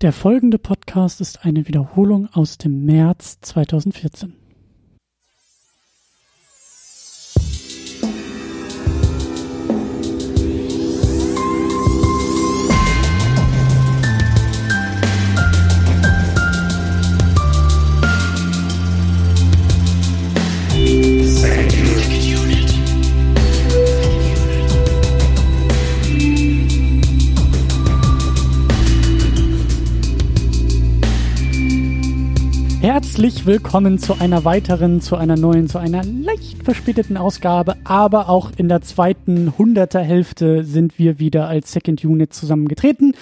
Der folgende Podcast ist eine Wiederholung aus dem März 2014. Herzlich willkommen zu einer weiteren, zu einer neuen, zu einer leicht verspäteten Ausgabe, aber auch in der zweiten Hunderterhälfte sind wir wieder als Second Unit zusammengetreten.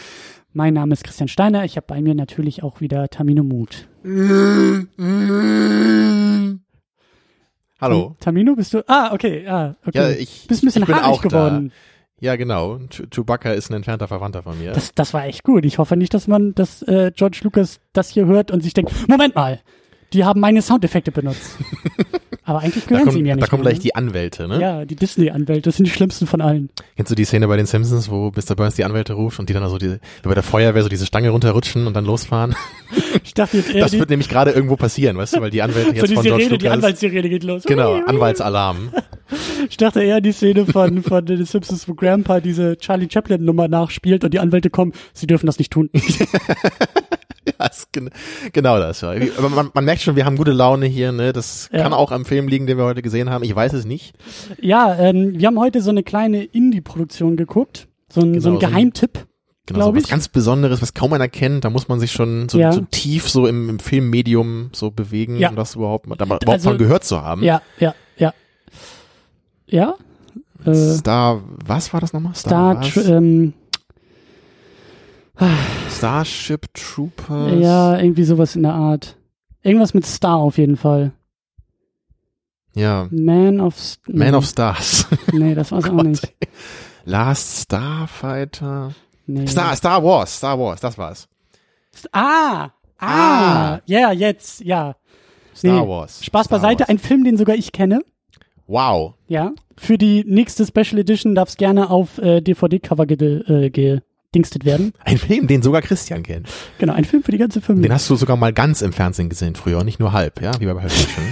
Mein Name ist Christian Steiner, ich habe bei mir natürlich auch wieder Tamino Mut. Hallo. Tamino, bist du? Ah, okay, ah, okay. Ja, ich bist ein bisschen ich haarig geworden. Da. Ja, genau. Ch- Chewbacca ist ein entfernter Verwandter von mir. Das, das war echt gut. Ich hoffe nicht, dass man, dass äh, George Lucas das hier hört und sich denkt, Moment mal, die haben meine Soundeffekte benutzt. Aber eigentlich gehören kommen, sie ihm ja nicht. da kommen mehr, gleich die Anwälte, ne? ne? Ja, die Disney-Anwälte, das sind die schlimmsten von allen. Kennst du die Szene bei den Simpsons, wo Mr. Burns die Anwälte ruft und die dann so die, wie bei der Feuerwehr so diese Stange runterrutschen und dann losfahren? Ich dachte jetzt eher, Das die, wird nämlich gerade irgendwo passieren, weißt du, weil die Anwälte so jetzt die von George Sirene, die Lucas... Anwaltssirene geht los. Genau. Anwaltsalarm. Ich dachte eher die Szene von, von den Simpsons, wo Grandpa diese Charlie Chaplin-Nummer nachspielt und die Anwälte kommen, sie dürfen das nicht tun. ja, gen genau das. Ja. Aber man, man merkt schon, wir haben gute Laune hier, ne? Das Ja. kann auch am Film liegen, den wir heute gesehen haben. Ich weiß es nicht. ja, ähm, wir haben heute so eine kleine Indie-Produktion geguckt. So ein, Genau, so ein- Geheimtipp. Genau, so was ich. ganz Besonderes, was kaum einer kennt. Da muss man sich schon so, Ja. so tief so im, im Filmmedium so bewegen, Ja. um das überhaupt, da mal überhaupt Also- von gehört zu haben. Ja, ja, ja. Ja? Äh, Star, was war das nochmal? Star, was? Tr- ähm, Starship Troopers. ja, irgendwie sowas in der Art. Irgendwas mit Star auf jeden Fall. Ja. Man of St Man of Stars. Nee, das war's auch Gott, nicht. ey. Last Starfighter. Nee. Star, Star Wars, Star Wars, das war's. Ah! Ah! Ah. Ja, jetzt, ja. Star Nee, Wars. Spaß Star beiseite, Wars. ein Film, den sogar ich kenne. Wow. Ja. Für die nächste Special Edition darf es gerne auf äh, DVD-Cover gede- äh, gedingstet werden. Ein Film, den sogar Christian kennt. Genau, ein Film für die ganze Den Familie. hast du sogar mal ganz im Fernsehen gesehen früher, nicht nur halb, ja, wie bei Fiction.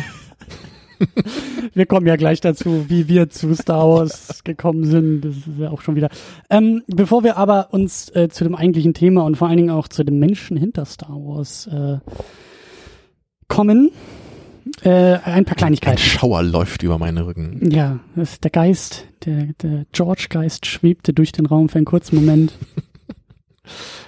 Wir kommen ja gleich dazu, wie wir zu Star Wars gekommen sind. Das ist ja auch schon wieder. Ähm, bevor wir aber uns äh, zu dem eigentlichen Thema und vor allen Dingen auch zu dem Menschen hinter Star Wars äh, kommen, äh, ein paar Ein Kleinigkeiten. Schauer läuft über meinen Rücken. Ja, das ist der Geist, der, der George-Geist schwebte durch den Raum für einen kurzen Moment.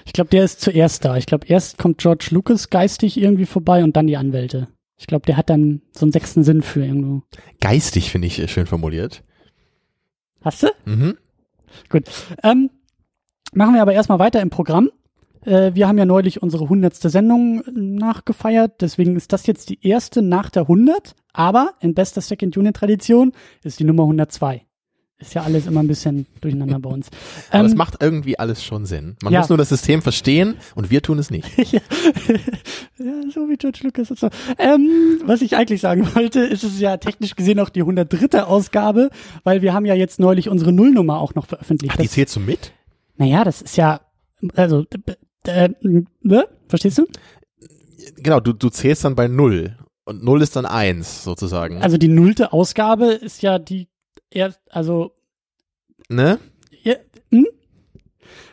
Ich glaube, der ist zuerst da. Ich glaube, erst kommt George Lucas geistig irgendwie vorbei und dann die Anwälte. Ich glaube, der hat dann so einen sechsten Sinn für irgendwo. Geistig finde ich schön formuliert. Hast du? Mhm. Gut. Ähm, machen wir aber erstmal weiter im Programm. Äh, wir haben ja neulich unsere hundertste Sendung nachgefeiert, deswegen ist das jetzt die erste nach der 100, aber in bester Second Unit Tradition ist die Nummer 102. Ist ja alles immer ein bisschen durcheinander bei uns. Aber es Ähm, macht irgendwie alles schon Sinn. Man ja. muss nur das System verstehen und wir tun es nicht. ja, so wie George Lucas und so. Ähm, was ich eigentlich sagen wollte, ist es ja technisch gesehen auch die 103. Ausgabe, weil wir haben ja jetzt neulich unsere Nullnummer auch noch veröffentlicht. Ach, die zählst du mit? Naja, das ist ja, also, äh, ne? Verstehst du? Genau, du, du zählst dann bei null. Und null ist dann eins, sozusagen. Also die nullte Ausgabe ist ja die erst, also, ne? ja, hm?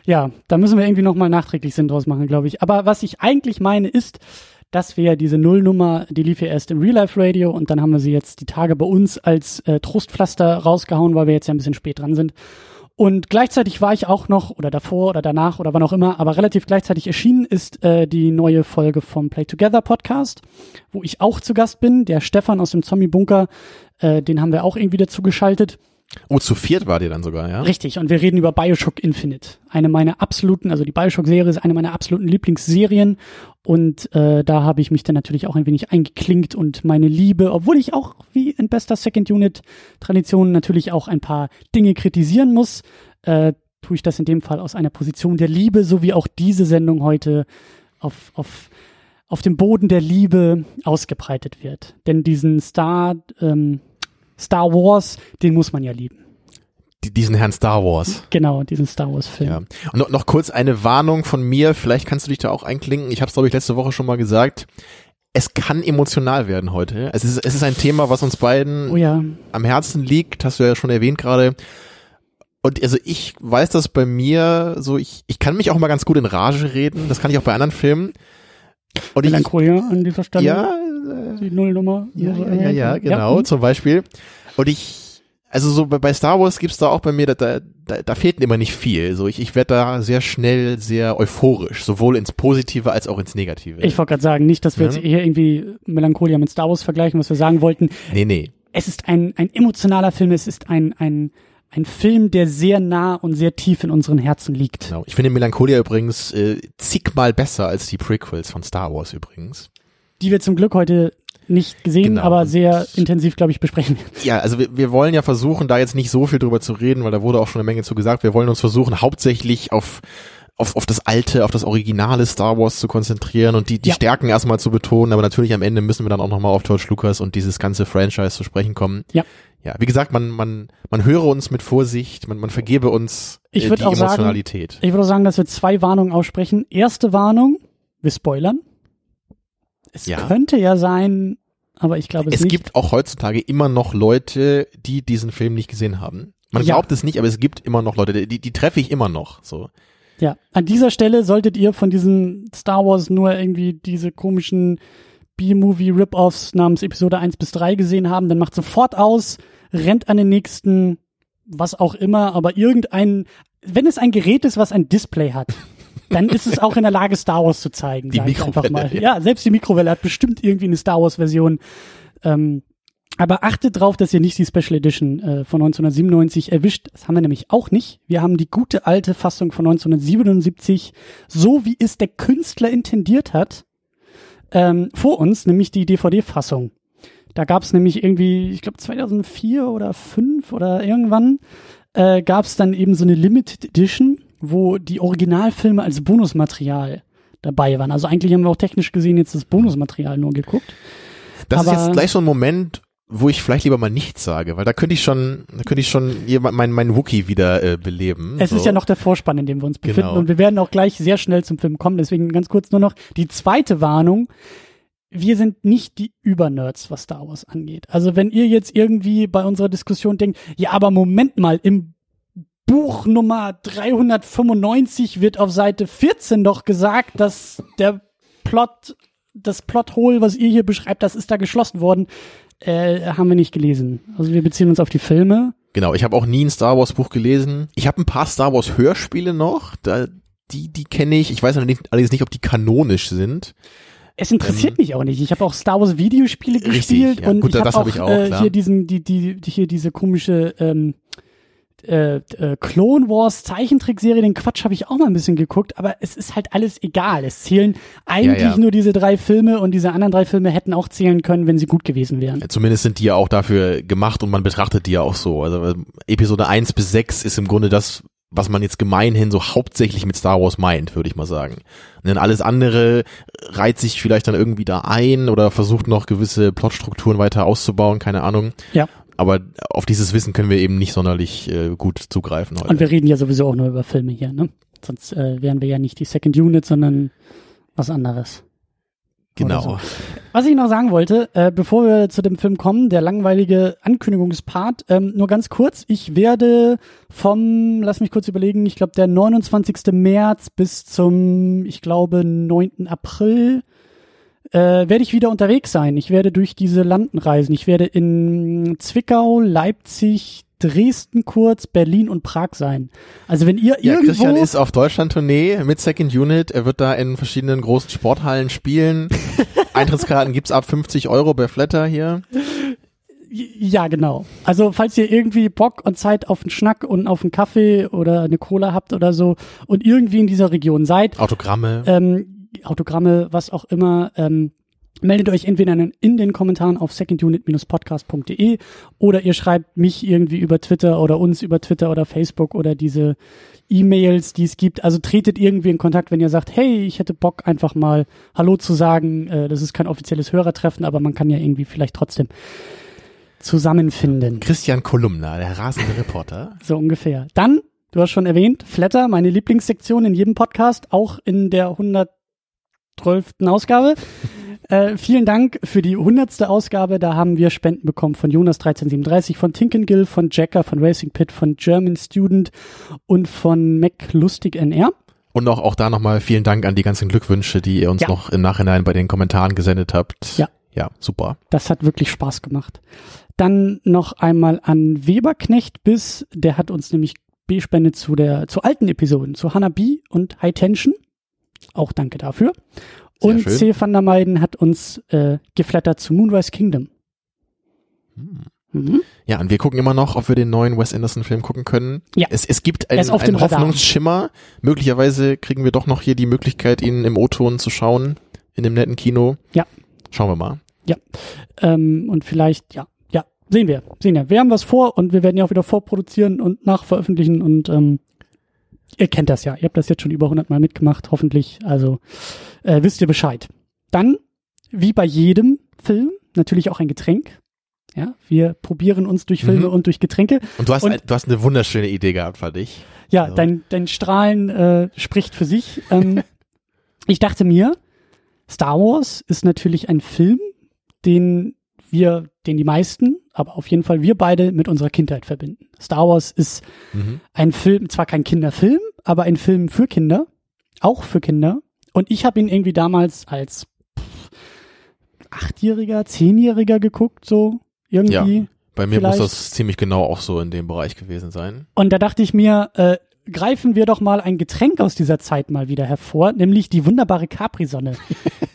ja da müssen wir irgendwie nochmal nachträglich Sinn draus machen, glaube ich. Aber was ich eigentlich meine ist, dass wir diese Nullnummer, die lief ja erst im Real Life Radio und dann haben wir sie jetzt die Tage bei uns als äh, Trostpflaster rausgehauen, weil wir jetzt ja ein bisschen spät dran sind. Und gleichzeitig war ich auch noch, oder davor oder danach oder wann auch immer, aber relativ gleichzeitig erschienen ist äh, die neue Folge vom Play Together Podcast, wo ich auch zu Gast bin. Der Stefan aus dem Zombie-Bunker, äh, den haben wir auch irgendwie dazu geschaltet. Oh, zu viert war dir dann sogar, ja? Richtig, und wir reden über Bioshock Infinite. Eine meiner absoluten, also die Bioshock-Serie ist eine meiner absoluten Lieblingsserien. Und äh, da habe ich mich dann natürlich auch ein wenig eingeklinkt und meine Liebe, obwohl ich auch wie in bester Second Unit-Tradition natürlich auch ein paar Dinge kritisieren muss, äh, tue ich das in dem Fall aus einer Position der Liebe, so wie auch diese Sendung heute auf, auf, auf dem Boden der Liebe ausgebreitet wird. Denn diesen Star, ähm, Star Wars, den muss man ja lieben. die, diesen Herrn Star Wars. Genau, diesen Star Wars-Film. Ja. Und noch, noch kurz eine Warnung von mir, vielleicht kannst du dich da auch einklinken. Ich habe es, glaube ich, letzte Woche schon mal gesagt. Es kann emotional werden heute. Es ist, es ist ein Thema, was uns beiden Oh ja. am Herzen liegt, hast du ja schon erwähnt gerade. Und also ich weiß das bei mir so, ich, ich kann mich auch mal ganz gut in Rage reden. Das kann ich auch bei anderen Filmen. Und ich, Melancholia an dieser Stelle. ja, Die Nullnummer. ja, ja, ja, ja, genau, zum Beispiel. Und ich, also so bei Star Wars gibt's da auch bei mir, da, da, da, fehlt immer nicht viel. So ich, ich werde da sehr schnell sehr euphorisch, sowohl ins Positive als auch ins Negative. Ich wollte gerade sagen, nicht, dass wir jetzt hier irgendwie Melancholia mit Star Wars vergleichen, was wir sagen wollten. nee, nee. Es ist ein, ein emotionaler Film, es ist ein, ein, ein Film, der sehr nah und sehr tief in unseren Herzen liegt. Genau. Ich finde Melancholia übrigens äh, zigmal besser als die Prequels von Star Wars übrigens. Die wir zum Glück heute nicht gesehen, Genau. aber sehr intensiv, glaube ich, besprechen. Ja, also wir, wir wollen ja versuchen, da jetzt nicht so viel drüber zu reden, weil da wurde auch schon eine Menge zu gesagt. Wir wollen uns versuchen, hauptsächlich auf auf, auf das alte, auf das originale Star Wars zu konzentrieren und die, die Ja. Stärken erstmal zu betonen, aber natürlich am Ende müssen wir dann auch nochmal auf George Lucas und dieses ganze Franchise zu sprechen kommen. Ja. Ja, wie gesagt, man, man, man höre uns mit Vorsicht, man, man vergebe uns Ich äh, die auch sagen, Emotionalität. Ich würde sagen, dass wir zwei Warnungen aussprechen. Erste Warnung, wir spoilern. Es Ja. könnte ja sein, aber ich glaube es, es nicht. gibt auch heutzutage immer noch Leute, die diesen Film nicht gesehen haben. Man Ja. glaubt es nicht, aber es gibt immer noch Leute, die, die treffe ich immer noch. So. Ja, an dieser Stelle solltet ihr von diesen Star Wars nur irgendwie diese komischen B-Movie-Rip-Offs namens Episode 1 bis 3 gesehen haben, dann macht sofort aus, rennt an den nächsten, was auch immer, aber irgendein, wenn es ein Gerät ist, was ein Display hat, dann ist es auch in der Lage, Star Wars zu zeigen, Die sag ich einfach mal. ja. Ja, selbst die Mikrowelle hat bestimmt irgendwie eine Star Wars-Version. Ähm, aber achtet drauf, dass ihr nicht die Special Edition äh, von 1997 erwischt. Das haben wir nämlich auch nicht. Wir haben die gute alte Fassung von 1977, so wie es der Künstler intendiert hat, ähm, vor uns, nämlich die DVD-Fassung. Da gab es nämlich irgendwie, ich glaube 2004 oder 5 oder irgendwann, äh, gab es dann eben so eine Limited Edition, wo die Originalfilme als Bonusmaterial dabei waren. Also eigentlich haben wir auch technisch gesehen jetzt das Bonusmaterial nur geguckt. Das ist Aber- jetzt gleich so ein Moment, wo ich vielleicht lieber mal nichts sage, weil da könnte ich schon, da könnte ich schon mein, mein Wookie wieder äh, beleben. Es so. ist ja noch der Vorspann, in dem wir uns befinden. Genau. Und wir werden auch gleich sehr schnell zum Film kommen. Deswegen ganz kurz nur noch die zweite Warnung. Wir sind nicht die Übernerds, was Star Wars angeht. Also wenn ihr jetzt irgendwie bei unserer Diskussion denkt, ja, aber Moment mal, im Buch Nummer 395 wird auf Seite 14 doch gesagt, dass der Plot, das Plothole, was ihr hier beschreibt, das ist da geschlossen worden. Äh, haben wir nicht gelesen. Also wir beziehen uns auf die Filme. Genau, ich habe auch nie ein Star Wars Buch gelesen. Ich habe ein paar Star Wars Hörspiele noch, da, die, die kenne ich. Ich weiß allerdings nicht, ob die kanonisch sind. Es interessiert mich auch nicht. Ich habe auch Star Wars Videospiele Ähm, Richtig, gespielt ja. und Gut, ich habe hab auch, ich auch, äh, hier diesen die die die- hier diese komische ähm, äh, äh, Clone Wars Zeichentrickserie, den Quatsch habe ich auch mal ein bisschen geguckt, aber es ist halt alles egal. Es zählen eigentlich Ja, ja. nur diese drei Filme und diese anderen drei Filme hätten auch zählen können, wenn sie gut gewesen wären. Zumindest sind die ja auch dafür gemacht und man betrachtet die ja auch so. Also äh, Episode 1 bis 6 ist im Grunde das, was man jetzt gemeinhin so hauptsächlich mit Star Wars meint, würde ich mal sagen. Und dann alles andere reiht sich vielleicht dann irgendwie da ein oder versucht noch gewisse Plotstrukturen weiter auszubauen, keine Ahnung. Ja. Aber auf dieses Wissen können wir eben nicht sonderlich äh, gut zugreifen heute. Und wir reden ja sowieso auch nur über Filme hier, ne? Sonst äh, wären wir ja nicht die Second Unit, sondern was anderes. genau. oder Was ich noch sagen wollte, äh, bevor wir zu dem Film kommen, der langweilige Ankündigungspart, ähm, nur ganz kurz, ich werde vom, lass mich kurz überlegen, ich glaube der 29. März bis zum, ich glaube, 9. April äh, werde ich wieder unterwegs sein. Ich werde durch diese Landen reisen. Ich werde in Zwickau, Leipzig, Dresden kurz, Berlin und Prag sein. Also wenn ihr Ja, irgendwo Christian ist auf Deutschland-Tournee mit Second Unit. Er wird da in verschiedenen großen Sporthallen spielen. Eintrittskarten gibt's ab 50 Euro bei Flatter hier. Ja, genau. Also falls ihr irgendwie Bock und Zeit auf einen Schnack und auf einen Kaffee oder eine Cola habt oder so und irgendwie in dieser Region seid, Autogramme. ähm, Autogramme, was auch immer, ähm, meldet euch entweder in, den Kommentaren auf secondunit-podcast.de oder ihr schreibt mich irgendwie über Twitter oder uns über Twitter oder Facebook oder diese E-Mails, die es gibt. Also tretet irgendwie in Kontakt, wenn ihr sagt, hey, ich hätte Bock einfach mal Hallo zu sagen. Äh, das ist kein offizielles Hörertreffen, aber man kann ja irgendwie vielleicht trotzdem zusammenfinden. Christian Kolumna, der rasende Reporter. So ungefähr. Dann, du hast schon erwähnt, Flatter, meine Lieblingssektion in jedem Podcast, auch in der 112. Ausgabe. Äh, vielen Dank für die hundertste Ausgabe. Da haben wir Spenden bekommen von Jonas 1337, von Tinkengill, von Jacker, von Racing Pit, von German Student und von Mac Lustig NR. Und auch, auch da nochmal vielen Dank an die ganzen Glückwünsche, die ihr uns Ja. noch im Nachhinein bei den Kommentaren gesendet habt. Ja. Ja, super. Das hat wirklich Spaß gemacht. Dann noch einmal an Weberknecht bis, der hat uns nämlich bespendet zu der, zu alten Episoden, zu Hannah B und High Tension. Auch danke dafür. Sehr und schön. C. van der Meiden hat uns äh, geflattert zu Moonrise Kingdom. Mhm. Ja, und wir gucken immer noch, ob wir den neuen Wes Anderson Film gucken können. Ja. Es, es gibt einen, einen. Hoffnungsschimmer. Möglicherweise kriegen wir doch noch hier die Möglichkeit, ihn im O-Ton zu schauen, in dem netten Kino. Ja. Schauen wir mal. Ähm, und vielleicht, ja, ja, sehen wir, sehen wir. Wir haben was vor und wir werden ja auch wieder vorproduzieren und nachveröffentlichen und ähm, ihr kennt das ja. Ihr habt das jetzt schon über 100 Mal mitgemacht, hoffentlich. Also äh, wisst ihr Bescheid. Dann, wie bei jedem Film, natürlich auch ein Getränk. Ja, wir probieren uns durch Filme Mhm. und durch Getränke. Und du hast, Und- ein- du hast eine wunderschöne Idee gehabt, fand ich. Ja, Ja. dein, dein Strahlen äh, spricht für sich. Ähm, ich dachte mir, Star Wars ist natürlich ein Film, den wir, den die meisten, aber auf jeden Fall wir beide mit unserer Kindheit verbinden. Star Wars ist Mhm. ein Film, zwar kein Kinderfilm, aber ein Film für Kinder, auch für Kinder. Und ich habe ihn irgendwie damals als pff, Achtjähriger, Zehnjähriger geguckt, so irgendwie. Bei mir Vielleicht- muss das ziemlich genau auch so in dem Bereich gewesen sein. Und da dachte ich mir, äh, greifen wir doch mal ein Getränk aus dieser Zeit mal wieder hervor, nämlich die wunderbare Capri-Sonne.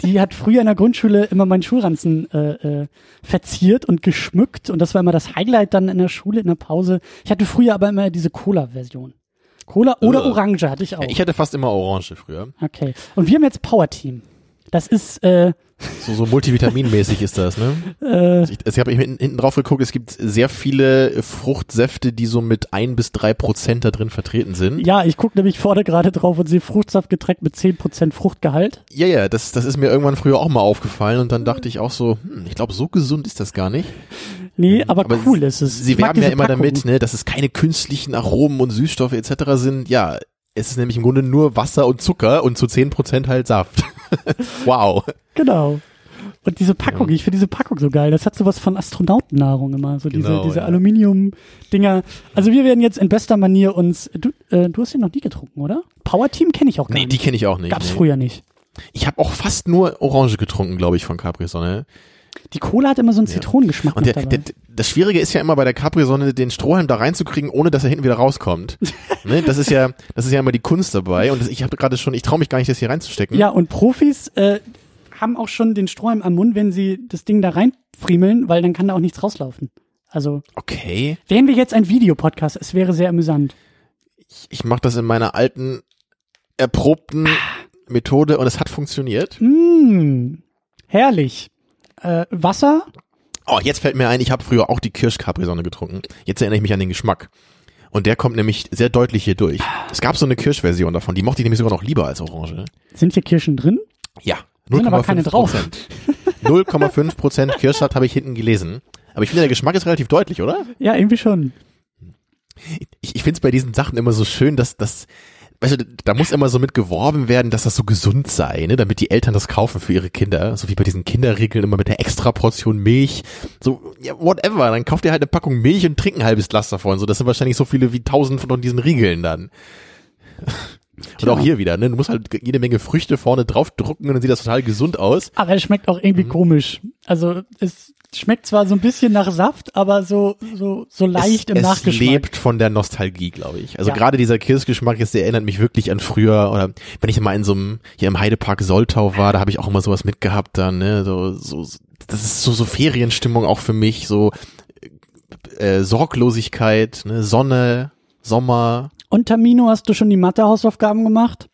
die hat früher in der Grundschule immer meinen Schulranzen äh, äh, verziert und geschmückt und das war immer das Highlight dann in der Schule, in der Pause. Ich hatte früher aber immer diese Cola-Version. Cola oder. Orange hatte ich auch. Ja, ich hatte fast immer Orange früher. okay. Und wir haben jetzt Power Team. Das ist, äh, So, so multivitaminmäßig ist das, ne? äh, Ich, also ich habe hinten, hinten drauf geguckt, es gibt sehr viele Fruchtsäfte, die so mit ein bis drei Prozent da drin vertreten sind. ja, ich gucke nämlich vorne gerade drauf und sehe Fruchtsaftgetränk mit 10% Fruchtgehalt. Ja, ja, das, das ist mir irgendwann früher auch mal aufgefallen und dann dachte ich auch so, hm, ich glaube, so gesund ist das gar nicht. Nee, aber, Aber cool ist es. Sie werben ja immer Packung. damit, ne, dass es keine künstlichen Aromen und Süßstoffe etc. sind. Ja, es ist nämlich im Grunde nur Wasser und Zucker und zu 10% halt Saft. wow. Genau. Und diese Packung, ich finde diese Packung so geil. Das hat sowas von Astronautennahrung immer. So diese, Genau, diese ja. Aluminium-Dinger. Also wir werden jetzt in bester Manier uns. Du, äh, du hast den noch nie getrunken, oder? Power Team kenne ich auch gar Nee, die nicht. kenne ich auch nicht. Gab's nee. früher nicht. Ich habe auch fast nur Orange getrunken, glaube ich, von Capri Sonne. Die Cola hat immer so einen Ja. Zitronengeschmack Und der, dabei. der, das Schwierige ist ja immer bei der Capri Sonne, den Strohhalm da reinzukriegen, ohne dass er hinten wieder rauskommt. ne? Das ist ja, das ist ja immer die Kunst dabei. Und das, ich habe gerade schon, ich traue mich gar nicht, das hier reinzustecken. ja, und Profis äh, haben auch schon den Strohhalm am Mund, wenn sie das Ding da reinfriemeln, weil dann kann da auch nichts rauslaufen. Also Okay. wären wir jetzt ein Videopodcast, es wäre sehr amüsant. Ich, ich mache das in meiner alten, erprobten Methode und es hat funktioniert. Mmh, herrlich. Äh, Wasser, Oh, jetzt fällt mir ein, ich habe früher auch die Kirsch-Capri-Sonne getrunken. Jetzt erinnere ich mich an den Geschmack. Und der kommt nämlich sehr deutlich hier durch. Es gab so eine Kirschversion davon, die mochte ich nämlich sogar noch lieber als Orange. sind hier Kirschen drin? Ja, Sind aber keine drauf. 0,5 Prozent Kirschsaft habe ich hinten gelesen. Aber ich finde, der Geschmack ist relativ deutlich, oder? Ja, irgendwie schon. Ich, ich finde es bei diesen Sachen immer so schön, dass das, weißt du, da muss immer so mit geworben werden, dass das so gesund sei, ne, damit die Eltern das kaufen für ihre Kinder. So wie bei diesen Kinderregeln immer mit der extra Portion Milch. So, ja, whatever. Dann kauft ihr halt eine Packung Milch und trinkt ein halbes Glas davon. So, das sind wahrscheinlich so viele wie tausend von diesen Riegeln dann. Und auch hier wieder, ne? Du musst halt jede Menge Früchte vorne drauf drucken und dann sieht das total gesund aus. Aber es schmeckt auch Mhm. irgendwie komisch. Also es schmeckt zwar so ein bisschen nach Saft, aber so so so leicht es, im es Nachgeschmack. lebt von der Nostalgie, glaube ich. Also Ja. gerade dieser Kirschgeschmack, jetzt, der erinnert mich wirklich an früher oder wenn ich mal in so einem hier im Heidepark Soltau war, da habe ich auch immer sowas mitgehabt dann, ne, so so das ist so so Ferienstimmung auch für mich, so äh, Sorglosigkeit, ne, Sonne, Sommer. Und Tamino, hast du schon die Mathe-Hausaufgaben gemacht?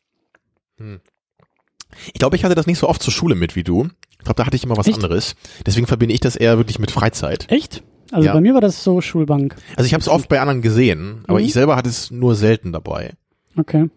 Ich glaube, ich hatte das nicht so oft zur Schule mit wie du. Ich glaube, da hatte ich immer was Echt? anderes. Deswegen verbinde ich das eher wirklich mit Freizeit. Echt? Also Ja. bei mir war das so Schulbank. Also ich habe es oft bei anderen gesehen, aber Mhm. ich selber hatte es nur selten dabei. Okay.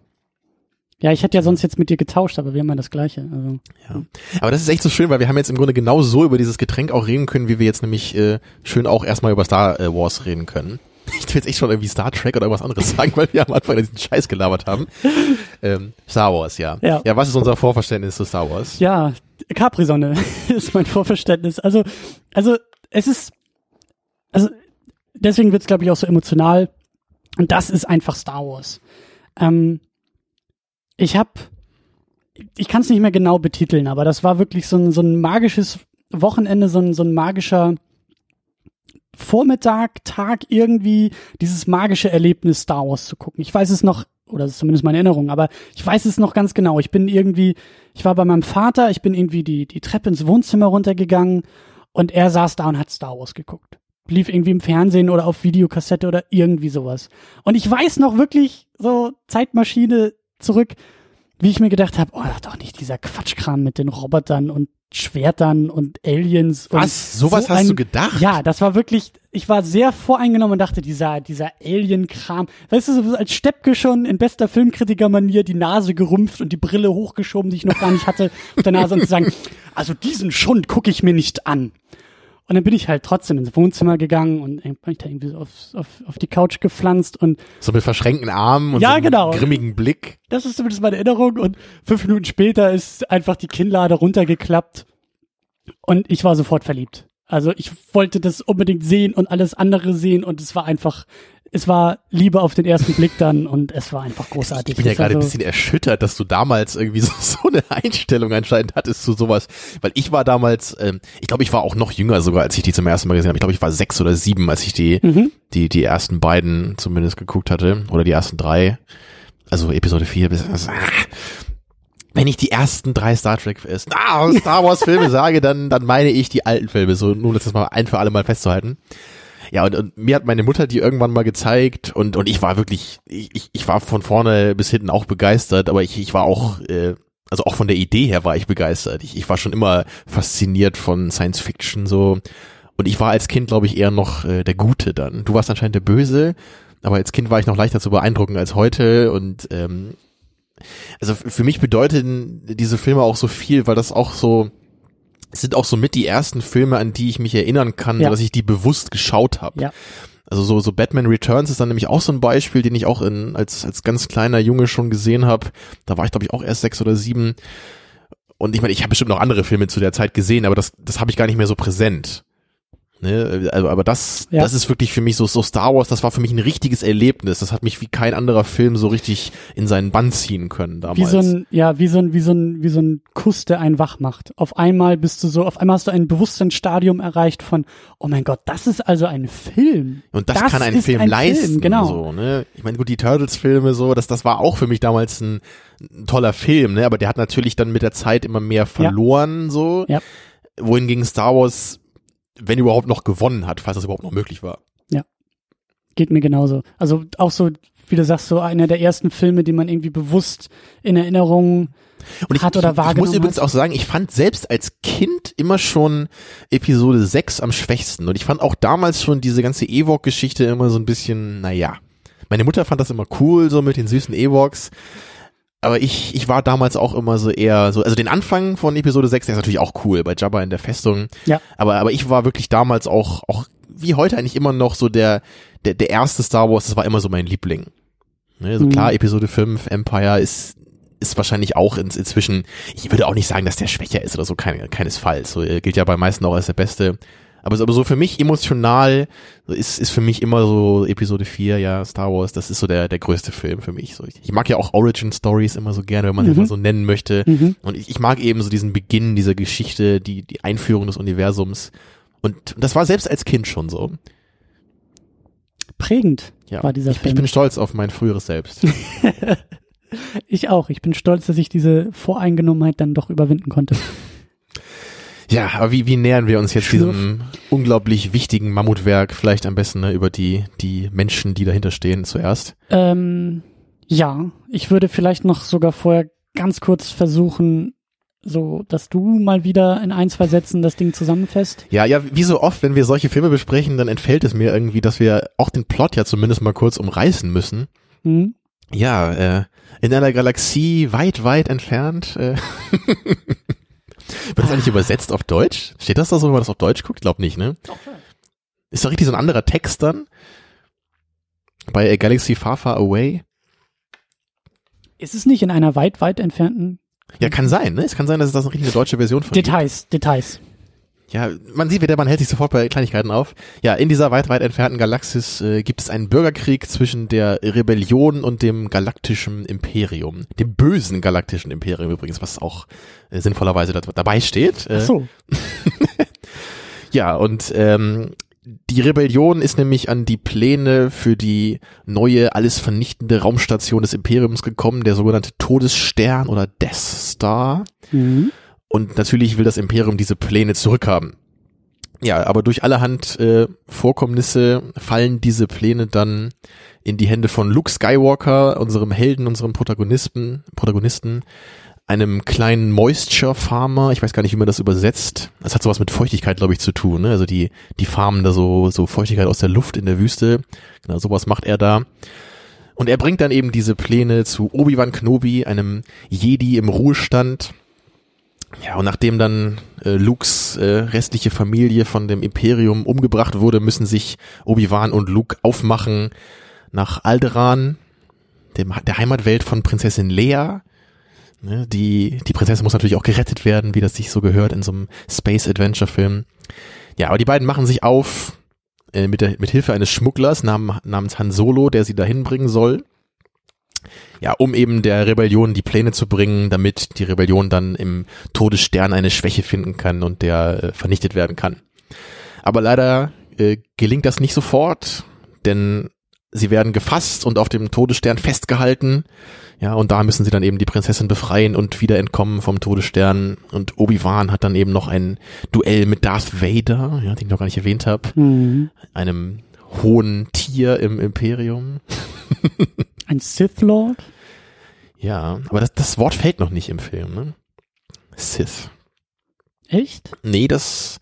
Ja, ich hätte ja sonst jetzt mit dir getauscht, aber wir haben ja das Gleiche. Also. Ja. Aber das ist echt so schön, weil wir haben jetzt im Grunde genau so über dieses Getränk auch reden können, wie wir jetzt nämlich äh, schön auch erstmal über Star äh, Wars reden können. Ich will jetzt echt schon irgendwie Star Trek oder irgendwas anderes sagen, weil wir am Anfang diesen Scheiß gelabert haben. Ähm, Star Wars, ja. Ja. Ja, was ist unser Vorverständnis zu Star Wars? Ja, Capri-Sonne ist mein Vorverständnis. Also, also es ist, also deswegen wird es, glaube ich, auch so emotional. Und das ist einfach Star Wars. Ähm, ich habe, ich kann es nicht mehr genau betiteln, aber das war wirklich so ein, so ein magisches Wochenende, so ein, so ein magischer Vormittag, Tag irgendwie, dieses magische Erlebnis Star Wars zu gucken. Ich weiß es noch, oder das ist zumindest meine Erinnerung, aber ich weiß es noch ganz genau. Ich bin irgendwie, ich war bei meinem Vater, ich bin irgendwie die, die Treppe ins Wohnzimmer runtergegangen und er saß da und hat Star Wars geguckt. Lief irgendwie im Fernsehen oder auf Videokassette oder irgendwie sowas. Und ich weiß noch wirklich so Zeitmaschine zurück, wie ich mir gedacht habe, oh, doch nicht dieser Quatschkram mit den Robotern und Schwertern und Aliens. Und Was? Sowas so hast ein, du gedacht? Ja, das war wirklich, ich war sehr voreingenommen und dachte, dieser, dieser Alien-Kram, weißt du, so als Steppke schon in bester Filmkritiker-Manier die Nase gerümpft und die Brille hochgeschoben, die ich noch gar nicht hatte, auf der Nase und zu sagen, also diesen Schund gucke ich mir nicht an. Und dann bin ich halt trotzdem ins Wohnzimmer gegangen und bin ich da irgendwie so auf, auf, auf die Couch gepflanzt und So mit verschränkten Armen und Ja, so einem genau. grimmigen Blick. das ist zumindest meine Erinnerung. Und fünf Minuten später ist einfach die Kinnlade runtergeklappt und ich war sofort verliebt. Also ich wollte das unbedingt sehen und alles andere sehen und es war einfach, es war Liebe auf den ersten Blick dann und es war einfach großartig. Ich bin ja gerade ein so- bisschen erschüttert, dass du damals irgendwie so, so eine Einstellung anscheinend hattest zu sowas. Weil ich war damals, ähm, ich glaube, ich war auch noch jünger sogar, als ich die zum ersten Mal gesehen habe. Ich glaube, ich war sechs oder sieben, als ich die, Mhm. die, die ersten beiden zumindest geguckt hatte. Oder die ersten drei. Also Episode vier bis. Also, ah. wenn ich die ersten drei Star Trek ah, Star Wars Filme sage, dann, dann meine ich die alten Filme. So, nur das mal ein für alle Mal festzuhalten. Ja, und, und mir hat meine Mutter die irgendwann mal gezeigt und, und ich war wirklich, ich, ich- war von vorne bis hinten auch begeistert, aber ich, ich war auch, äh, also auch von der Idee her war ich begeistert. Ich, ich war schon immer fasziniert von Science Fiction so. Und ich war als Kind, glaube ich, eher noch äh, der Gute dann. Du warst anscheinend der Böse, aber als Kind war ich noch leichter zu beeindrucken als heute und ähm, also für mich bedeuten diese Filme auch so viel, weil das auch so, es sind auch so mit die ersten Filme, an die ich mich erinnern kann, Ja. dass ich die bewusst geschaut habe. Ja. Also so, so Batman Returns ist dann nämlich auch so ein Beispiel, den ich auch in, als, als ganz kleiner Junge schon gesehen habe. Da war ich, glaube ich, auch erst sechs oder sieben. Und ich meine, ich habe bestimmt noch andere Filme zu der Zeit gesehen, aber das, das habe ich gar nicht mehr so präsent. Ne? Also, aber das, Ja. das ist wirklich für mich so, so Star Wars, das war für mich ein richtiges Erlebnis. Das hat mich wie kein anderer Film so richtig in seinen Bann ziehen können damals. Wie so ein, ja, wie so ein, wie so ein, wie so ein Kuss, der einen wach macht. Auf einmal bist du so, auf einmal hast du ein Bewusstseinsstadium erreicht von, oh mein Gott, das ist also ein Film. Und das, kann ein Film ein leisten. Film, genau. So, ne? Ich meine, gut, die Turtles-Filme, so, das, das war auch für mich damals ein, ein toller Film, ne? Aber der hat natürlich dann mit der Zeit immer mehr verloren, so. Ja. Wohingegen Star Wars, wenn überhaupt noch gewonnen hat, falls das überhaupt noch möglich war. Geht mir genauso. Also auch so, wie du sagst, so einer der ersten Filme, die man irgendwie bewusst in Erinnerung Und ich, Hat oder ich, ich muss wahrgenommen übrigens hat. auch sagen, ich fand selbst als Kind immer schon Episode 6 am schwächsten. Und ich fand auch damals schon diese ganze Ewok-Geschichte immer so ein bisschen, naja. Meine Mutter fand das immer cool, so mit den süßen Ewoks. Aber ich, ich war damals auch immer so eher so, also den Anfang von Episode 6, der ist natürlich auch cool, bei Jabba in der Festung. Ja. Aber, aber ich war wirklich damals auch, auch wie heute eigentlich immer noch so der, der, der erste Star Wars, das war immer so mein Liebling. Ne, so Mhm. klar, Episode 5, Empire ist, ist wahrscheinlich auch ins, inzwischen, ich würde auch nicht sagen, dass der schwächer ist oder so, kein, keinesfalls. So, er gilt ja bei meisten auch als der Beste. Aber, so- aber so für mich emotional ist, ist für mich immer so Episode 4, ja, Star Wars, das ist so der, der größte Film für mich. So, ich, ich mag ja auch Origin Stories immer so gerne, wenn man Mhm. sie mal so nennen möchte. Mhm. Und ich, ich mag eben so diesen Beginn dieser Geschichte, die, die Einführung des Universums. Und das war selbst als Kind schon so. prägend Ja. war dieser ich, ich Film. bin stolz auf mein früheres Selbst. Ich auch. Ich bin stolz, dass ich diese Voreingenommenheit dann doch überwinden konnte. Ja, aber wie, wie nähern wir uns jetzt Schlürf. diesem unglaublich wichtigen Mammutwerk? Vielleicht am besten ne, über die, die Menschen, die dahinter stehen, zuerst. Ähm, ja, ich würde vielleicht noch sogar vorher ganz kurz versuchen, so, dass du mal wieder in ein, zwei Sätzen das Ding zusammenfasst. Ja, ja, wie so oft, wenn wir solche Filme besprechen, dann entfällt es mir irgendwie, dass wir auch den Plot ja zumindest mal kurz umreißen müssen. Hm? Ja, äh, in einer Galaxie weit, weit entfernt. Äh Wird das eigentlich übersetzt auf Deutsch? Steht das da so, wenn man das auf Deutsch guckt? Glaub nicht, ne? Ist doch richtig so ein anderer Text dann? Bei A Galaxy Far, Far Away? Ist es nicht in einer weit, weit entfernten Ja, kann sein, ne? Es kann sein, dass es das eine richtige deutsche Version von Details, Details. Ja, man sieht wieder, man hält sich sofort bei Kleinigkeiten auf. Ja, in dieser weit, weit entfernten Galaxis äh, gibt es einen Bürgerkrieg zwischen der Rebellion und dem galaktischen Imperium. Dem bösen galaktischen Imperium übrigens, was auch äh, sinnvollerweise da, dabei steht. Äh, Ach so. Ja, und ähm, die Rebellion ist nämlich an die Pläne für die neue, alles vernichtende Raumstation des Imperiums gekommen, der sogenannte Todesstern oder Death Star. Mhm. Und natürlich will das Imperium diese Pläne zurückhaben. Ja, aber durch allerhand äh, Vorkommnisse fallen diese Pläne dann in die Hände von Luke Skywalker, unserem Helden, unserem Protagonisten, Protagonisten, einem kleinen Moisture Farmer. Ich weiß gar nicht, wie man das übersetzt. Das hat sowas mit Feuchtigkeit, glaube ich, zu tun. Ne? Also die die farmen da so so Feuchtigkeit aus der Luft in der Wüste. Genau, sowas macht er da. Und er bringt dann eben diese Pläne zu Obi-Wan Kenobi, einem Jedi im Ruhestand, ja, und nachdem dann äh, Lukes äh, restliche Familie von dem Imperium umgebracht wurde, müssen sich Obi-Wan und Luke aufmachen nach Alderaan, dem, der Heimatwelt von Prinzessin Leia. Ne, die, die Prinzessin muss natürlich auch gerettet werden, wie das sich so gehört in so einem Space-Adventure-Film. Ja, aber die beiden machen sich auf äh, mit, der, mit Hilfe eines Schmugglers nam, namens Han Solo, der sie dahin bringen soll ja, um eben der Rebellion die Pläne zu bringen, damit die Rebellion dann im Todesstern eine Schwäche finden kann und der äh, vernichtet werden kann. Aber leider äh, gelingt das nicht sofort, denn sie werden gefasst und auf dem Todesstern festgehalten. Ja, und da müssen sie dann eben die Prinzessin befreien und wieder entkommen vom Todesstern. Und Obi-Wan hat dann eben noch ein Duell mit Darth Vader, ja, den ich noch gar nicht erwähnt habe, Mhm. einem hohen Tier im Imperium. Ein Sith Lord? Ja, aber das, das Wort fällt noch nicht im Film, ne? Sith. Echt? Nee, das,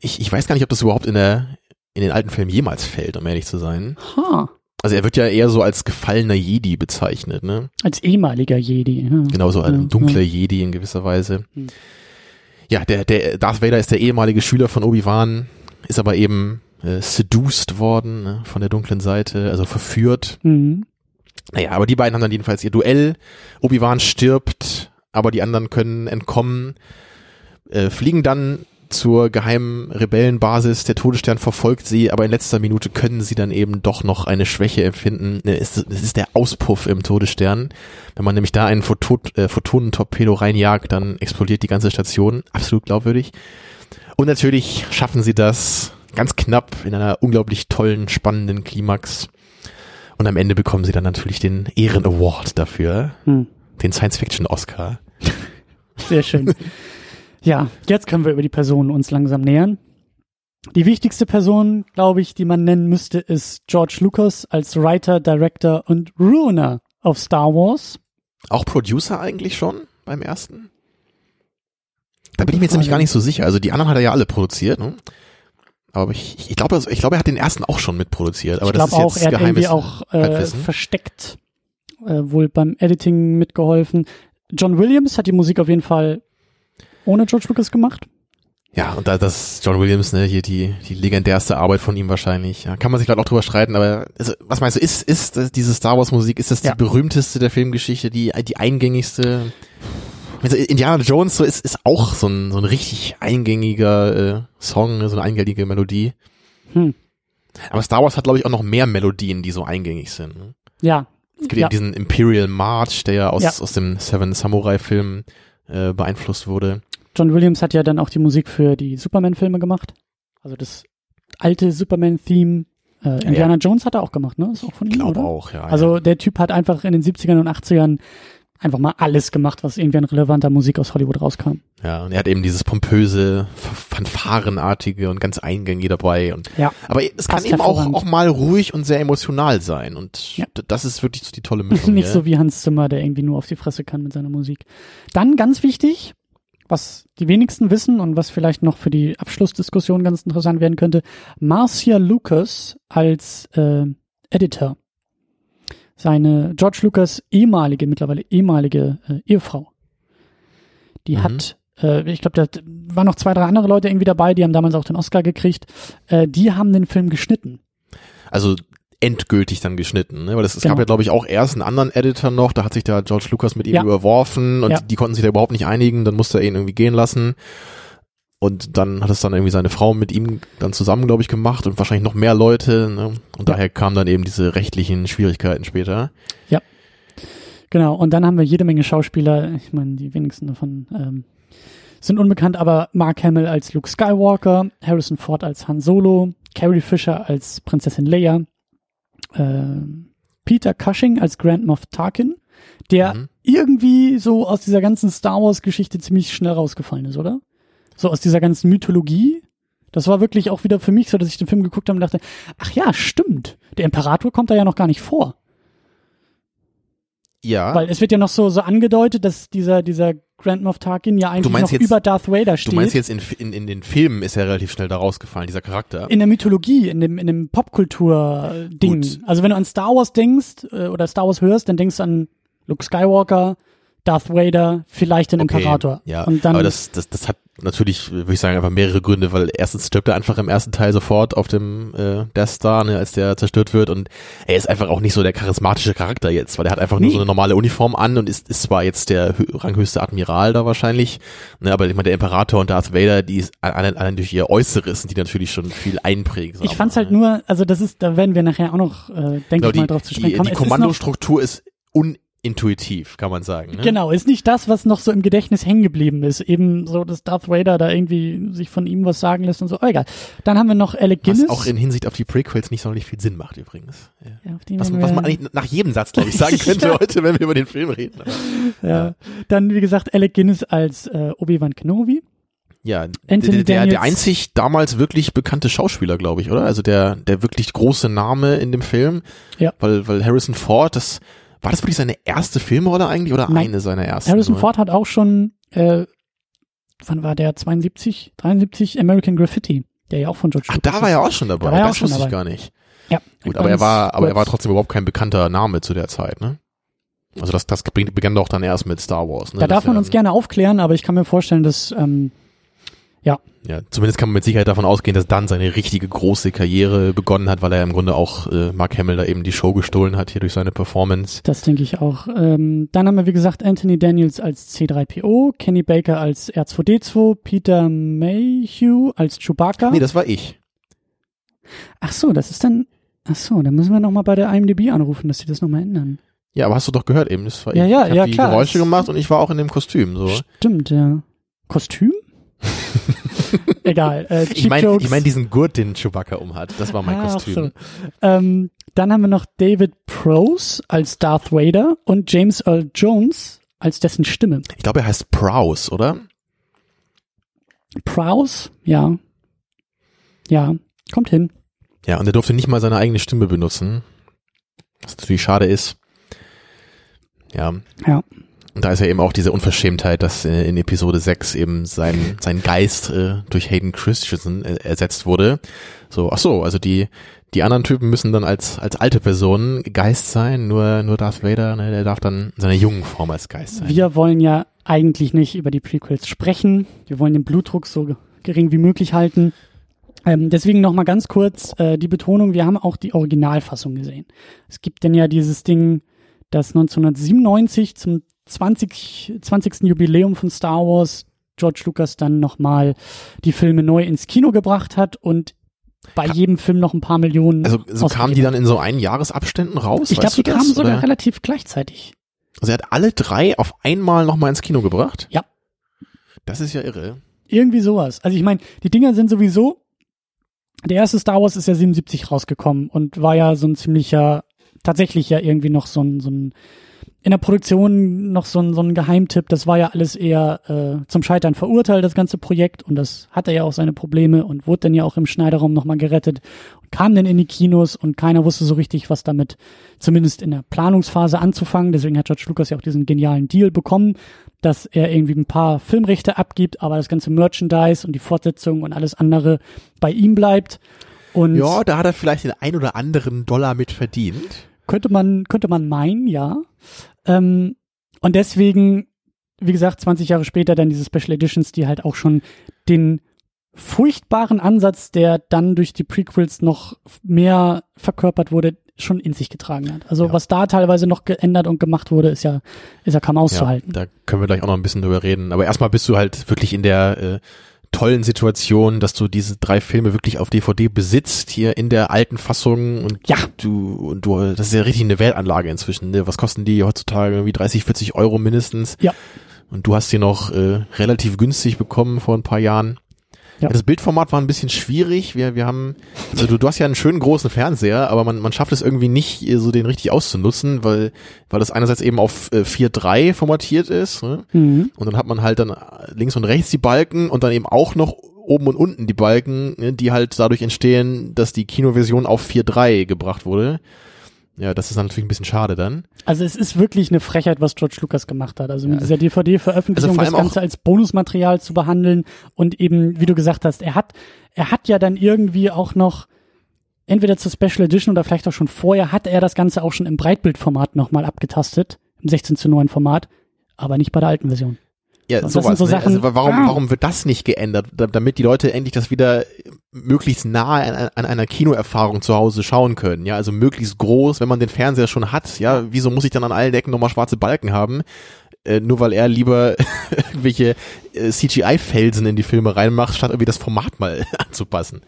ich, ich weiß gar nicht, ob das überhaupt in der, in den alten Filmen jemals fällt, um ehrlich zu sein. Ha. Also er wird ja eher so als gefallener Jedi bezeichnet, ne? Als ehemaliger Jedi. Ja. Genauso Ja, ein dunkler ja. Jedi in gewisser Weise. Hm. Ja, der, der Darth Vader ist der ehemalige Schüler von Obi-Wan, ist aber eben äh, seduced worden ne, von der dunklen Seite, also verführt. Mhm. Naja, aber die beiden haben dann jedenfalls ihr Duell. Obi-Wan stirbt, aber die anderen können entkommen, äh, fliegen dann zur geheimen Rebellenbasis. Der Todesstern verfolgt sie, aber in letzter Minute können sie dann eben doch noch eine Schwäche empfinden. Ne, Es ist, der Auspuff im Todesstern. Wenn man nämlich da einen Photo, äh, Photonentorpedo reinjagt, dann explodiert die ganze Station. Absolut glaubwürdig. Und natürlich schaffen sie das ganz knapp in einer unglaublich tollen, spannenden Klimax. Und am Ende bekommen sie dann natürlich den Ehren-Award dafür, Hm. den Science-Fiction-Oscar. Sehr schön. ja, jetzt können wir über die Personen uns langsam nähern. Die wichtigste Person, glaube ich, die man nennen müsste, ist George Lucas als Writer, Director und Ruiner auf Star Wars. Auch Producer eigentlich schon beim ersten? Da bin ich mir jetzt nämlich gar nicht so sicher. Also die anderen hat er ja alle produziert, ne? Aber ich, ich glaube, also ich glaube, er hat den ersten auch schon mitproduziert. Aber ich das glaube ist auch, jetzt er hat geheimes irgendwie auch äh, versteckt äh, wohl beim Editing mitgeholfen. John Williams hat die Musik auf jeden Fall ohne George Lucas gemacht. Ja, und da das John Williams, ne, hier die, die legendärste Arbeit von ihm wahrscheinlich. Ja, kann man sich gerade auch drüber streiten, aber also, was meinst du, ist, ist diese Star Wars Musik, ist das Ja. die berühmteste der Filmgeschichte, die, die eingängigste? Also Indiana Jones so ist, ist auch so ein, so ein richtig eingängiger äh, Song, ne, so eine eingängige Melodie. Hm. Aber Star Wars hat, glaube ich, auch noch mehr Melodien, die so eingängig sind. Ne? Ja, Es gibt Ja. eben diesen Imperial March, der ja aus, Ja. aus dem Seven Samurai Film äh, beeinflusst wurde. John Williams hat ja dann auch die Musik für die Superman-Filme gemacht. Also das alte Superman-Theme. Äh, Indiana Jones hat er auch gemacht, ne? Ist auch von Ich ihm, glaube oder? auch, ja. Also der Typ hat einfach in den 70ern und 80ern einfach mal alles gemacht, was irgendwie an relevanter Musik aus Hollywood rauskam. Ja, und er hat eben dieses pompöse, fanfarenartige und ganz eingängige dabei. Und, Ja. aber es kann eben auch, auch mal ruhig und sehr emotional sein. Und Ja. das ist wirklich so die tolle Mischung. Nicht hier. so wie Hans Zimmer, der irgendwie nur auf die Fresse kann mit seiner Musik. Dann ganz wichtig, was die wenigsten wissen und was vielleicht noch für die Abschlussdiskussion ganz interessant werden könnte, Marcia Lucas als äh, Editor. Seine George Lucas ehemalige, mittlerweile ehemalige äh, Ehefrau. Die Mhm. hat, äh, ich glaube, da waren noch zwei, drei andere Leute irgendwie dabei, die haben damals auch den Oscar gekriegt. Äh, die haben den Film geschnitten. Also endgültig dann geschnitten, ne? Weil das, es Genau. gab ja, glaube ich, auch erst einen anderen Editor noch, da hat sich da George Lucas mit ihm Ja. überworfen und Ja. die konnten sich da überhaupt nicht einigen, dann musste er ihn irgendwie gehen lassen. Und dann hat es dann irgendwie seine Frau mit ihm dann zusammen, glaube ich, gemacht und wahrscheinlich noch mehr Leute, ne? Und Ja. daher kamen dann eben diese rechtlichen Schwierigkeiten später. Genau, und dann haben wir jede Menge Schauspieler, ich meine, die wenigsten davon ähm, sind unbekannt, aber Mark Hamill als Luke Skywalker, Harrison Ford als Han Solo, Carrie Fisher als Prinzessin Leia, äh, Peter Cushing als Grand Moff Tarkin, der Mhm. irgendwie so aus dieser ganzen Star Wars Geschichte ziemlich schnell rausgefallen ist, oder? So aus dieser ganzen Mythologie. Das war wirklich auch wieder für mich so, dass ich den Film geguckt habe und dachte, ach ja, stimmt. Der Imperator kommt da ja noch gar nicht vor. Ja. Weil es wird ja noch so, so angedeutet, dass dieser, dieser Grand Moff Tarkin ja eigentlich noch jetzt- über Darth Vader steht. du meinst jetzt in, in, in den Filmen ist er relativ schnell da rausgefallen, dieser Charakter. in der Mythologie, in dem, in dem Popkultur-Ding. Also wenn du an Star Wars denkst äh, oder Star Wars hörst, dann denkst du an Luke Skywalker, Darth Vader, vielleicht den Imperator. Ja, Und dann, aber das, das, das hat natürlich, würde ich sagen, einfach mehrere Gründe, weil erstens stirbt er einfach im ersten Teil sofort auf dem äh, Death Star, ne, als der zerstört wird und er ist einfach auch nicht so der charismatische Charakter jetzt, weil er hat einfach nur Nee. so eine normale Uniform an und ist, ist zwar jetzt der hö ranghöchste Admiral da wahrscheinlich, ne, aber ich meine, der Imperator und Darth Vader, die ist allein, allein durch ihr Äußeres sind die natürlich schon viel einprägsam. ich fand's halt ne? nur, also das ist, da werden wir nachher auch noch, äh, denke Genau, ich mal, die, drauf zu sprechen die, kommen. die Es ist noch- Kommandostruktur ist unintuitiv, kann man sagen. Ne? Genau, ist nicht das, was noch so im Gedächtnis hängen geblieben ist. Eben so, dass Darth Vader da irgendwie sich von ihm was sagen lässt und so. Oh, egal. Dann haben wir noch Alec Was Guinness. auch in Hinsicht auf die Prequels nicht sonderlich viel Sinn macht übrigens. Ja. ja, Was, was man eigentlich nach jedem Satz, glaube ich, sagen könnte Ja. heute, wenn wir über den Film reden. Aber, ja. Dann, wie gesagt, Alec Guinness als äh, Obi-Wan Kenobi. ja, Anthony der, der, der einzig damals wirklich bekannte Schauspieler, glaube ich, oder? Also der, der wirklich große Name in dem Film. Ja. Weil, weil Harrison Ford, das, war das wirklich seine erste Filmrolle eigentlich oder Nein. eine seiner ersten? Harrison? Ford hat auch schon, äh, wann war der? 72, 73 American Graffiti, der ja auch von George Ach, Lucas da war er auch schon dabei. Da das wusste ich dabei. gar nicht. Ja. Gut, aber er war, aber er war trotzdem überhaupt kein bekannter Name zu der Zeit, ne? Also das, das begann doch dann erst mit Star Wars. Ne? Da Das darf man uns gerne aufklären, aber ich kann mir vorstellen, dass, ähm, Ja, zumindest kann man mit Sicherheit davon ausgehen, dass dann seine richtige große Karriere begonnen hat, weil er im Grunde auch äh, Mark Hamill da eben die Show gestohlen hat hier durch seine Performance. das denke ich auch. Ähm, dann haben wir, wie gesagt, Anthony Daniels als C3PO, Kenny Baker als R2D2, Peter Mayhew als Chewbacca. Nee, das war ich. ach so, das ist dann, ach so, dann müssen wir nochmal bei der IMDb anrufen, dass sie das nochmal ändern. Ja, aber hast du doch gehört eben, das war Ja, ich. ja, ich ja, die klar. Geräusche gemacht und ich war auch in dem Kostüm, so. Stimmt, ja. Kostüm? Egal. Äh, Ich meine, ich mein diesen Gurt, den Chewbacca umhat. Das war mein Ah, Kostüm. so. Ähm, dann haben wir noch David Prose als Darth Vader und James Earl Jones als dessen Stimme. Ich glaube, er heißt Prowse, oder? Prowse, ja. Ja, kommt hin. Ja, und er durfte nicht mal seine eigene Stimme benutzen. Was natürlich schade ist. Ja. Ja. Und da ist ja eben auch diese Unverschämtheit, dass in Episode 6 eben sein, sein Geist äh, durch Hayden Christensen äh, ersetzt wurde. So, ach so, also die, die anderen Typen müssen dann als, als alte Personen Geist sein, nur, nur Darth Vader, ne, der darf dann in seiner jungen Form als Geist sein. Wir wollen ja eigentlich nicht über die Prequels sprechen. Wir wollen den Blutdruck so gering wie möglich halten. Ähm, deswegen noch mal ganz kurz äh, die Betonung, wir haben auch die Originalfassung gesehen. Es gibt denn ja dieses Ding, das 1997 zum 20, 20. Jubiläum von Star Wars George Lucas dann nochmal die Filme neu ins Kino gebracht hat und bei Ka- jedem Film noch ein paar Millionen. Also so kamen die dann in so einen Jahresabständen raus? Ich glaube, die kamen sogar oder? relativ gleichzeitig. Also er hat alle drei auf einmal nochmal ins Kino gebracht? Ja. Das ist ja irre. Irgendwie sowas. Also ich meine, die Dinger sind sowieso. Der erste Star Wars ist ja 77 rausgekommen und war ja so ein ziemlicher, tatsächlich ja irgendwie noch so ein, so ein in der Produktion noch so ein, so ein Geheimtipp. Das war ja alles eher äh, zum Scheitern verurteilt, das ganze Projekt. Und das hatte ja auch seine Probleme und wurde dann ja auch im Schneiderraum nochmal gerettet und kam dann in die Kinos und keiner wusste so richtig, was damit zumindest in der Planungsphase anzufangen. Deswegen hat George Lucas ja auch diesen genialen Deal bekommen, dass er irgendwie ein paar Filmrechte abgibt, aber das ganze Merchandise und die Fortsetzung und alles andere bei ihm bleibt. Und Ja, da hat er vielleicht den ein oder anderen Dollar mit verdient. könnte man, könnte man meinen, ja. Ähm, und deswegen, wie gesagt, 20 Jahre später dann diese Special Editions, die halt auch schon den furchtbaren Ansatz, der dann durch die Prequels noch mehr verkörpert wurde, schon in sich getragen hat. Also Ja. was da teilweise noch geändert und gemacht wurde, ist ja, ist ja kaum auszuhalten. Ja, da können wir gleich auch noch ein bisschen drüber reden. Aber erstmal bist du halt wirklich in der äh, tollen Situation, dass du diese drei Filme wirklich auf DVD besitzt, hier in der alten Fassung und Ja. du, und du, das ist ja richtig eine Wertanlage inzwischen. Ne? Was kosten die heutzutage? Irgendwie 30, 40 Euro mindestens. Ja. Und du hast die noch äh, relativ günstig bekommen vor ein paar Jahren. Ja. Das Bildformat war ein bisschen schwierig. Wir, wir haben, also du, du hast ja einen schönen großen Fernseher, aber man, man schafft es irgendwie nicht, äh, so den richtig auszunutzen, weil, weil das einerseits eben auf äh, 4.3 formatiert ist. Ne? Mhm. Und dann hat man halt dann links und rechts die Balken und dann eben auch noch oben und unten die Balken, ne, die halt dadurch entstehen, dass die Kinoversion auf 4.3 gebracht wurde. Ja, das ist dann natürlich ein bisschen schade dann. Also es ist wirklich eine Frechheit, was George Lucas gemacht hat. Also mit Ja. dieser DVD-Veröffentlichung Also das Ganze als Bonusmaterial zu behandeln und eben, wie du gesagt hast, er hat, er hat ja dann irgendwie auch noch entweder zur Special Edition oder vielleicht auch schon vorher, hat er das Ganze auch schon im Breitbildformat nochmal abgetastet, im 16 zu 9 Format, aber nicht bei der alten Version. Ja, Und sowas. so ne? Sachen- also warum, Ah. warum wird das nicht geändert, da, damit die Leute endlich das wieder möglichst nah an, an einer Kinoerfahrung zu Hause schauen können? Ja, also möglichst groß, wenn man den Fernseher schon hat. Ja, wieso muss ich dann an allen Ecken nochmal schwarze Balken haben? Äh, nur weil er lieber irgendwelche äh, CGI-Felsen in die Filme reinmacht, statt irgendwie das Format mal anzupassen.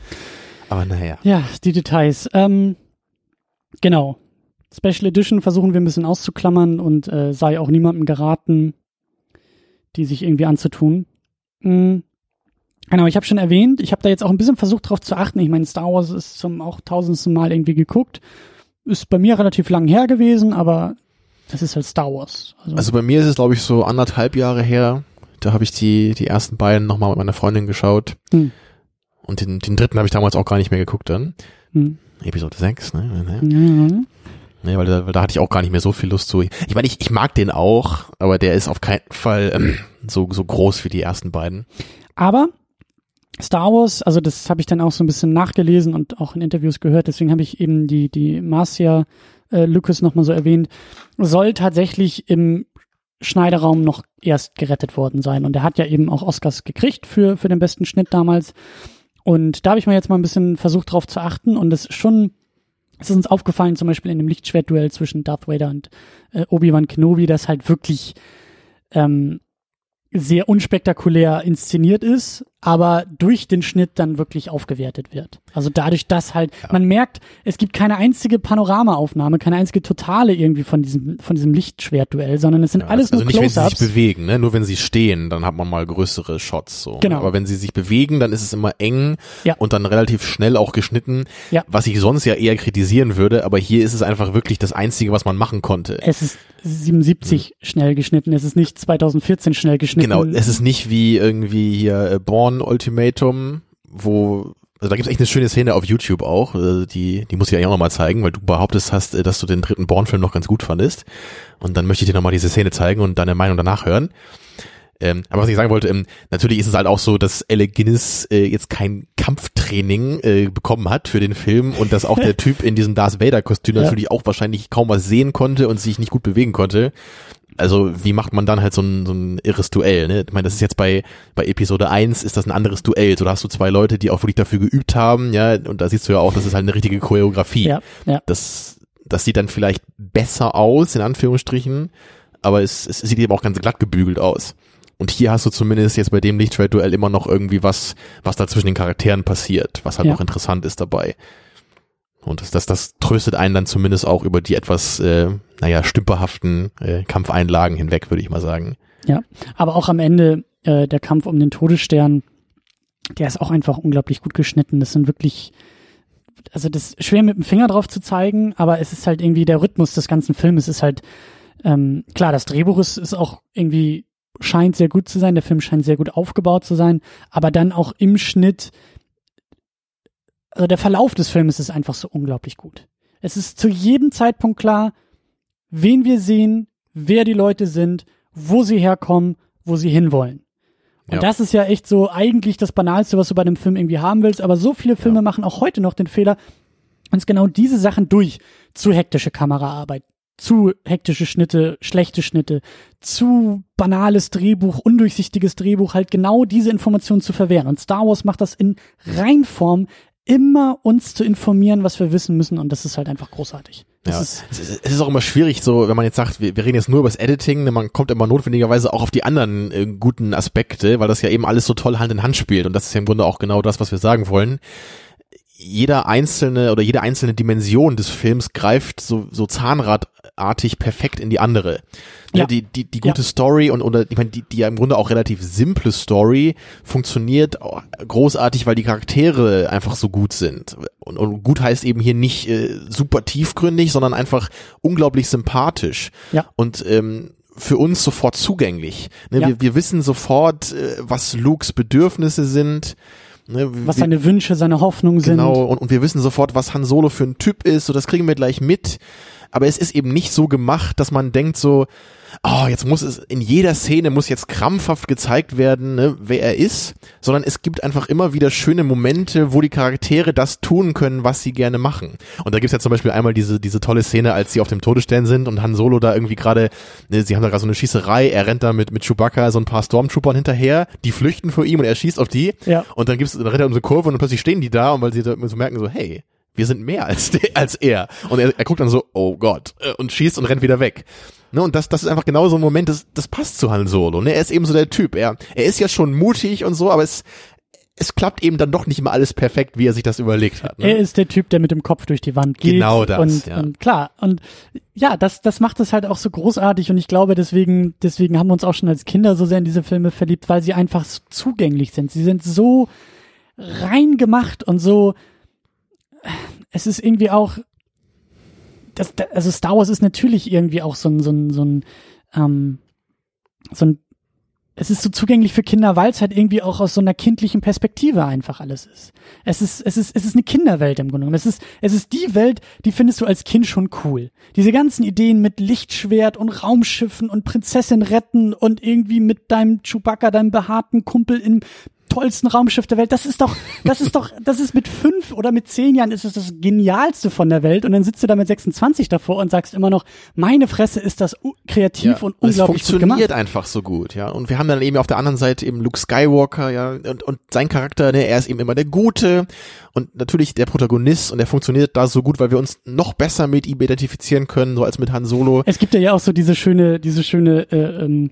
Aber naja. Ja, die Details. Ähm, genau. Special Edition versuchen wir ein bisschen auszuklammern und äh, sei auch niemandem geraten, die sich irgendwie anzutun. Mhm. Genau, ich habe schon erwähnt, ich habe da jetzt auch ein bisschen versucht drauf zu achten. Ich meine, Star Wars ist zum auch tausendsten Mal irgendwie geguckt. Ist bei mir relativ lang her gewesen, aber es ist halt Star Wars. Also, Also bei mir ist es, glaube ich, so anderthalb Jahre her. Da habe ich die, die ersten beiden nochmal mit meiner Freundin geschaut. Hm. Und den, den dritten habe ich damals auch gar nicht mehr geguckt dann. hm. Episode 6, ne? ne? Nee, weil da, weil da hatte ich auch gar nicht mehr so viel Lust zu. Ich meine, ich, ich mag den auch, aber der ist auf keinen Fall ähm, so, so groß wie die ersten beiden. Aber Star Wars, also das habe ich dann auch so ein bisschen nachgelesen und auch in Interviews gehört, deswegen habe ich eben die, die Marcia äh, Lucas nochmal so erwähnt, soll tatsächlich im Schneideraum noch erst gerettet worden sein. Und er hat ja eben auch Oscars gekriegt für, für den besten Schnitt damals. Und da habe ich mir jetzt mal ein bisschen versucht drauf zu achten und es ist schon, es ist uns aufgefallen, zum Beispiel in dem Lichtschwertduell zwischen Darth Vader und äh, Obi-Wan Kenobi, das halt wirklich ähm, sehr unspektakulär inszeniert ist, aber durch den Schnitt dann wirklich aufgewertet wird. Also dadurch, dass halt, man merkt, es gibt keine einzige Panoramaaufnahme, keine einzige totale irgendwie von diesem, von diesem Lichtschwertduell, sondern es sind Ja, alles also nur nicht, wenn sie sich Close-Ups. bewegen, ne? Nur wenn sie stehen, dann hat man mal größere Shots. So. Genau. Aber wenn sie sich bewegen, dann ist es immer eng Ja. und dann relativ schnell auch geschnitten. Ja. Was ich sonst ja eher kritisieren würde, aber hier ist es einfach wirklich das Einzige, was man machen konnte. Es ist 77 schnell geschnitten, es ist nicht 2014 schnell geschnitten. Genau, es ist nicht wie irgendwie hier äh, Born Ultimatum, wo also da gibt's echt eine schöne Szene auf YouTube auch, äh, die die muss ich eigentlich auch nochmal zeigen, weil du behauptest hast, äh, dass du den dritten Born-Film noch ganz gut fandest. Und dann möchte ich dir nochmal diese Szene zeigen und deine Meinung danach hören. Ähm, aber was ich sagen wollte, ähm, natürlich ist es halt auch so, dass Alec Guinness äh, jetzt kein Kampftraining äh, bekommen hat für den Film und dass auch der Typ in diesem Darth Vader Kostüm Ja. natürlich auch wahrscheinlich kaum was sehen konnte und sich nicht gut bewegen konnte. Also wie macht man dann halt so ein, so ein irres Duell? Ne? Ich meine, das ist jetzt bei, bei Episode 1 ist das ein anderes Duell. So, da hast du zwei Leute, die auch wirklich dafür geübt haben, ja, und da siehst du ja auch, das ist halt eine richtige Choreografie. ja, ja. Das, das sieht dann vielleicht besser aus, in Anführungsstrichen, aber es, es sieht eben auch ganz glatt gebügelt aus. Und hier hast du zumindest jetzt bei dem Lichtschwertduell immer noch irgendwie was, was da zwischen den Charakteren passiert, was halt Ja. noch interessant ist dabei. Und das, das, das tröstet einen dann zumindest auch über die etwas, äh, naja, stümperhaften äh, Kampfeinlagen hinweg, würde ich mal sagen. Ja, aber auch am Ende äh, der Kampf um den Todesstern, der ist auch einfach unglaublich gut geschnitten. Das sind wirklich, also das ist schwer mit dem Finger drauf zu zeigen, aber es ist halt irgendwie der Rhythmus des ganzen Filmes ist halt ähm, klar. Das Drehbuch ist, ist auch irgendwie scheint sehr gut zu sein. Der Film scheint sehr gut aufgebaut zu sein, aber dann auch im Schnitt, also der Verlauf des Filmes ist einfach so unglaublich gut. Es ist zu jedem Zeitpunkt klar, wen wir sehen, wer die Leute sind, wo sie herkommen, wo sie hinwollen. Und Ja. das ist ja echt so eigentlich das Banalste, was du bei einem Film irgendwie haben willst. Aber so viele Filme machen auch heute noch den Fehler. uns genau diese Sachen durch. Zu hektische Kameraarbeit, zu hektische Schnitte, schlechte Schnitte, zu banales Drehbuch, undurchsichtiges Drehbuch, halt genau diese Informationen zu verwehren. Und Star Wars macht das in Reinform immer uns zu informieren, was wir wissen müssen und das ist halt einfach großartig. Das ja. ist, es, ist, es ist auch immer schwierig, so wenn man jetzt sagt, wir, wir reden jetzt nur über das Editing, man kommt immer notwendigerweise auch auf die anderen äh, guten Aspekte, weil das ja eben alles so toll Hand in Hand spielt und das ist ja im Grunde auch genau das, was wir sagen wollen jeder einzelne oder jede einzelne Dimension des Films greift so, so zahnradartig perfekt in die andere. Ne, Ja. Die, die, die gute Ja. Story und oder ich meine, die, die ja im Grunde auch relativ simple Story funktioniert auch großartig, weil die Charaktere einfach so gut sind. Und, und gut heißt eben hier nicht äh, super tiefgründig, sondern einfach unglaublich sympathisch. Ja. Und ähm, für uns sofort zugänglich. Ne, Ja. wir, wir wissen sofort, äh, was Lukes Bedürfnisse sind. Ne, was wir- seine Wünsche, seine Hoffnungen sind. Genau, und, und wir wissen sofort, was Han Solo für ein Typ ist, so das kriegen wir gleich mit. Aber es ist eben nicht so gemacht, dass man denkt so, oh, jetzt muss es, in jeder Szene muss jetzt krampfhaft gezeigt werden, ne, wer er ist, sondern es gibt einfach immer wieder schöne Momente, wo die Charaktere das tun können, was sie gerne machen. Und da gibt's ja zum Beispiel einmal diese, diese tolle Szene, als sie auf dem Todesstern sind und Han Solo da irgendwie gerade, ne, sie haben da gerade so eine Schießerei, er rennt da mit, mit Chewbacca so ein paar Stormtroopern hinterher, die flüchten vor ihm und er schießt auf die. Ja. Und dann gibt's, dann rennt er um so Kurve und plötzlich stehen die da und weil sie da so merken so, hey, wir sind mehr als, der, als er. Und er, er guckt dann so, oh Gott, äh, und schießt und rennt wieder weg. Ne, und das, das ist einfach genau so ein Moment, das, das passt zu Han Solo. Ne? Er ist eben so der Typ. Er, er ist ja schon mutig und so, aber es, es klappt eben dann doch nicht immer alles perfekt, wie er sich das überlegt hat. Er Ne? ist der Typ, der mit dem Kopf durch die Wand geht. Genau das, Und, ja. und klar, und ja, das, das macht es halt auch so großartig und ich glaube, deswegen, deswegen haben wir uns auch schon als Kinder so sehr in diese Filme verliebt, weil sie einfach so zugänglich sind. Sie sind so rein gemacht und so, es ist irgendwie auch, das, also Star Wars ist natürlich irgendwie auch so ein, so ein, so ein, ähm, so ein es ist so zugänglich für Kinder, weil es halt irgendwie auch aus so einer kindlichen Perspektive einfach alles ist. Es ist, es ist, es ist eine Kinderwelt im Grunde genommen. Es ist, es ist die Welt, die findest du als Kind schon cool. Diese ganzen Ideen mit Lichtschwert und Raumschiffen und Prinzessin retten und irgendwie mit deinem Chewbacca, deinem behaarten Kumpel im tollsten Raumschiff der Welt. Das ist doch, das ist doch, das ist mit fünf oder mit zehn Jahren ist es das genialste von der Welt und dann sitzt du da mit 26 davor und sagst immer noch, meine Fresse ist das kreativ und es unglaublich gut funktioniert gemacht. einfach so gut, ja. Und wir haben dann eben auf der anderen Seite eben Luke Skywalker, ja, und, und sein Charakter, ne, er ist eben immer der Gute und natürlich der Protagonist und er funktioniert da so gut, weil wir uns noch besser mit ihm identifizieren können, so als mit Han Solo. Es gibt ja ja auch so diese schöne, diese schöne, äh, ähm,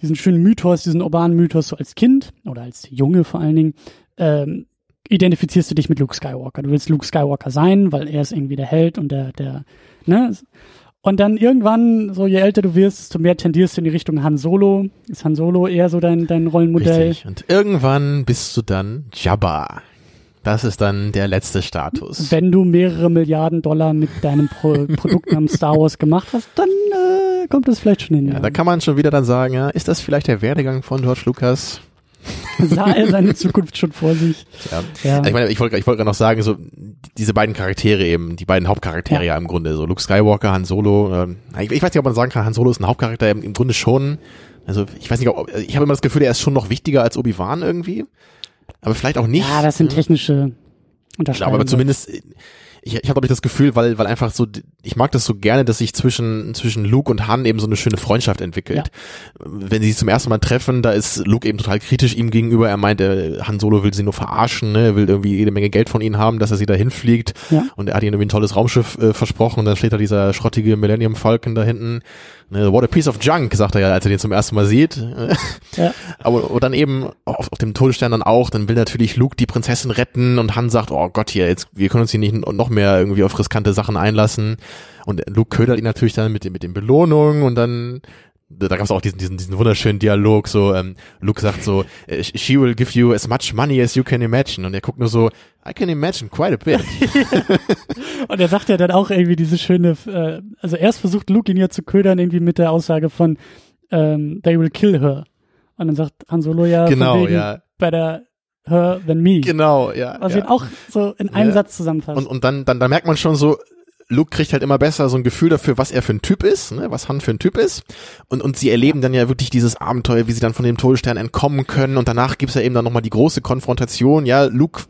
diesen schönen Mythos, diesen urbanen Mythos, so als Kind oder als Junge vor allen Dingen, ähm, identifizierst du dich mit Luke Skywalker. Du willst Luke Skywalker sein, weil er ist irgendwie der Held und der, der, ne? Und dann irgendwann, so je älter du wirst, desto mehr tendierst du in die Richtung Han Solo. Ist Han Solo eher so dein, dein Rollenmodell? Richtig. Und irgendwann bist du dann Jabba. Das ist dann der letzte Status. Wenn du mehrere Milliarden Dollar mit deinem Pro Produkt namens Star Wars gemacht hast, dann äh, kommt es vielleicht schon hin. Ja, da kann man schon wieder dann sagen, ja, ist das vielleicht der Werdegang von George Lucas? Sah er seine Zukunft schon vor sich? Ja. Ja. Ich meine, ich wollte ich wollte gerade noch sagen, so diese beiden Charaktere eben, die beiden Hauptcharaktere ja, Ja. im Grunde, so Luke Skywalker, Han Solo. Ähm, ich, ich weiß nicht, ob man sagen kann, Han Solo ist ein Hauptcharakter, im, im Grunde schon. Also ich weiß nicht, ob, ich habe immer das Gefühl, er ist schon noch wichtiger als Obi-Wan irgendwie. Aber vielleicht auch nicht. Ja, das sind technische Ja, Unterscheidungen. aber zumindest, ich, ich habe glaube ich das Gefühl, weil, weil einfach so, ich mag das so gerne, dass sich zwischen, zwischen Luke und Han eben so eine schöne Freundschaft entwickelt. Wenn sie sich zum ersten Mal treffen, da ist Luke eben total kritisch ihm gegenüber. Er meint, äh, Han Solo will sie nur verarschen, ne? er will irgendwie jede Menge Geld von ihnen haben, dass er sie dahin fliegt. Ja. Und er hat ihnen irgendwie ein tolles Raumschiff äh, versprochen und dann steht da dieser schrottige Millennium Falcon da hinten. Ne, What a piece of junk, sagt er ja, als er den zum ersten Mal sieht. Ja. Aber und dann eben auf, auf dem Todesstern dann auch, dann will natürlich Luke die Prinzessin retten und Han sagt, oh Gott, hier, jetzt, wir können uns hier nicht noch mehr irgendwie auf riskante Sachen einlassen. Und Luke ködert ihn natürlich dann mit, den- mit den Belohnungen und dann da gab es auch diesen, diesen, diesen wunderschönen Dialog, so, ähm, Luke sagt so, äh, she will give you as much money as you can imagine. Und er guckt nur so, I can imagine quite a bit. Und er sagt ja dann auch irgendwie diese schöne, äh, also erst versucht Luke ihn ja zu ködern irgendwie mit der Aussage von ähm, they will kill her. Und dann sagt Han Solo ja, Genau, wegen, ja. better her than me. genau, ja. Was ja. ihn auch so in einem Ja. Satz zusammenfasst. Und, und dann, dann, dann merkt man schon so, Luke kriegt halt immer besser so ein Gefühl dafür, was er für ein Typ ist, ne, was Han für ein Typ ist. Und, und sie erleben dann ja wirklich dieses Abenteuer, wie sie dann von dem Todesstern entkommen können. Und danach gibt's ja eben dann nochmal die große Konfrontation. Ja, Luke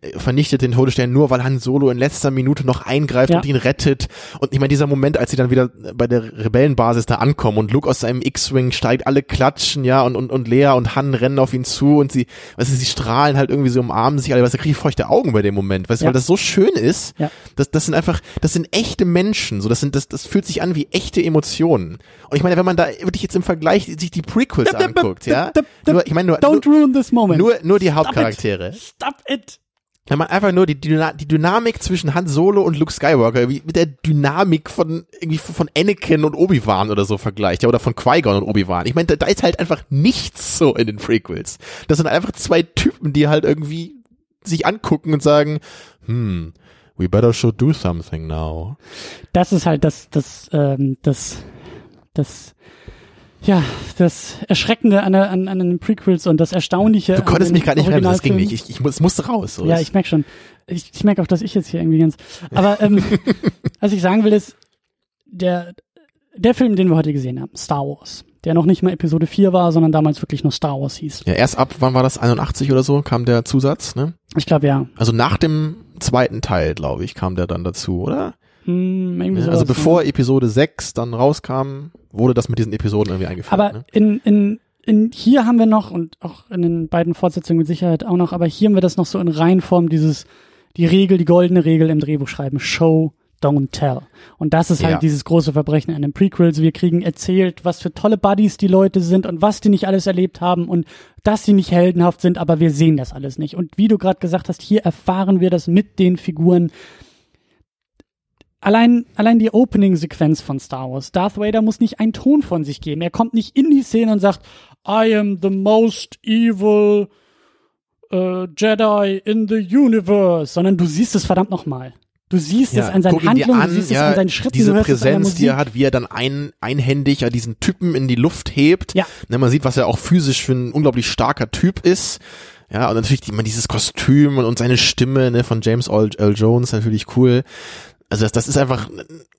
äh, vernichtet den Todesstern nur, weil Han Solo in letzter Minute noch eingreift Ja. und ihn rettet. Und ich meine, dieser Moment, als sie dann wieder bei der Rebellenbasis da ankommen und Luke aus seinem X-Wing steigt, alle klatschen, ja, und, und, und Lea und Han rennen auf ihn zu und sie, weißt du, sie strahlen halt irgendwie so umarmen sich alle, weißt du, kriege ich feuchte Augen bei dem Moment, weißt du, Ja. weil das so schön ist. Ja. Das, das sind einfach, das sind echte Menschen, so, das sind, das, das fühlt sich an wie echte Emotionen. Und ich meine, wenn man da wirklich jetzt im Vergleich sich die Prequels anguckt, ja, nur, ich meine nur, Don't ruin this moment. nur, nur die Stop Hauptcharaktere. It. Stop it. Wenn man einfach nur die, Dyna die Dynamik zwischen Han Solo und Luke Skywalker wie mit der Dynamik von irgendwie von Anakin und Obi-Wan oder so vergleicht, ja, oder von Qui-Gon und Obi-Wan. Ich meine, da, da ist halt einfach nichts so in den Prequels. Das sind einfach zwei Typen, die halt irgendwie sich angucken und sagen, hm, we better should do something now. Das ist halt das, das, ähm, das, das, ja, das Erschreckende an, an, an den Prequels und das Erstaunliche. Du konntest mich gerade nicht bremsen, das ging nicht. Ich, ich muss, es musste raus. So. Ja, ich merk schon. Ich, ich merke auch, dass ich jetzt hier irgendwie ganz. Aber ähm, was ich sagen will, ist, der, der Film, den wir heute gesehen haben, Star Wars, der noch nicht mal Episode 4 war, sondern damals wirklich nur Star Wars hieß. ja, erst ab, wann war das, 81 oder so, kam der Zusatz, ne? Ich glaube ja. Also nach dem zweiten Teil, glaube ich, kam der dann dazu, oder? Hm, sowas, also ne? bevor Episode 6 dann rauskam, wurde das mit diesen Episoden irgendwie eingeführt. Aber ne? in, in, in, hier haben wir noch, und auch in den beiden Fortsetzungen mit Sicherheit auch noch, aber hier haben wir das noch so in Reihenform, dieses, die Regel, die goldene Regel im Drehbuch schreiben, Show, don't tell. Und das ist halt Ja. dieses große Verbrechen an den Prequels. Wir kriegen erzählt, was für tolle Buddies die Leute sind und was die nicht alles erlebt haben und dass sie nicht heldenhaft sind, aber wir sehen das alles nicht. Und wie du gerade gesagt hast, hier erfahren wir das mit den Figuren, Allein, allein die Opening-Sequenz von Star Wars. Darth Vader muss nicht einen Ton von sich geben. Er kommt nicht in die Szene und sagt, I am the most evil äh, Jedi in the universe, sondern du siehst es verdammt nochmal. Du siehst es an seinen Handlungen, an, du siehst ja, es an seinen Schritten, diese du hörst es an der Präsenz, die er hat, wie er dann ein, einhändig ja diesen Typen in die Luft hebt. Ja. Ne, man sieht, was er auch physisch für ein unglaublich starker Typ ist. Ja, und natürlich die, man dieses Kostüm und, und seine Stimme ne, von James Earl, Earl Jones natürlich cool. Also das, das ist einfach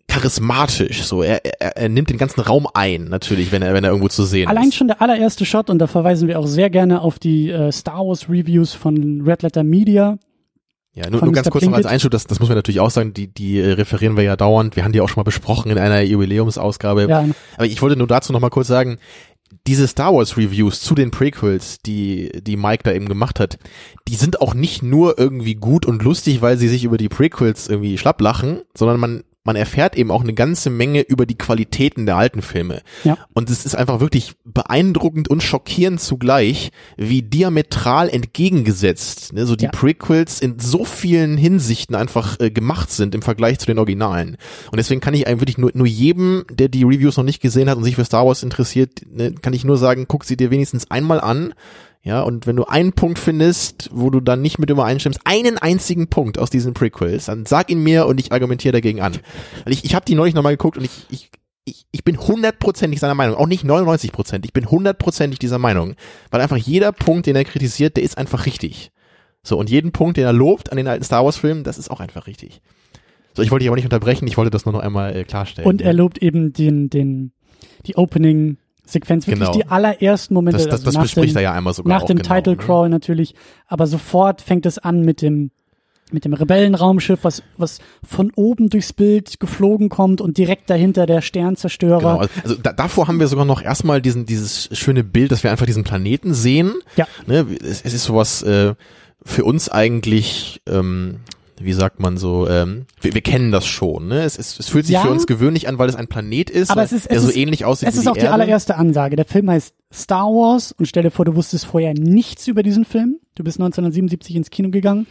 charismatisch. So, er, er, er nimmt den ganzen Raum ein, natürlich, wenn er, wenn er irgendwo zu sehen Allein ist. schon der allererste Shot, und da verweisen wir auch sehr gerne auf die äh, Star Wars Reviews von Red Letter Media. Ja, nur, nur ganz Mr. kurz noch als. Einschub, das, das muss man natürlich auch sagen, die, die äh, referieren wir ja dauernd. Wir haben die auch schon mal besprochen in einer Jubiläumsausgabe. Ja, Aber ich wollte nur dazu noch mal kurz sagen, diese Star Wars Reviews zu den Prequels, die, die Mike da eben gemacht hat, die sind auch nicht nur irgendwie gut und lustig, weil sie sich über die Prequels irgendwie schlapp lachen, sondern man, man erfährt eben auch eine ganze Menge über die Qualitäten der alten Filme. Ja. Und es ist einfach wirklich beeindruckend und schockierend zugleich, wie diametral entgegengesetzt, ne, so die Ja. Prequels in so vielen Hinsichten einfach äh, gemacht sind im Vergleich zu den Originalen. Und deswegen kann ich einem wirklich nur, nur jedem, der die Reviews noch nicht gesehen hat und sich für Star Wars interessiert, ne, kann ich nur sagen, guck sie dir wenigstens einmal an. Ja, und wenn du einen Punkt findest, wo du dann nicht mit übereinstimmst, einen einzigen Punkt aus diesen Prequels, dann sag ihn mir und ich argumentiere dagegen an. Weil ich, ich habe die neulich nochmal geguckt und ich, ich, ich, ich bin hundertprozentig seiner Meinung, auch nicht 99 Prozent, ich bin hundertprozentig dieser Meinung, weil einfach jeder Punkt, den er kritisiert, der ist einfach richtig. So, und jeden Punkt, den er lobt an den alten Star Wars Filmen, das ist auch einfach richtig. So, ich wollte dich aber nicht unterbrechen, ich wollte das nur noch einmal äh, klarstellen. und er lobt eben den, den, die Opening-Sequenz, wirklich Genau. die allerersten Momente. das, das, also das bespricht dem, er ja einmal sogar Nach dem genau, Title ne? Crawl natürlich, aber sofort fängt es an mit dem mit dem Rebellenraumschiff, was was von oben durchs Bild geflogen kommt und direkt dahinter der Sternzerstörer. Genau, also da, davor haben wir sogar noch erstmal diesen dieses schöne Bild, dass wir einfach diesen Planeten sehen. Ja. Ne, es, es ist sowas äh, für uns eigentlich, ähm, wie sagt man so, ähm, wir, wir kennen das schon. Ne? Es, es, es fühlt sich Ja. für uns gewöhnlich an, weil es ein Planet ist, Aber es ist- der es so ist- ähnlich aussieht Es ist die auch die Erde. allererste Ansage. Der Film heißt Star Wars und stell dir vor, du wusstest vorher nichts über diesen Film. Du bist 1977 ins Kino gegangen.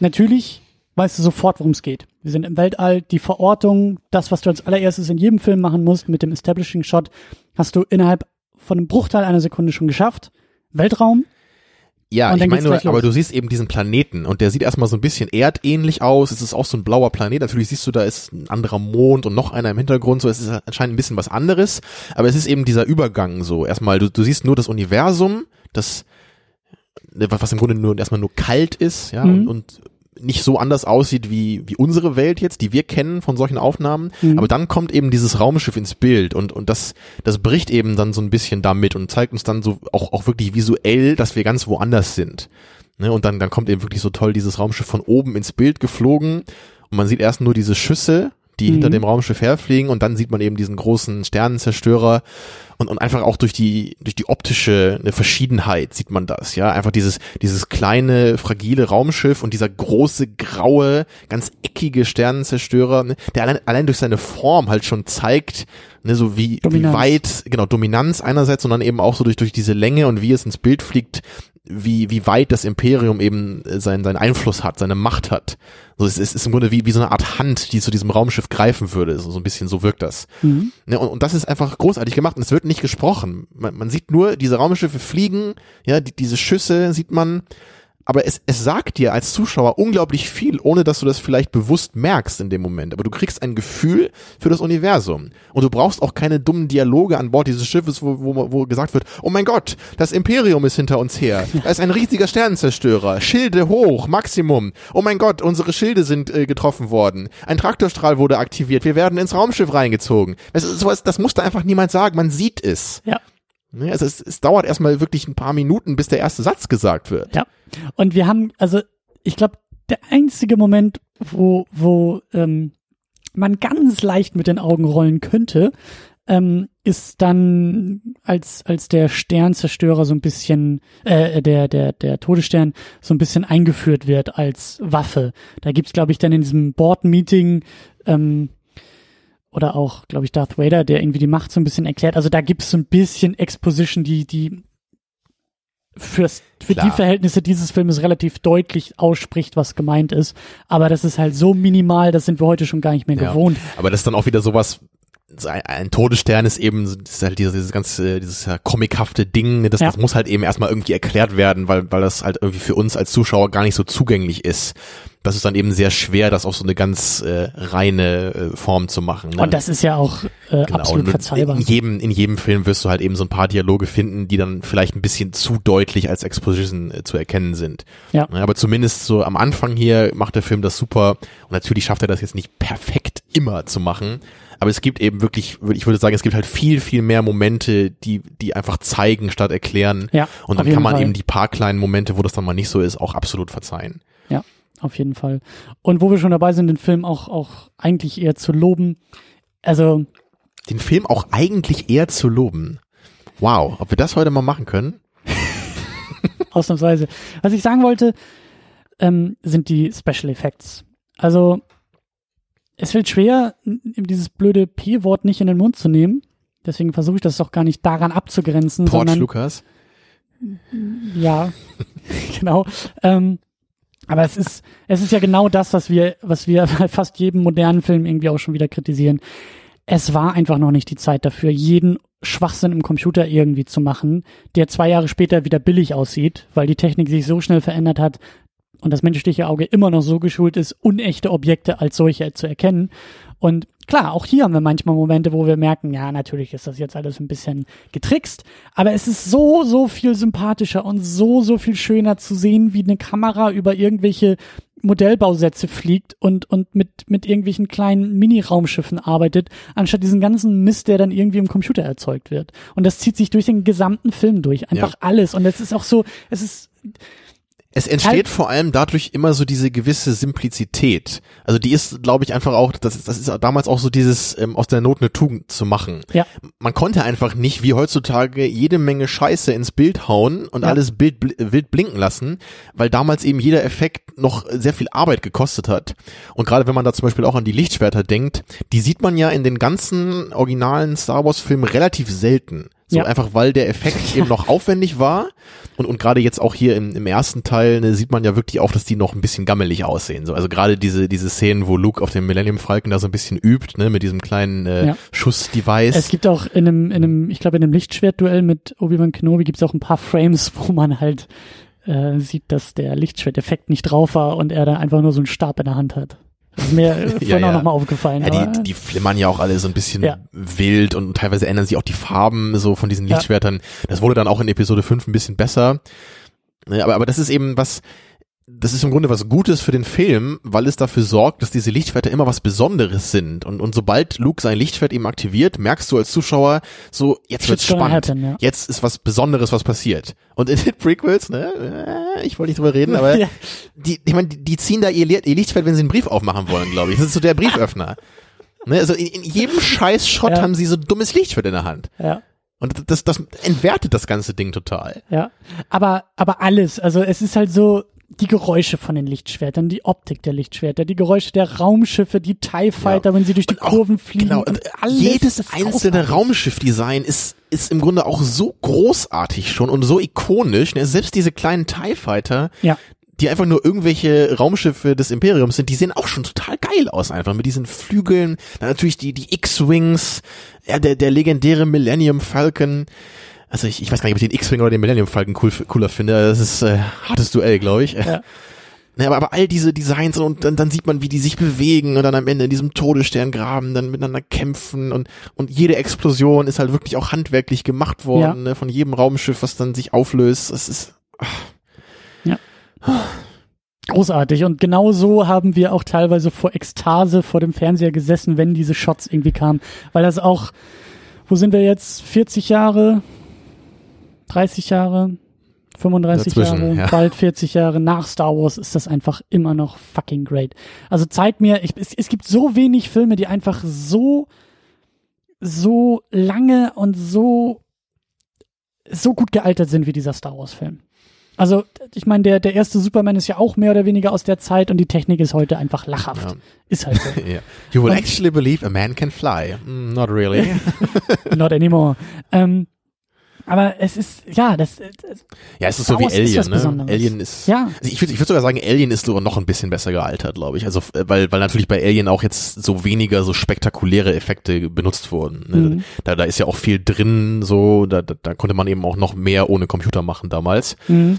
Natürlich weißt du sofort, worum es geht. Wir sind im Weltall, die Verortung, das, was du als allererstes in jedem Film machen musst mit dem Establishing Shot, hast du innerhalb von einem Bruchteil einer Sekunde schon geschafft. Weltraum, Ja, ich meine nur, aber du siehst eben diesen Planeten und der sieht erstmal so ein bisschen erdähnlich aus. Es ist auch so ein blauer Planet. Natürlich siehst du, da ist ein anderer Mond und noch einer im Hintergrund. So, es ist anscheinend ein bisschen was anderes. Aber es ist eben dieser Übergang so. Erstmal, du, du siehst nur das Universum, das, ne, was im Grunde nur erstmal nur kalt ist, ja, Mhm. und, und nicht so anders aussieht wie, wie unsere Welt jetzt, die wir kennen von solchen Aufnahmen. Mhm. Aber dann kommt eben dieses Raumschiff ins Bild und, und das, das bricht eben dann so ein bisschen damit und zeigt uns dann so auch, auch wirklich visuell, dass wir ganz woanders sind. Ne? Und dann, dann kommt eben wirklich so toll dieses Raumschiff von oben ins Bild geflogen und man sieht erst nur diese Schüsse die mhm. hinter dem Raumschiff herfliegen und dann sieht man eben diesen großen Sternenzerstörer und, und einfach auch durch die, durch die optische eine Verschiedenheit sieht man das, ja. Einfach dieses, dieses kleine, fragile Raumschiff und dieser große, graue, ganz eckige Sternenzerstörer, ne, der allein, allein durch seine Form halt schon zeigt, ne, so wie, wie weit, genau, Dominanz einerseits, sondern eben auch so durch, durch diese Länge und wie es ins Bild fliegt, wie, wie weit das Imperium eben seinen, seinen Einfluss hat, seine Macht hat. So, es ist, ist im Grunde wie, wie so eine Art Hand, die zu diesem Raumschiff greifen würde. So, so ein bisschen so wirkt das. Mhm. Ja, und, und das ist einfach großartig gemacht und es wird nicht gesprochen. Man, man sieht nur, diese Raumschiffe fliegen, ja, die, diese Schüsse sieht man aber es, es sagt dir als Zuschauer unglaublich viel, ohne dass du das vielleicht bewusst merkst in dem Moment. Aber du kriegst ein Gefühl für das Universum. Und du brauchst auch keine dummen Dialoge an Bord dieses Schiffes, wo, wo, wo gesagt wird, oh mein Gott, das Imperium ist hinter uns her. Da ist ein riesiger Sternenzerstörer. Schilde hoch, Maximum. Oh mein Gott, unsere Schilde sind äh, getroffen worden. Ein Traktorstrahl wurde aktiviert. Wir werden ins Raumschiff reingezogen. Das, ist sowas, das musste einfach niemand sagen. Man sieht es. Ja. Ne, also es, es dauert erstmal wirklich ein paar Minuten, bis der erste Satz gesagt wird. Ja. Und wir haben, also ich glaube, der einzige Moment, wo, wo ähm, man ganz leicht mit den Augen rollen könnte, ähm, ist dann, als, als der Sternzerstörer so ein bisschen, äh, der, der, der Todesstern so ein bisschen eingeführt wird als Waffe. Da gibt's, glaube ich, dann in diesem Board-Meeting ähm, oder auch, glaube ich, Darth Vader, der irgendwie die Macht so ein bisschen erklärt. Also da gibt es so ein bisschen Exposition, die, die fürs, für Klar. die Verhältnisse dieses Filmes relativ deutlich ausspricht, was gemeint ist. Aber das ist halt so minimal, das sind wir heute schon gar nicht mehr ja. gewohnt. Aber das ist dann auch wieder sowas, ein Todesstern ist eben ist halt dieses, dieses ganze dieses comichafte Ding, ne, das, ja. das muss halt eben erstmal irgendwie erklärt werden, weil weil das halt irgendwie für uns als Zuschauer gar nicht so zugänglich ist das ist dann eben sehr schwer, das auf so eine ganz äh, reine äh, Form zu machen. Ne? Und das ist ja auch äh, genau. absolut verzeihbar. In jedem, in jedem Film wirst du halt eben so ein paar Dialoge finden, die dann vielleicht ein bisschen zu deutlich als Exposition äh, zu erkennen sind. Ja. Aber zumindest so am Anfang hier macht der Film das super. Und natürlich schafft er das jetzt nicht perfekt immer zu machen. Aber es gibt eben wirklich, ich würde sagen, es gibt halt viel, viel mehr Momente, die, die einfach zeigen statt erklären. Ja, und dann kann man Fall. eben die paar kleinen Momente, wo das dann mal nicht so ist, auch absolut verzeihen. Ja, auf jeden Fall. Und wo wir schon dabei sind, den Film auch, auch eigentlich eher zu loben. Also. Den Film auch eigentlich eher zu loben. Wow, ob wir das heute mal machen können? Ausnahmsweise. Was ich sagen wollte, ähm, sind die Special Effects. Also, es fällt schwer, dieses blöde P-Wort nicht in den Mund zu nehmen. Deswegen versuche ich das doch gar nicht daran abzugrenzen. Porch Lukas. Ja, genau. Ähm, aber es ist, es ist ja genau das, was wir, was wir bei fast jedem modernen Film irgendwie auch schon wieder kritisieren. Es war einfach noch nicht die Zeit dafür, jeden Schwachsinn im Computer irgendwie zu machen, der zwei Jahre später wieder billig aussieht, weil die Technik sich so schnell verändert hat und das menschliche Auge immer noch so geschult ist, unechte Objekte als solche zu erkennen. Und klar, auch hier haben wir manchmal Momente, wo wir merken, ja, natürlich ist das jetzt alles ein bisschen getrickst, aber es ist so, so viel sympathischer und so, so viel schöner zu sehen, wie eine Kamera über irgendwelche Modellbausätze fliegt und, und mit, mit irgendwelchen kleinen Mini-Raumschiffen arbeitet, anstatt diesen ganzen Mist, der dann irgendwie im Computer erzeugt wird. Und das zieht sich durch den gesamten Film durch. Einfach ja. alles. Und es ist auch so, es ist, es entsteht halt vor allem dadurch immer so diese gewisse Simplizität. Also die ist, glaube ich, einfach auch, das, ist, das ist damals auch so dieses ähm, aus der Not eine Tugend zu machen. Ja. Man konnte einfach nicht wie heutzutage jede Menge Scheiße ins Bild hauen und ja. alles Bild, wild blinken lassen, weil damals eben jeder Effekt noch sehr viel Arbeit gekostet hat. Und gerade wenn man da zum Beispiel auch an die Lichtschwerter denkt, die sieht man ja in den ganzen originalen Star Wars Filmen relativ selten. So ja. einfach, weil der Effekt eben noch aufwendig war. Und, und gerade jetzt auch hier im, im ersten Teil ne, sieht man ja wirklich auch, dass die noch ein bisschen gammelig aussehen. So, also gerade diese, diese Szenen, wo Luke auf dem Millennium Falcon da so ein bisschen übt, ne, mit diesem kleinen äh, ja. Schussdevice. Es gibt auch in einem, in einem, ich glaube, in einem Lichtschwertduell mit Obi-Wan Kenobi gibt es auch ein paar Frames, wo man halt äh, sieht, dass der Lichtschwerteffekt nicht drauf war und er da einfach nur so einen Stab in der Hand hat. Das ist mir vorhin ja, ja. auch nochmal aufgefallen. Ja, die, die flimmern ja auch alle so ein bisschen ja. wild und teilweise ändern sich auch die Farben so von diesen Lichtschwertern. Das wurde dann auch in Episode 5 ein bisschen besser. Aber, aber das ist eben was, das ist im Grunde was Gutes für den Film, weil es dafür sorgt, dass diese Lichtschwerter immer was Besonderes sind. Und, und sobald Luke sein Lichtschwert eben aktiviert, merkst du als Zuschauer so, jetzt wird's Shit's spannend. happen, ja. Jetzt ist was Besonderes, was passiert. Und in den Prequels, ne, äh, ich wollte nicht drüber reden, aber Ja. die, ich meine, die, ziehen da ihr, ihr Lichtschwert, wenn sie einen Brief aufmachen wollen, glaube ich. Das ist so der Brieföffner. Ne, also in, in jedem scheiß Shot Ja. haben sie so ein dummes Lichtschwert in der Hand. Ja. Und das, das entwertet das ganze Ding total. Ja, aber, aber alles, also es ist halt so, die Geräusche von den Lichtschwertern, die Optik der Lichtschwerter, die Geräusche der Raumschiffe, die TIE Fighter, Ja. wenn sie durch die Und auch- Kurven fliegen. Genau, und und alles jedes einzelne. Raumschiffdesign ist, ist im Grunde auch so großartig schon und so ikonisch. Ne? Selbst diese kleinen TIE Fighter, Ja. die einfach nur irgendwelche Raumschiffe des Imperiums sind, die sehen auch schon total geil aus einfach mit diesen Flügeln. Dann natürlich die, die X-Wings, ja, der, der legendäre Millennium Falcon. Also ich, ich weiß gar nicht, ob ich den X-Wing oder den Millennium Falcon cool, cooler finde. Das ist äh, hartes Duell, glaube ich. Ja. Ne, aber, aber all diese Designs und dann, dann sieht man, wie die sich bewegen und dann am Ende in diesem Todessterngraben dann miteinander kämpfen und, und jede Explosion ist halt wirklich auch handwerklich gemacht worden, Ja. ne, von jedem Raumschiff, was dann sich auflöst. Es ist, Großartig. Und genau so haben wir auch teilweise vor Ekstase vor dem Fernseher gesessen, wenn diese Shots irgendwie kamen. Weil das auch, wo sind wir jetzt? 40 Jahre? 30 Jahre? 35 Dazwischen, Jahre, ja. bald 40 Jahre nach Star Wars ist das einfach immer noch fucking great. Also zeigt mir, ich, es, es gibt so wenig Filme, die einfach so, so lange und so, so gut gealtert sind wie dieser Star Wars Film. Also, ich meine, der, der erste Superman ist ja auch mehr oder weniger aus der Zeit und die Technik ist heute einfach lachhaft. Ja. Ist halt so. ja. You will Und- actually believe a man can fly. Mm, not really. Not anymore. Ähm, aber es ist, ja, das, das Ja, es ist Star so wie Alien, ne? Alien ist, ja, Also ich würde ich würd sogar sagen, Alien ist sogar noch ein bisschen besser gealtert, glaube ich. Also äh, weil weil natürlich bei Alien auch jetzt so weniger so spektakuläre Effekte benutzt wurden. Ne? Mhm. Da da ist ja auch viel drin, so da, da da konnte man eben auch noch mehr ohne Computer machen damals. mhm.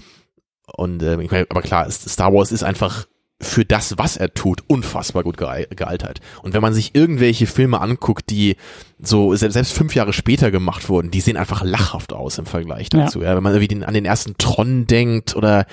Und äh, ich meine, aber klar, Star Wars ist einfach für das, was er tut, unfassbar gut geal- gealtert. Und wenn man sich irgendwelche Filme anguckt, die so selbst, fünf Jahre später gemacht wurden, die sehen einfach lachhaft aus im Vergleich Ja. dazu. Ja. Wenn man irgendwie den, an den ersten Tron denkt oder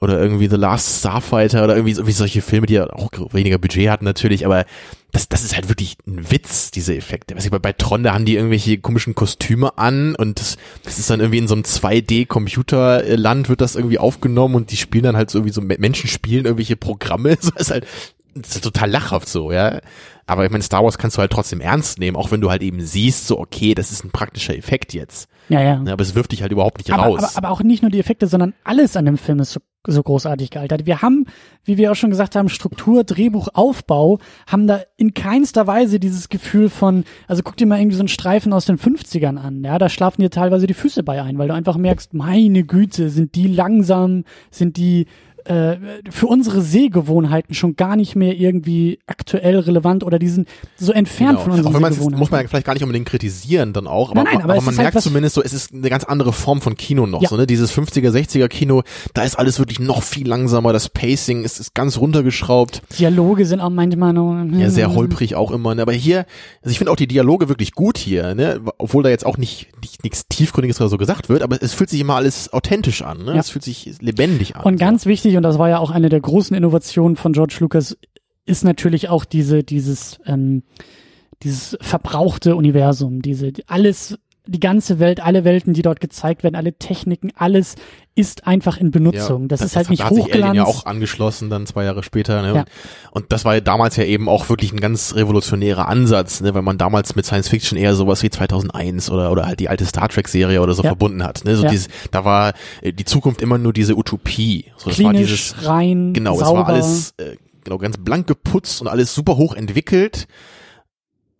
oder irgendwie The Last Starfighter oder irgendwie, irgendwie solche Filme, die ja auch weniger Budget hatten natürlich, aber das, das ist halt wirklich ein Witz, diese Effekte. Weiß ich, bei, bei Tron, da haben die irgendwelche komischen Kostüme an und das, das ist dann irgendwie in so einem 2D-Computerland wird das irgendwie aufgenommen und die spielen dann halt so wie so Me- Menschen spielen irgendwelche Programme. So ist halt, das ist total lachhaft so, ja. Aber ich meine, Star Wars kannst du halt trotzdem ernst nehmen, auch wenn du halt eben siehst, so, okay, das ist ein praktischer Effekt jetzt. ja, ja. Ja, aber es wirft dich halt überhaupt nicht Aber, raus. aber, aber auch nicht nur die Effekte, sondern alles an dem Film ist so, so großartig gealtert. Wir haben, wie wir auch schon gesagt haben, Struktur, Drehbuch, Aufbau, haben da in keinster Weise dieses Gefühl von, also guck dir mal irgendwie so einen Streifen aus den 50ern an, ja, da schlafen dir teilweise die Füße bei ein, weil du einfach merkst, meine Güte, sind die langsam, sind die äh, für unsere Sehgewohnheiten schon gar nicht mehr irgendwie aktuell relevant oder die sind so entfernt Genau. von unseren Auch wenn Sehgewohnheiten. muss man ja vielleicht gar nicht unbedingt kritisieren dann auch, aber, Nein, nein, aber aber, man halt merkt was- zumindest so, es ist eine ganz andere Form von Kino noch. Ja. So, ne? Dieses 50er, 60er Kino, da ist alles wirklich noch viel langsamer, das Pacing ist, ist ganz runtergeschraubt, Dialoge sind auch manchmal nur ja, sehr holprig auch immer. Ne? Aber hier, also ich finde auch die Dialoge wirklich gut hier, ne? obwohl da jetzt auch nicht, nicht nichts Tiefgründiges oder so gesagt wird, aber es fühlt sich immer alles authentisch an, ne? Ja. es fühlt sich lebendig an. Und ganz wichtig, und das war ja auch eine der großen Innovationen von George Lucas, ist natürlich auch diese, dieses, ähm, dieses verbrauchte Universum, diese, die- alles, die ganze Welt, alle Welten, die dort gezeigt werden, alle Techniken, alles ist einfach in Benutzung. das, ist halt nicht da hat sich Alien Hochglanz. ja auch angeschlossen dann zwei Jahre später. Ne? Ja. Und, das war ja damals ja eben auch wirklich ein ganz revolutionärer Ansatz, ne? weil man damals mit Science Fiction eher sowas wie 2001 oder oder halt die alte Star Trek Serie oder so Ja. verbunden hat. Ne? So Ja. dieses, da war äh, die Zukunft immer nur diese Utopie. So, das war klinisch, dieses rein, genau, sauber. es war alles äh, genau ganz blank geputzt und alles super hoch entwickelt.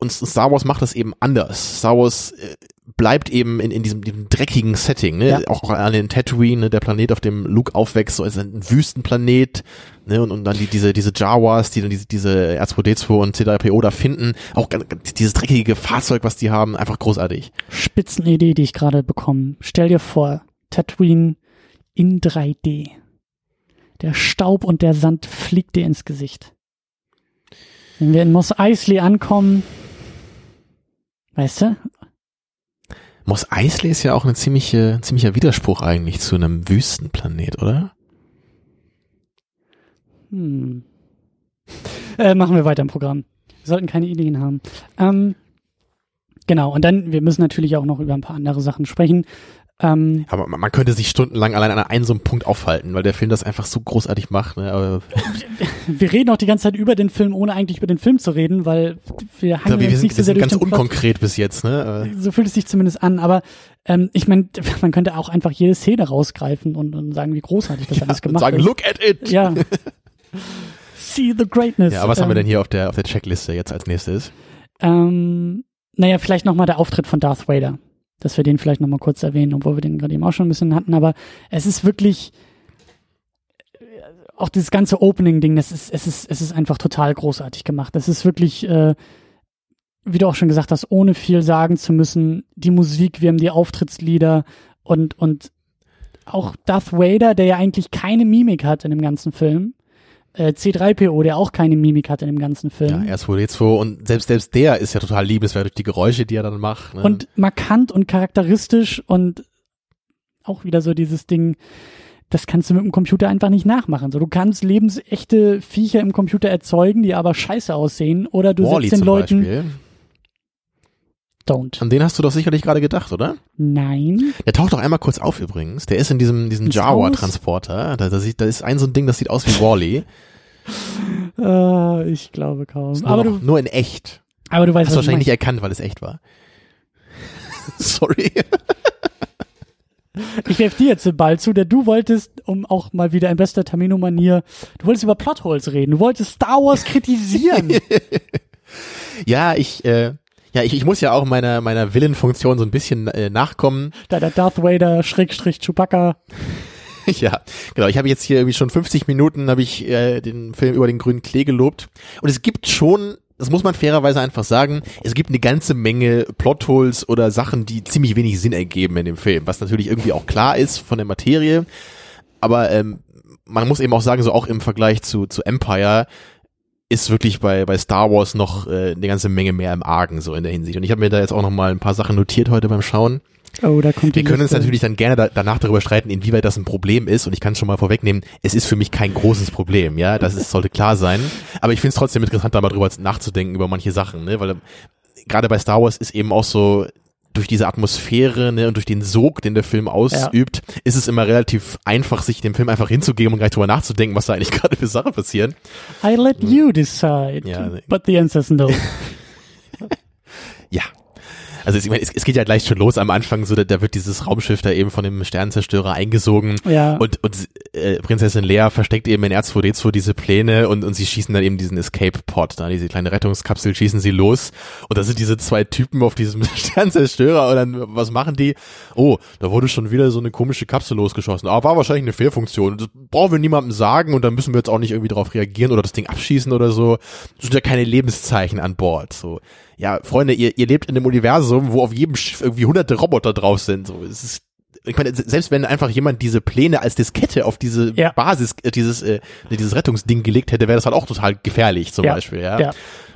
Und Star Wars macht das eben anders. Star Wars äh, bleibt eben in, in diesem, diesem dreckigen Setting, ne? Ja. Auch an den Tatooine, ne? der Planet, auf dem Luke aufwächst, so ist ein Wüstenplanet, ne? Und, und dann die, diese, diese Jawas, die dann diese, diese R2D2 und C3PO da finden, auch ganz, dieses dreckige Fahrzeug, was die haben, einfach großartig. Spitzenidee, die ich gerade bekomme. Stell dir vor, Tatooine in 3D. Der Staub und der Sand fliegt dir ins Gesicht. Wenn wir in Mos Eisley ankommen, weißt du, Mos Eisley ist ja auch ein ziemliche, ziemlicher Widerspruch eigentlich zu einem Wüstenplanet, oder? Hm. Äh, machen wir weiter im Programm. Wir sollten keine Ideen haben. Ähm, genau, und dann, wir müssen natürlich auch noch über ein paar andere Sachen sprechen. Ähm, Aber man, könnte sich stundenlang allein an einem so einem Punkt aufhalten, weil der Film das einfach so großartig macht. Ne? Wir reden auch die ganze Zeit über den Film, ohne eigentlich über den Film zu reden, weil wir glaube, hangeln wir sind, nicht so sehr durch ganz den Plot. unkonkret bis jetzt. Ne? So fühlt es sich zumindest an, aber ähm, ich meine, man könnte auch einfach jede Szene rausgreifen und, und sagen, wie großartig das alles Und gemacht sagen, ist. look at it. Ja. See the greatness. Ja, was haben wir Ähm, denn hier auf der auf der Checkliste jetzt als nächstes? Ähm, naja, vielleicht nochmal der Auftritt von Darth Vader. Dass wir den vielleicht nochmal kurz erwähnen, obwohl wir den gerade eben auch schon ein bisschen hatten. Aber es ist wirklich äh, auch dieses ganze Opening-Ding, das ist, es ist, es ist einfach total großartig gemacht. Das ist wirklich, äh, wie du auch schon gesagt hast, ohne viel sagen zu müssen. Die Musik, wir haben die Auftrittslieder und, und auch Darth Vader, der ja eigentlich keine Mimik hat in dem ganzen Film. Äh, C3PO, der auch keine Mimik hat in dem ganzen Film. Ja, R2D2 und selbst selbst der ist ja total liebenswert durch die Geräusche, die er dann macht. Ne? und markant und charakteristisch und auch wieder so dieses Ding, das kannst du mit dem Computer einfach nicht nachmachen. So, du kannst lebensechte Viecher im Computer erzeugen, die aber scheiße aussehen, oder du Wall-E setzt den Leuten Beispiel. Don't. An den hast du doch sicherlich gerade gedacht, oder? Nein. Der taucht doch einmal kurz auf übrigens. Der ist in diesem, diesem Jawa-Transporter. Da, da, sieht, da ist ein so ein Ding, das sieht aus wie Wally. Äh, ich glaube kaum. Nur, Aber noch, du, nur in echt. aber du weißt, Hast du wahrscheinlich nicht erkannt, weil es echt war. Sorry. Ich werf dir jetzt den Ball zu, der du wolltest, um auch mal wieder in bester Tamino-Manier, du wolltest über Plotholes reden. Du wolltest Star Wars kritisieren. Ja, ich, äh, ja, ich, ich muss ja auch meiner, meiner Willenfunktion so ein bisschen äh, nachkommen. da der Darth Vader, Schrägstrich Chewbacca. Ja, genau. Ich habe jetzt hier irgendwie schon 50 Minuten habe ich äh, den Film über den grünen Klee gelobt. Und es gibt schon, das muss man fairerweise einfach sagen, es gibt eine ganze Menge Plotholes oder Sachen, die ziemlich wenig Sinn ergeben in dem Film, was natürlich irgendwie auch klar ist von der Materie. Aber ähm, man muss eben auch sagen, so auch im Vergleich zu, zu Empire ist wirklich bei, bei Star Wars noch äh, eine ganze Menge mehr im Argen so in der Hinsicht. Und ich habe mir da jetzt auch noch mal ein paar Sachen notiert heute beim Schauen. Oh, da kommt die Wir können uns natürlich dann gerne da, danach darüber streiten, inwieweit das ein Problem ist. Und ich kann es schon mal vorwegnehmen, es ist für mich kein großes Problem, ja, das ist, sollte klar sein. Aber ich finde es trotzdem interessant, da mal drüber nachzudenken über manche Sachen, ne? Weil gerade bei Star Wars ist eben auch so durch diese Atmosphäre ne, und durch den Sog, den der Film ausübt, ist es immer relativ einfach, sich dem Film einfach hinzugeben und gleich drüber nachzudenken, was da eigentlich gerade für Sachen passieren. I let you decide. Ja, ne. But the answer's no. Ja. Also es, ich meine, es, es geht ja gleich schon los am Anfang, so da, da wird dieses Raumschiff da eben von dem Sternenzerstörer eingesogen Ja. und, und äh, Prinzessin Lea versteckt eben in R2D2 diese Pläne und, und sie schießen dann eben diesen Escape-Pod, da diese kleine Rettungskapsel schießen sie los und da sind diese zwei Typen auf diesem Sternenzerstörer und dann, was machen die? Oh, da wurde schon wieder so eine komische Kapsel losgeschossen. Ah, war wahrscheinlich eine Fehlfunktion. Das brauchen wir niemandem sagen und dann müssen wir jetzt auch nicht irgendwie darauf reagieren oder das Ding abschießen oder so. Das sind ja keine Lebenszeichen an Bord, so ja, Freunde, ihr, ihr lebt in einem Universum, wo auf jedem Schiff irgendwie hunderte Roboter drauf sind. So, es ist, ich meine, selbst wenn einfach jemand diese Pläne als Diskette auf diese Ja. Basis, äh, dieses, äh, dieses Rettungsding gelegt hätte, wäre das halt auch total gefährlich, zum Ja. Beispiel, ja. Ja.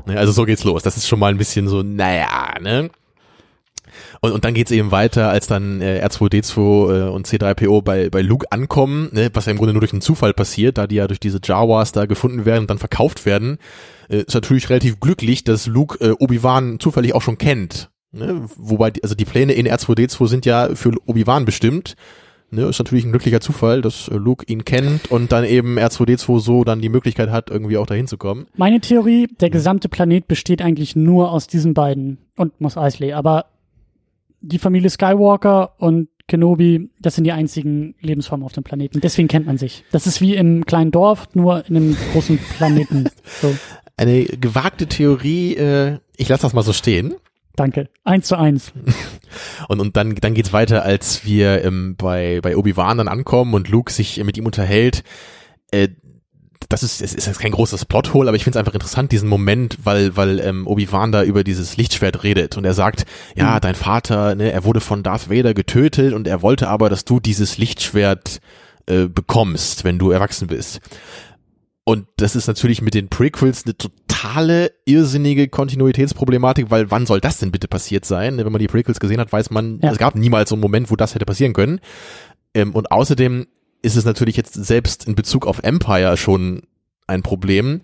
Ne, Also so geht's los. Das ist schon mal ein bisschen so, naja, ne? Und, und dann geht's eben weiter, als dann äh, R2D2 äh, und C3PO bei, bei Luke ankommen, ne, was ja im Grunde nur durch einen Zufall passiert, da die ja durch diese Jawas da gefunden werden und dann verkauft werden, äh, ist natürlich relativ glücklich, dass Luke äh, Obi-Wan zufällig auch schon kennt. Ne? Wobei, die- also die Pläne in R2D2 sind ja für Obi-Wan bestimmt. Ne? Ist natürlich ein glücklicher Zufall, dass äh, Luke ihn kennt und dann eben R2D2 so dann die Möglichkeit hat, irgendwie auch dahin zu kommen. Meine Theorie, der gesamte Planet besteht eigentlich nur aus diesen beiden und Mos Eisley, aber die Familie Skywalker und Kenobi, das sind die einzigen Lebensformen auf dem Planeten. Deswegen kennt man sich. Das ist wie im kleinen Dorf, nur in einem großen Planeten. So, Eine gewagte Theorie, äh, ich lasse das mal so stehen. danke. Eins zu eins. Und, und dann, dann geht's weiter, als wir ähm, bei, bei Obi-Wan dann ankommen und Luke sich mit ihm unterhält. Äh, das ist, es ist jetzt kein großes Plothole, aber ich finde es einfach interessant, diesen Moment, weil, weil ähm, Obi-Wan da über dieses Lichtschwert redet und er sagt, ja, dein Vater, ne, er wurde von Darth Vader getötet und er wollte aber, dass du dieses Lichtschwert äh, bekommst, wenn du erwachsen bist. Und das ist natürlich mit den Prequels eine totale irrsinnige Kontinuitätsproblematik, weil wann soll das denn bitte passiert sein? Wenn man die Prequels gesehen hat, weiß man, Ja. es gab niemals so einen Moment, wo das hätte passieren können. Ähm, und außerdem ist es natürlich jetzt selbst in Bezug auf Empire schon ein Problem.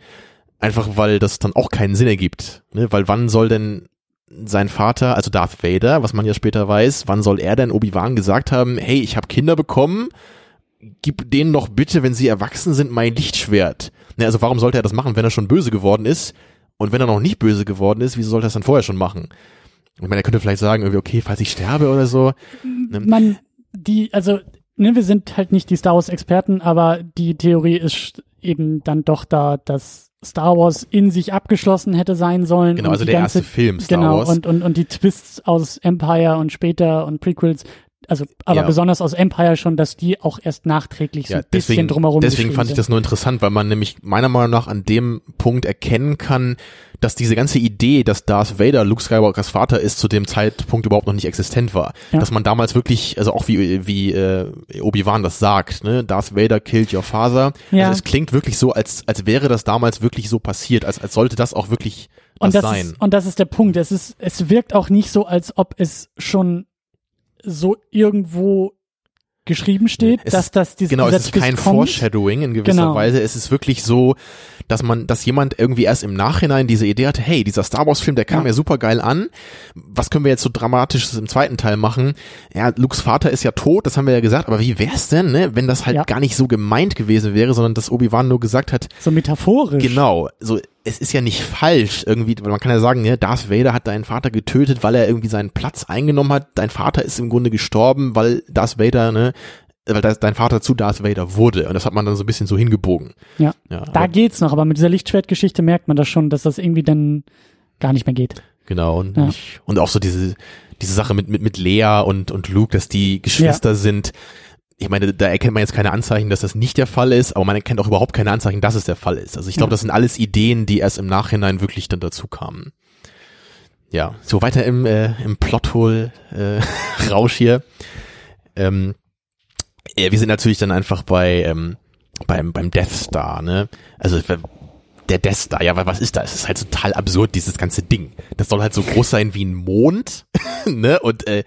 Einfach weil das dann auch keinen Sinn ergibt. Ne? Weil wann soll denn sein Vater, also Darth Vader, was man ja später weiß, wann soll er denn Obi-Wan gesagt haben, hey, ich habe Kinder bekommen, gib denen doch bitte, wenn sie erwachsen sind, mein Lichtschwert. Ne, also warum sollte er das machen, wenn er schon böse geworden ist? Und wenn er noch nicht böse geworden ist, wieso sollte er das dann vorher schon machen? Ich meine, er könnte vielleicht sagen, irgendwie, okay, falls ich sterbe oder so. Ne? Man, die, also, ne, wir sind halt nicht die Star Wars-Experten, aber die Theorie ist eben dann doch da, dass Star Wars in sich abgeschlossen hätte sein sollen. Genau, also der ganze, erste Film Star genau, Wars. Und, und, und die Twists aus Empire und später und Prequels, also aber ja. besonders aus Empire schon, dass die auch erst nachträglich so ja, ein deswegen, bisschen drumherum Deswegen fand ich das nur interessant, weil man nämlich meiner Meinung nach an dem Punkt erkennen kann, dass diese ganze Idee, dass Darth Vader Luke Skywalkers Vater ist, zu dem Zeitpunkt überhaupt noch nicht existent war. Ja. Dass man damals wirklich, also auch wie, wie äh, Obi-Wan das sagt, ne, Darth Vader killed your father. Ja. Also es klingt wirklich so, als, als wäre das damals wirklich so passiert, als, als sollte das auch wirklich und das sein. Ist, und das ist der Punkt. Es ist, es wirkt auch nicht so, als ob es schon so irgendwo geschrieben steht, es dass das dieses Genau, es ist kein kommt. Foreshadowing in gewisser genau. Weise. Es ist wirklich so, dass man, dass jemand irgendwie erst im Nachhinein diese Idee hatte, hey, dieser Star Wars Film, der kam ja, ja super geil an. Was können wir jetzt so dramatisches im zweiten Teil machen? Ja, Lukes Vater ist ja tot, das haben wir ja gesagt, aber wie wär's denn, ne, wenn das halt ja. gar nicht so gemeint gewesen wäre, sondern dass Obi-Wan nur gesagt hat. So metaphorisch. Genau, so es ist ja nicht falsch irgendwie, weil man kann ja sagen, ne, Darth Vader hat deinen Vater getötet, weil er irgendwie seinen Platz eingenommen hat. Dein Vater ist im Grunde gestorben, weil Darth Vader, ne, weil dein Vater zu Darth Vader wurde und das hat man dann so ein bisschen so hingebogen. Ja, ja da geht's noch, aber mit dieser Lichtschwertgeschichte merkt man das schon, dass das irgendwie dann gar nicht mehr geht. Genau und, ja. und auch so diese diese Sache mit mit mit Lea und und Luke, dass die Geschwister ja. sind. Ich meine, da erkennt man jetzt keine Anzeichen, dass das nicht der Fall ist, aber man erkennt auch überhaupt keine Anzeichen, dass es der Fall ist. Also ich glaube, das sind alles Ideen, die erst im Nachhinein wirklich dann dazu kamen. Ja, so weiter im äh, im Plothole äh, hier. Ähm, ja, wir sind natürlich dann einfach bei ähm, beim beim Death Star, ne? Also der Death Star, ja, was ist das? Es ist halt total absurd, dieses ganze Ding. Das soll halt so groß sein wie ein Mond, ne? Und äh,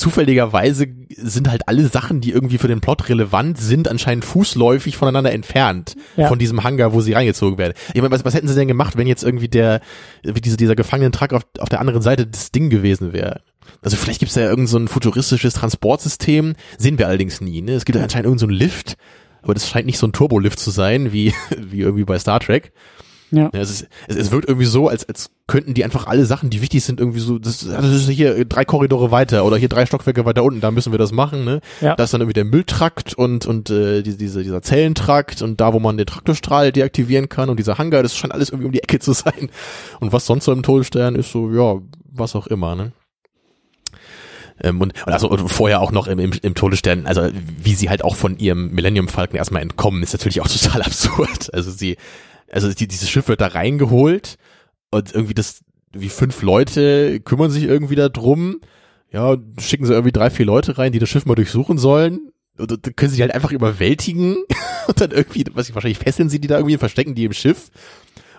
zufälligerweise sind halt alle Sachen, die irgendwie für den Plot relevant sind, anscheinend fußläufig voneinander entfernt ja. von diesem Hangar, wo sie reingezogen werden. Ich meine, was, was hätten sie denn gemacht, wenn jetzt irgendwie der, wie diese, dieser Gefangenentruck auf, auf der anderen Seite des Ding gewesen wäre? Also vielleicht gibt es ja irgend so ein futuristisches Transportsystem, sehen wir allerdings nie. Ne? Es gibt ja anscheinend irgend so Lift, aber das scheint nicht so ein Turbolift zu sein, wie, wie irgendwie bei Star Trek. Ja. es, ist, es, es wirkt irgendwie so, als, als könnten die einfach alle Sachen, die wichtig sind, irgendwie so, das, das ist hier drei Korridore weiter oder hier drei Stockwerke weiter unten, da müssen wir das machen, ne? Ja. Da ist dann irgendwie der Mülltrakt und, und äh, die, diese, dieser Zellentrakt und da, wo man den Traktorstrahl deaktivieren kann und dieser Hangar, das scheint alles irgendwie um die Ecke zu sein. Und was sonst so im Todesstern ist, so, ja, was auch immer, ne? Ähm, und, also und vorher auch noch im, im, im Todesstern, also wie sie halt auch von ihrem Millennium Falcon erstmal entkommen, ist natürlich auch total absurd. Also sie, also die, dieses Schiff wird da reingeholt und irgendwie das, wie fünf Leute kümmern sich irgendwie da drum. Ja, schicken sie irgendwie drei, vier Leute rein, die das Schiff mal durchsuchen sollen. Und dann können sie halt einfach überwältigen und dann irgendwie, was ich wahrscheinlich fesseln sie die da irgendwie, verstecken die im Schiff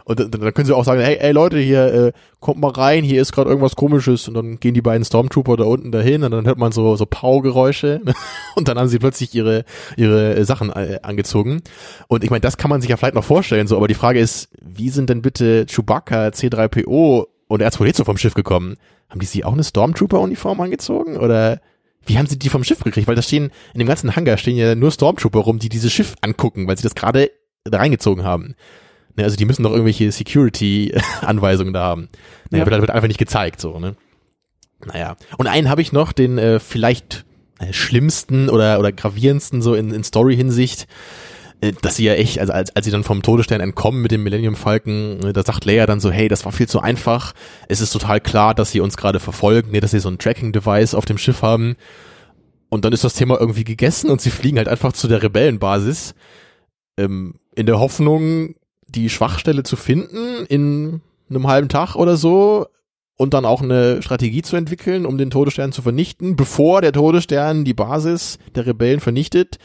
und dann, dann können sie auch sagen, hey, ey Leute, hier äh, kommt mal rein, hier ist gerade irgendwas komisches und dann gehen die beiden Stormtrooper da unten dahin und dann hört man so so Pau-Geräusche und dann haben sie plötzlich ihre ihre Sachen äh, angezogen. Und ich meine, das kann man sich ja vielleicht noch vorstellen, so, aber die Frage ist, wie sind denn bitte Chewbacca, C3PO und R2D2 vom Schiff gekommen? Haben die sie auch eine Stormtrooper-Uniform angezogen oder wie haben sie die vom Schiff gekriegt? Weil da stehen, in dem ganzen Hangar stehen ja nur Stormtrooper rum, die dieses Schiff angucken, weil sie das gerade reingezogen haben. Ne, also die müssen doch irgendwelche Security-Anweisungen da haben. Naja, ja. wird, wird einfach nicht gezeigt, so, ne? Naja. Und einen habe ich noch, den äh, vielleicht äh, schlimmsten oder, oder gravierendsten so in, in Story-Hinsicht, äh, dass sie ja echt, also als, als sie dann vom Todesstern entkommen mit dem Millennium Falcon, ne, da sagt Leia dann so, hey, das war viel zu einfach. Es ist total klar, dass sie uns gerade verfolgen, ne, dass sie so ein Tracking-Device auf dem Schiff haben. Und dann ist das Thema irgendwie gegessen und sie fliegen halt einfach zu der Rebellenbasis. Ähm, in der Hoffnung, die Schwachstelle zu finden in einem halben Tag oder so und dann auch eine Strategie zu entwickeln, um den Todesstern zu vernichten, bevor der Todesstern die Basis der Rebellen vernichtet.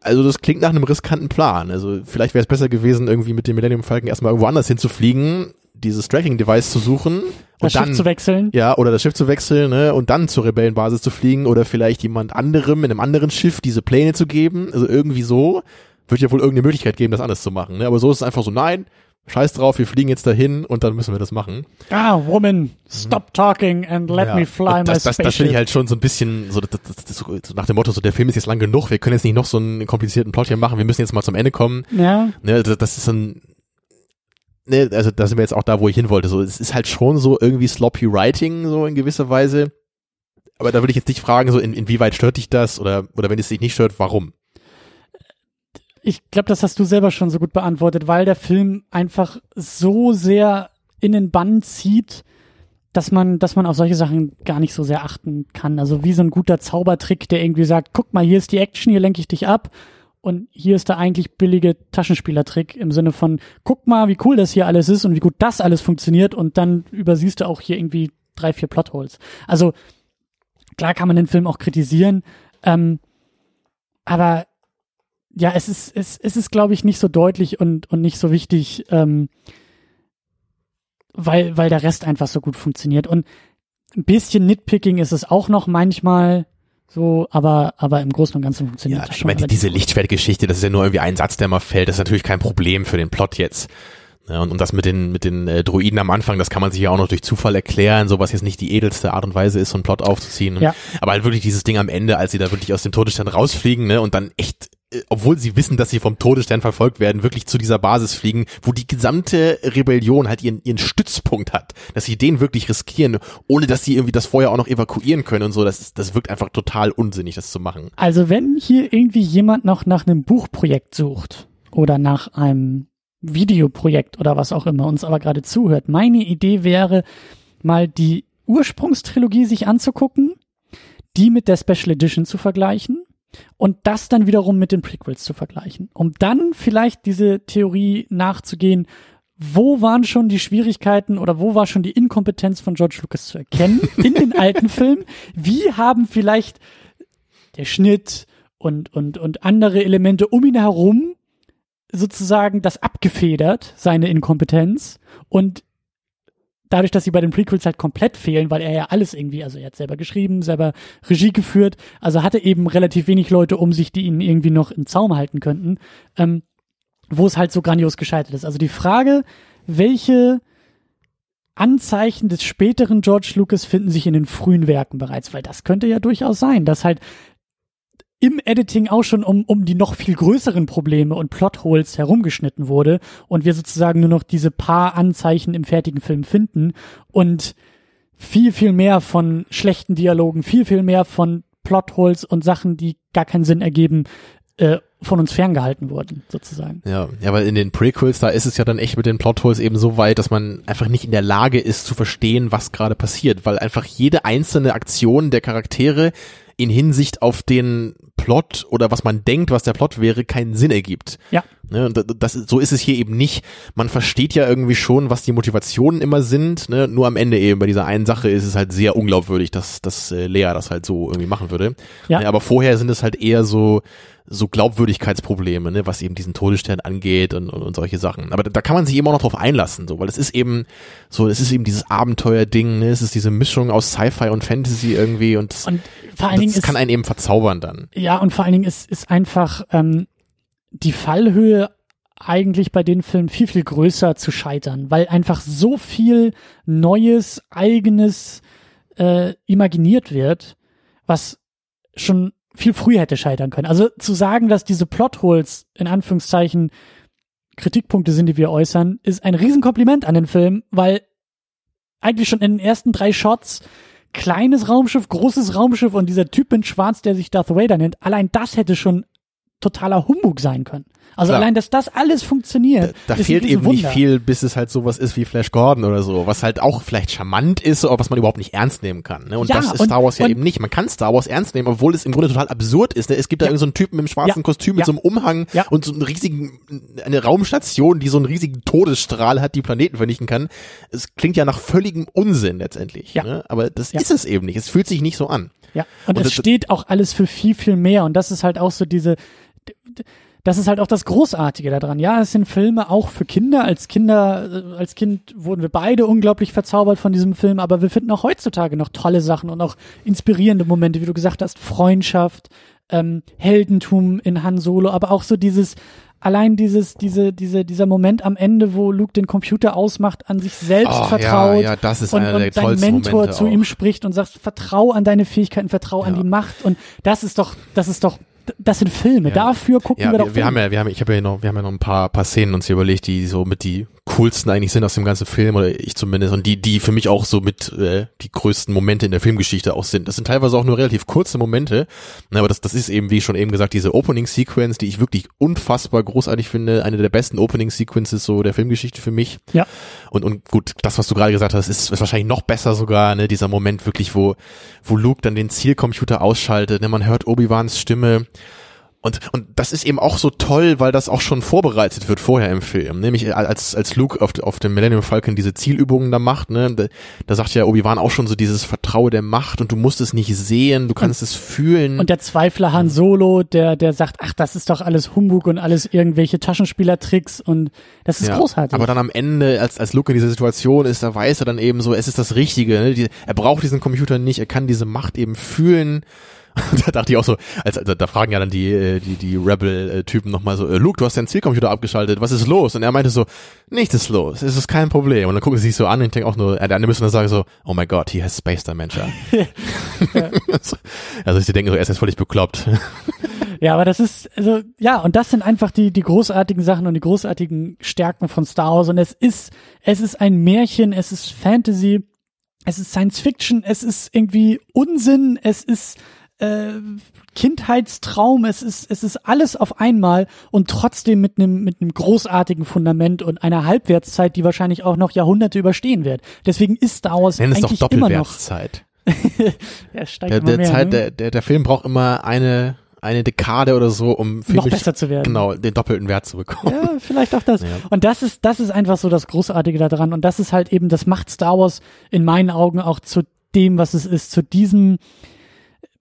Also das klingt nach einem riskanten Plan. Also vielleicht wäre es besser gewesen, irgendwie mit dem Millennium Falcon erstmal irgendwo anders hinzufliegen, dieses Tracking-Device zu suchen das und dann Schiff zu wechseln. Ja, oder das Schiff zu wechseln, ne, und dann zur Rebellenbasis zu fliegen oder vielleicht jemand anderem in einem anderen Schiff diese Pläne zu geben, also irgendwie so wird ja wohl irgendeine Möglichkeit geben, das anders zu machen. Ne? Aber so ist es einfach so, nein, scheiß drauf, wir fliegen jetzt dahin und dann müssen wir das machen. Ah, woman, stop talking and let Ja. me fly Und my das, das, spaceship. das finde ich halt schon so ein bisschen so, das, das, das, so nach dem Motto, so der Film ist jetzt lang genug, wir können jetzt nicht noch so einen komplizierten Plot hier machen, wir müssen jetzt mal zum Ende kommen. ja, Ne, das, das ist ein ne, also da sind wir jetzt auch da, wo ich hin wollte. So, es ist halt schon so irgendwie sloppy writing, so in gewisser Weise. Aber da würde ich jetzt nicht fragen, so in, inwieweit stört dich das oder, oder wenn es dich nicht stört, warum? Ich glaube, das hast du selber schon so gut beantwortet, weil der Film einfach so sehr in den Bann zieht, dass man, dass man auf solche Sachen gar nicht so sehr achten kann. Also wie so ein guter Zaubertrick, der irgendwie sagt, guck mal, hier ist die Action, hier lenke ich dich ab. Und hier ist der eigentlich billige Taschenspielertrick im Sinne von, guck mal, wie cool das hier alles ist und wie gut das alles funktioniert und dann übersiehst du auch hier irgendwie drei, vier Plotholes. Also klar kann man den Film auch kritisieren, ähm, aber ja, es ist, es, es ist, glaube ich, nicht so deutlich und, und nicht so wichtig, ähm, weil, weil der Rest einfach so gut funktioniert. Und ein bisschen Nitpicking ist es auch noch manchmal so, aber, aber im Großen und Ganzen funktioniert Ja, das ich schon. meine, relativ diese. Lichtschwertgeschichte, das ist ja nur irgendwie ein Satz, der mal fällt. Das ist natürlich kein Problem für den Plot jetzt. Ja, und, und das mit den, mit den äh, Droiden am Anfang, das kann man sich ja auch noch durch Zufall erklären, so was jetzt nicht die edelste Art und Weise ist, so einen Plot aufzuziehen. Ja. Aber halt wirklich dieses Ding am Ende, als sie da wirklich aus dem Todesstern rausfliegen, ne, und dann echt, obwohl sie wissen, dass sie vom Todesstern verfolgt werden, wirklich zu dieser Basis fliegen, wo die gesamte Rebellion halt ihren, ihren Stützpunkt hat, dass sie den wirklich riskieren, ohne dass sie irgendwie das vorher auch noch evakuieren können und so, das, das wirkt einfach total unsinnig, das zu machen. Also wenn hier irgendwie jemand noch nach einem Buchprojekt sucht oder nach einem Videoprojekt oder was auch immer uns aber gerade zuhört, meine Idee wäre, mal die Ursprungstrilogie sich anzugucken, die mit der Special Edition zu vergleichen und das dann wiederum mit den Prequels zu vergleichen, um dann vielleicht diese Theorie nachzugehen, wo waren schon die Schwierigkeiten oder wo war schon die Inkompetenz von George Lucas zu erkennen in den alten Filmen? Wie haben vielleicht der Schnitt und, und, und andere Elemente um ihn herum sozusagen das abgefedert, seine Inkompetenz und dadurch, dass sie bei den Prequels halt komplett fehlen, weil er ja alles irgendwie, also er hat selber geschrieben, selber Regie geführt, also hatte eben relativ wenig Leute um sich, die ihn irgendwie noch im Zaum halten könnten, ähm, wo es halt so grandios gescheitert ist. Also die Frage, welche Anzeichen des späteren George Lucas finden sich in den frühen Werken bereits, weil das könnte ja durchaus sein, dass halt im Editing auch schon um, um die noch viel größeren Probleme und Plotholes herumgeschnitten wurde und wir sozusagen nur noch diese paar Anzeichen im fertigen Film finden und viel, viel mehr von schlechten Dialogen, viel, viel mehr von Plotholes und Sachen, die gar keinen Sinn ergeben, äh, von uns ferngehalten wurden, sozusagen. Ja, ja, weil in den Prequels, da ist es ja dann echt mit den Plotholes eben so weit, dass man einfach nicht in der Lage ist zu verstehen, was gerade passiert, weil einfach jede einzelne Aktion der Charaktere in Hinsicht auf den Plot oder was man denkt, was der Plot wäre, keinen Sinn ergibt. Ja. Ne, und das, so ist es hier eben nicht. Man versteht ja irgendwie schon, was die Motivationen immer sind. Ne? Nur am Ende eben bei dieser einen Sache ist es halt sehr unglaubwürdig, dass, dass äh, Lea das halt so irgendwie machen würde. Ja. Ne, aber vorher sind es halt eher so so Glaubwürdigkeitsprobleme, ne, was eben diesen Todesstern angeht und, und, und solche Sachen. Aber da, da kann man sich eben auch noch drauf einlassen, so, weil es ist eben so, es ist eben dieses Abenteuerding, ne, es ist diese Mischung aus Sci-Fi und Fantasy irgendwie und, das- Und vor allen Dingen das kann einen eben verzaubern dann. Ja, und vor allen Dingen ist, ist einfach ähm, die Fallhöhe eigentlich bei den Filmen viel, viel größer zu scheitern, weil einfach so viel Neues, Eigenes äh, imaginiert wird, was schon viel früher hätte scheitern können. Also zu sagen, dass diese Plotholes in Anführungszeichen Kritikpunkte sind, die wir äußern, ist ein Riesenkompliment an den Film, weil eigentlich schon in den ersten drei Shots kleines Raumschiff, großes Raumschiff und dieser Typ in Schwarz, der sich Darth Vader nennt, allein das hätte schon totaler Humbug sein können. Also Klar. allein, dass das alles funktioniert. Da ist ein fehlt eben nicht viel, bis es halt sowas ist wie Flash Gordon oder so, was halt auch vielleicht charmant ist, aber was man überhaupt nicht ernst nehmen kann. Ne? Und Ja, das ist und- Star Wars ja eben nicht. Man kann Star Wars ernst nehmen, obwohl es im Grunde total absurd ist. Ne? Es gibt da Ja. irgendeinen so Typen im schwarzen Ja. Kostüm mit so einem Umhang und so einen riesigen, eine Raumstation, die so einen riesigen Todesstrahl hat, die Planeten vernichten kann. Es klingt ja nach völligem Unsinn letztendlich. Ne? Aber das ist es eben nicht. Es fühlt sich nicht so an. Ja, und, Und es steht auch alles für viel, viel mehr. Und das ist halt auch so diese, das ist halt auch das Großartige daran. Ja, es sind Filme auch für Kinder. Als Kinder, äh, als Kind wurden wir beide unglaublich verzaubert von diesem Film, aber wir finden auch heutzutage noch tolle Sachen und auch inspirierende Momente, wie du gesagt hast, Freundschaft, ähm, Heldentum in Han Solo, aber auch so dieses allein dieses, diese, diese, dieser Moment am Ende, wo Luke den Computer ausmacht, an sich selbst Oh, vertraut ja, ja, das ist und, und sein Mentor Momente zu auch. ihm spricht und sagt, vertrau an deine Fähigkeiten, vertrau an Ja. die Macht und das ist doch, das ist doch, das sind Filme. Ja. Dafür gucken Ja, wir doch wir, wir haben ja, wir haben, ich habe ja noch, wir haben ja noch ein paar, paar Szenen uns hier überlegt, die so mit die coolsten eigentlich sind aus dem ganzen Film oder ich zumindest und die, die für mich auch so mit äh, die größten Momente in der Filmgeschichte auch sind. Das sind teilweise auch nur relativ kurze Momente, aber das, das ist eben, wie schon eben gesagt, diese Opening Sequence, die ich wirklich unfassbar großartig finde, eine der besten Opening Sequences so der Filmgeschichte für mich. Ja. Und, und gut, das, was du gerade gesagt hast, ist, ist wahrscheinlich noch besser sogar, ne, dieser Moment wirklich, wo, wo Luke dann den Zielcomputer ausschaltet, ne, man hört Obi-Wans Stimme. Und, und das ist eben auch so toll, weil das auch schon vorbereitet wird vorher im Film. Nämlich als, als Luke auf, auf dem Millennium Falcon diese Zielübungen da macht, ne, da, da sagt ja Obi-Wan auch schon so dieses Vertraue der Macht und du musst es nicht sehen, du kannst es fühlen. Und der Zweifler Han Solo, der, der sagt, ach, das ist doch alles Humbug und alles irgendwelche Taschenspielertricks und das ist Ja, großartig. Aber dann am Ende, als, als Luke in dieser Situation ist, da weiß er dann eben so, es ist das Richtige. Ne? Die, er braucht diesen Computer nicht, er kann diese Macht eben fühlen. Und da dachte ich auch so, als, da, da fragen ja dann die, äh, die, die Rebel-Typen nochmal so, äh, Luke, du hast deinen Zielcomputer abgeschaltet, was ist los? Und er meinte so, nichts ist los, es ist kein Problem. Und dann gucken sie sich so an und ich denke auch nur, äh, der eine müsste dann sagen so, oh my god, he has space dementia. also sie denken so, er ist jetzt völlig bekloppt. Ja, aber das ist, also, ja, und das sind einfach die, die großartigen Sachen und die großartigen Stärken von Star Wars. Und es ist, es ist ein Märchen, es ist Fantasy, es ist Science Fiction, es ist irgendwie Unsinn, es ist äh, Kindheitstraum, es ist, es ist alles auf einmal und trotzdem mit einem, mit einem großartigen Fundament und einer Halbwertszeit, die wahrscheinlich auch noch Jahrhunderte überstehen wird. Deswegen ist Star Wars Nenn es doch eigentlich immer noch. Er steigt Der, immer der, mehr, Zeit, ne? der, der, der Film braucht immer eine, eine Dekade oder so, um noch filmisch- besser zu werden. Genau, den doppelten Wert zu bekommen. Ja, vielleicht auch das. Ja. Und das ist, das ist einfach so das Großartige daran. Und das ist halt eben, das macht Star Wars in meinen Augen auch zu dem, was es ist, zu diesem,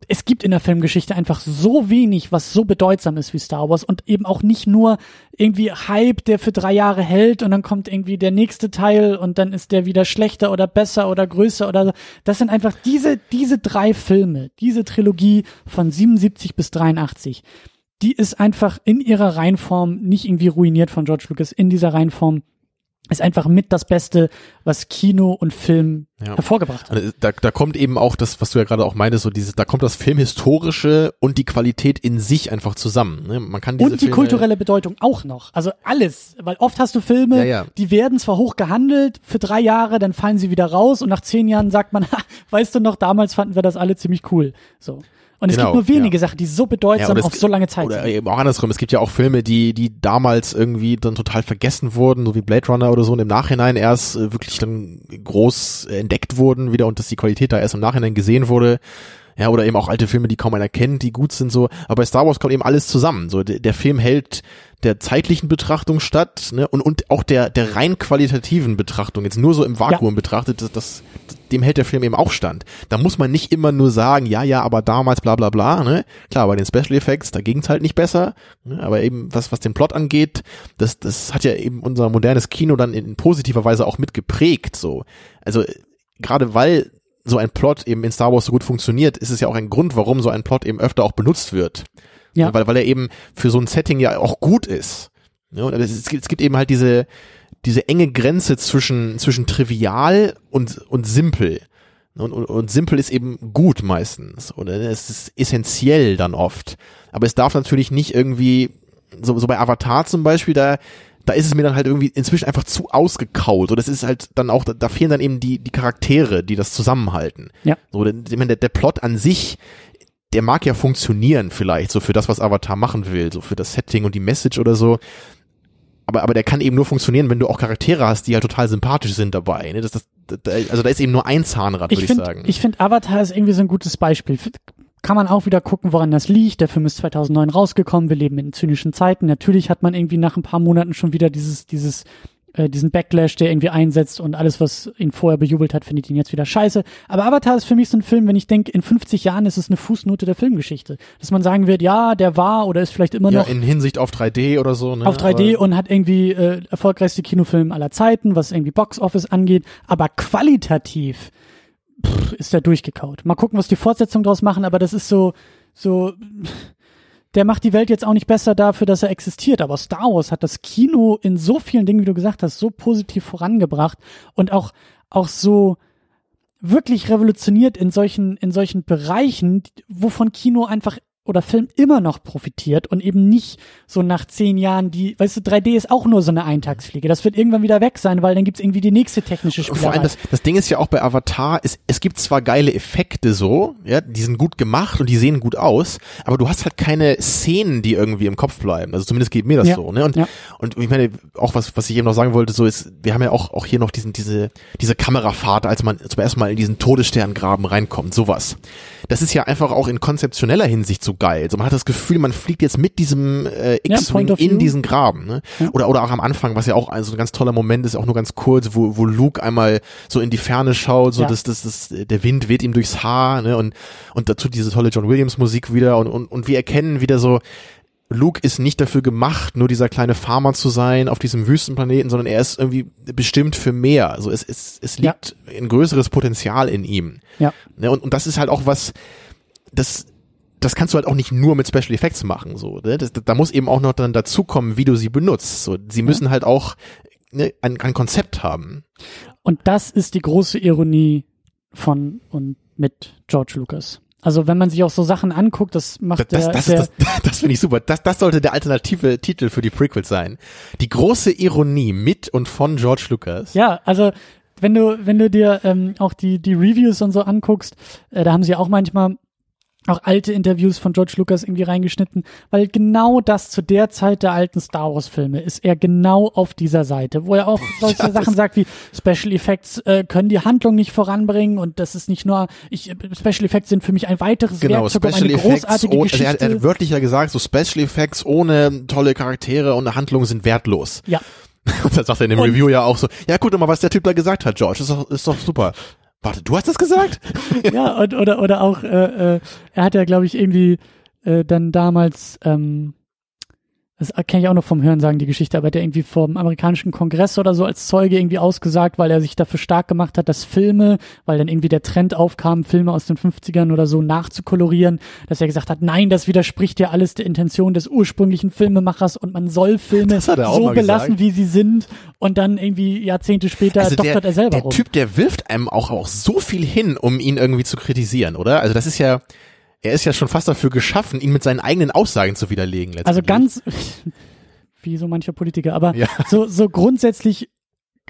es gibt in der Filmgeschichte einfach so wenig, was so bedeutsam ist wie Star Wars und eben auch nicht nur irgendwie Hype, der für drei Jahre hält und dann kommt irgendwie der nächste Teil und dann ist der wieder schlechter oder besser oder größer oder so. Das sind einfach diese, diese drei Filme, diese Trilogie von 77 bis 83 die ist einfach in ihrer Reihenform nicht irgendwie ruiniert von George Lucas. In dieser Reihenform ist einfach mit das Beste, was Kino und Film Ja. hervorgebracht hat. Und Da, da kommt eben auch das, was du ja gerade auch meintest, so dieses, da kommt das Filmhistorische und die Qualität in sich einfach zusammen. Ne? Man kann diese Und die Filme, kulturelle Bedeutung auch noch. Also alles. Weil oft hast du Filme, Ja, ja. die werden zwar hoch gehandelt für drei Jahre, dann fallen sie wieder raus und nach zehn Jahren sagt man, ha, weißt du noch, damals fanden wir das alle ziemlich cool. So. Und es Genau, gibt nur wenige ja. Sachen, die so bedeutsam oder es auf so lange Zeit Oder sind. eben auch andersrum. Es gibt ja auch Filme, die, die damals irgendwie dann total vergessen wurden, so wie Blade Runner oder so, und im Nachhinein erst äh, wirklich dann groß entdeckt wurden, wieder und dass die Qualität da erst im Nachhinein gesehen wurde. Ja, oder eben auch alte Filme, die kaum einer kennt, die gut sind so. Aber bei Star Wars kommt eben alles zusammen. So, der, der Film hält der zeitlichen Betrachtung statt, ne, und, und auch der, der rein qualitativen Betrachtung, jetzt nur so im Vakuum betrachtet, das, das, dem hält der Film eben auch stand. Da muss man nicht immer nur sagen, ja, ja, aber damals bla bla bla, ne. Klar, bei den Special Effects, da ging's halt nicht besser, ne, aber eben, was, was den Plot angeht, das, das hat ja eben unser modernes Kino dann in positiver Weise auch mitgeprägt, so. Also, gerade weil so ein Plot eben in Star Wars so gut funktioniert, ist es ja auch ein Grund, warum so ein Plot eben öfter auch benutzt wird. Ja. Weil, weil er eben für so ein Setting ja auch gut ist. Ja, und es, gibt, es gibt eben halt diese, diese enge Grenze zwischen, zwischen trivial und, und simpel. Und, und, und simpel ist eben gut meistens. Oder es ist essentiell dann oft. Aber es darf natürlich nicht irgendwie, so, so bei Avatar zum Beispiel, da, da ist es mir dann halt irgendwie inzwischen einfach zu ausgekaut. Und das ist halt dann auch, da, da fehlen dann eben die, die Charaktere, die das zusammenhalten. Ja. So, der, der, der Plot an sich, der mag ja funktionieren vielleicht, so für das, was Avatar machen will, so für das Setting und die Message oder so. Aber, aber der kann eben nur funktionieren, wenn du auch Charaktere hast, die halt total sympathisch sind dabei. Ne? Das, das, da- also da ist eben nur ein Zahnrad, würde ich ich, sagen. ich finde Avatar ist irgendwie so ein gutes Beispiel. Kann man auch wieder gucken, woran das liegt. Der Film ist 2009 rausgekommen. Wir leben in zynischen Zeiten. Natürlich hat man irgendwie nach ein paar Monaten schon wieder dieses, dieses, äh, diesen Backlash, der irgendwie einsetzt und alles, was ihn vorher bejubelt hat, findet ihn jetzt wieder scheiße. Aber Avatar ist für mich so ein Film, wenn ich denke, in 50 Jahren ist es eine Fußnote der Filmgeschichte. Dass man sagen wird, ja, der war oder ist vielleicht immer ja, noch in Hinsicht auf 3D oder so. Ne? auf 3D Aber- und hat irgendwie äh, erfolgreichste Kinofilm aller Zeiten, was irgendwie Box Office angeht, aber qualitativ pff, ist der durchgekaut. Mal gucken, was die Fortsetzung draus machen, aber das ist so, so, der macht die Welt jetzt auch nicht besser dafür, dass er existiert. Aber Star Wars hat das Kino in so vielen Dingen, wie du gesagt hast, so positiv vorangebracht und auch, auch so wirklich revolutioniert in solchen, in solchen Bereichen, wovon Kino einfach oder Film immer noch profitiert und eben nicht so nach zehn Jahren die, weißt du, 3D ist auch nur so eine Eintagsfliege. Das wird irgendwann wieder weg sein, weil dann gibt's irgendwie die nächste technische Spielerei. Vor allem das, das Ding ist ja auch bei Avatar, es, es gibt zwar geile Effekte so, ja, die sind gut gemacht und die sehen gut aus, aber du hast halt keine Szenen, die irgendwie im Kopf bleiben. Also zumindest geht mir das Ja. so, ne? Und, Ja. und ich meine, auch was, was ich eben noch sagen wollte, so ist, wir haben ja auch, auch hier noch diesen, diese, diese Kamerafahrt, als man zum ersten Mal in diesen Todessterngraben reinkommt, sowas. Das ist ja einfach auch in konzeptioneller Hinsicht so geil. So, man hat das Gefühl, man fliegt jetzt mit diesem äh, Ja, X-Wing of in diesen Graben. Ne? Ja. Oder, oder auch am Anfang, was ja auch ein, so ein ganz toller Moment ist, auch nur ganz kurz, wo, wo Luke einmal so in die Ferne schaut, so Ja. dass das, das, der Wind weht ihm durchs Haar ne? und, und dazu diese tolle John Williams Musik wieder und, und, und wir erkennen wieder so, Luke ist nicht dafür gemacht, nur dieser kleine Farmer zu sein auf diesem Wüstenplaneten, sondern er ist irgendwie bestimmt für mehr. Also es, es, es Ja. liegt ein größeres Potenzial in ihm. Ja. Ne? Und, und das ist halt auch was, das, das kannst du halt auch nicht nur mit Special Effects machen. So, ne? das, da muss eben auch noch dann dazukommen, wie du sie benutzt. So, sie müssen halt auch ne, ein, ein Konzept haben. Und das ist die große Ironie von und mit George Lucas. Also wenn man sich auch so Sachen anguckt, das macht Das, der, das, der das, das, das finde ich super. Das, das sollte der alternative Titel für die Prequels sein. Die große Ironie mit und von George Lucas. Ja, also wenn du, wenn du dir ähm, auch die, die Reviews und so anguckst, äh, da haben sie auch manchmal auch alte Interviews von George Lucas irgendwie reingeschnitten, weil genau das zu der Zeit der alten Star Wars Filme ist er genau auf dieser Seite, wo er auch solche Ja, das- Sachen sagt wie Special Effects äh, können die Handlung nicht voranbringen und das ist nicht nur ich Special Effects sind für mich ein weiteres Genau, Werkzeug, um Special eine Effects, großartige ohne, also Geschichte. er, hat- er hat wörtlich ja gesagt, so Special Effects ohne tolle Charaktere und eine Handlung sind wertlos. ja, Und dann sagt er in dem Und- Review ja auch so, ja guck doch mal, was der Typ da gesagt hat, George, ist doch, ist doch super. Warte, du hast das gesagt? ja, und, oder, oder auch, äh, äh, er hat ja, glaube ich, irgendwie äh, dann damals, ähm, das kenne ich auch noch vom Hören sagen, die Geschichte, aber hat er irgendwie vom amerikanischen Kongress oder so als Zeuge irgendwie ausgesagt, weil er sich dafür stark gemacht hat, dass Filme, weil dann irgendwie der Trend aufkam, Filme aus den 50ern oder so nachzukolorieren, dass er gesagt hat, nein, das widerspricht ja alles der Intention des ursprünglichen Filmemachers und man soll Filme so belassen, gesagt. wie sie sind und dann irgendwie Jahrzehnte später Also der, doktert er selber der rum. Typ, der wirft einem auch, auch so viel hin, um ihn irgendwie zu kritisieren, oder? Also das ist ja, er ist ja schon fast dafür geschaffen, ihn mit seinen eigenen Aussagen zu widerlegen. Also ganz, wie so mancher Politiker, aber Ja. so, so grundsätzlich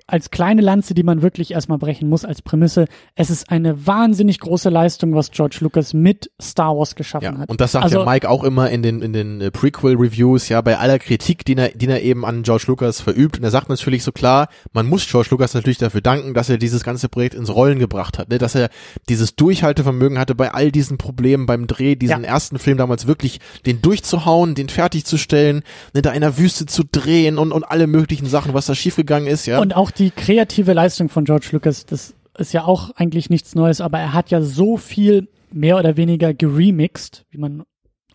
als kleine Lanze, die man wirklich erstmal brechen muss als Prämisse, es ist eine wahnsinnig große Leistung, was George Lucas mit Star Wars geschaffen Ja, hat. und das sagt Also- ja Mike auch immer in den, in den äh, Prequel-Reviews, ja, bei aller Kritik, die er, die er eben an George Lucas verübt. Und er sagt natürlich so klar, man muss George Lucas natürlich dafür danken, dass er dieses ganze Projekt ins Rollen gebracht hat, ne? dass er dieses Durchhaltevermögen hatte bei all diesen Problemen beim Dreh, diesen Ja. ersten Film damals wirklich, den durchzuhauen, den fertigzustellen, ne, da in der Wüste zu drehen und, und alle möglichen Sachen, was da schiefgegangen ist, ja. Und auch die kreative Leistung von George Lucas, das ist ja auch eigentlich nichts Neues, aber er hat ja so viel mehr oder weniger geremixed, wie man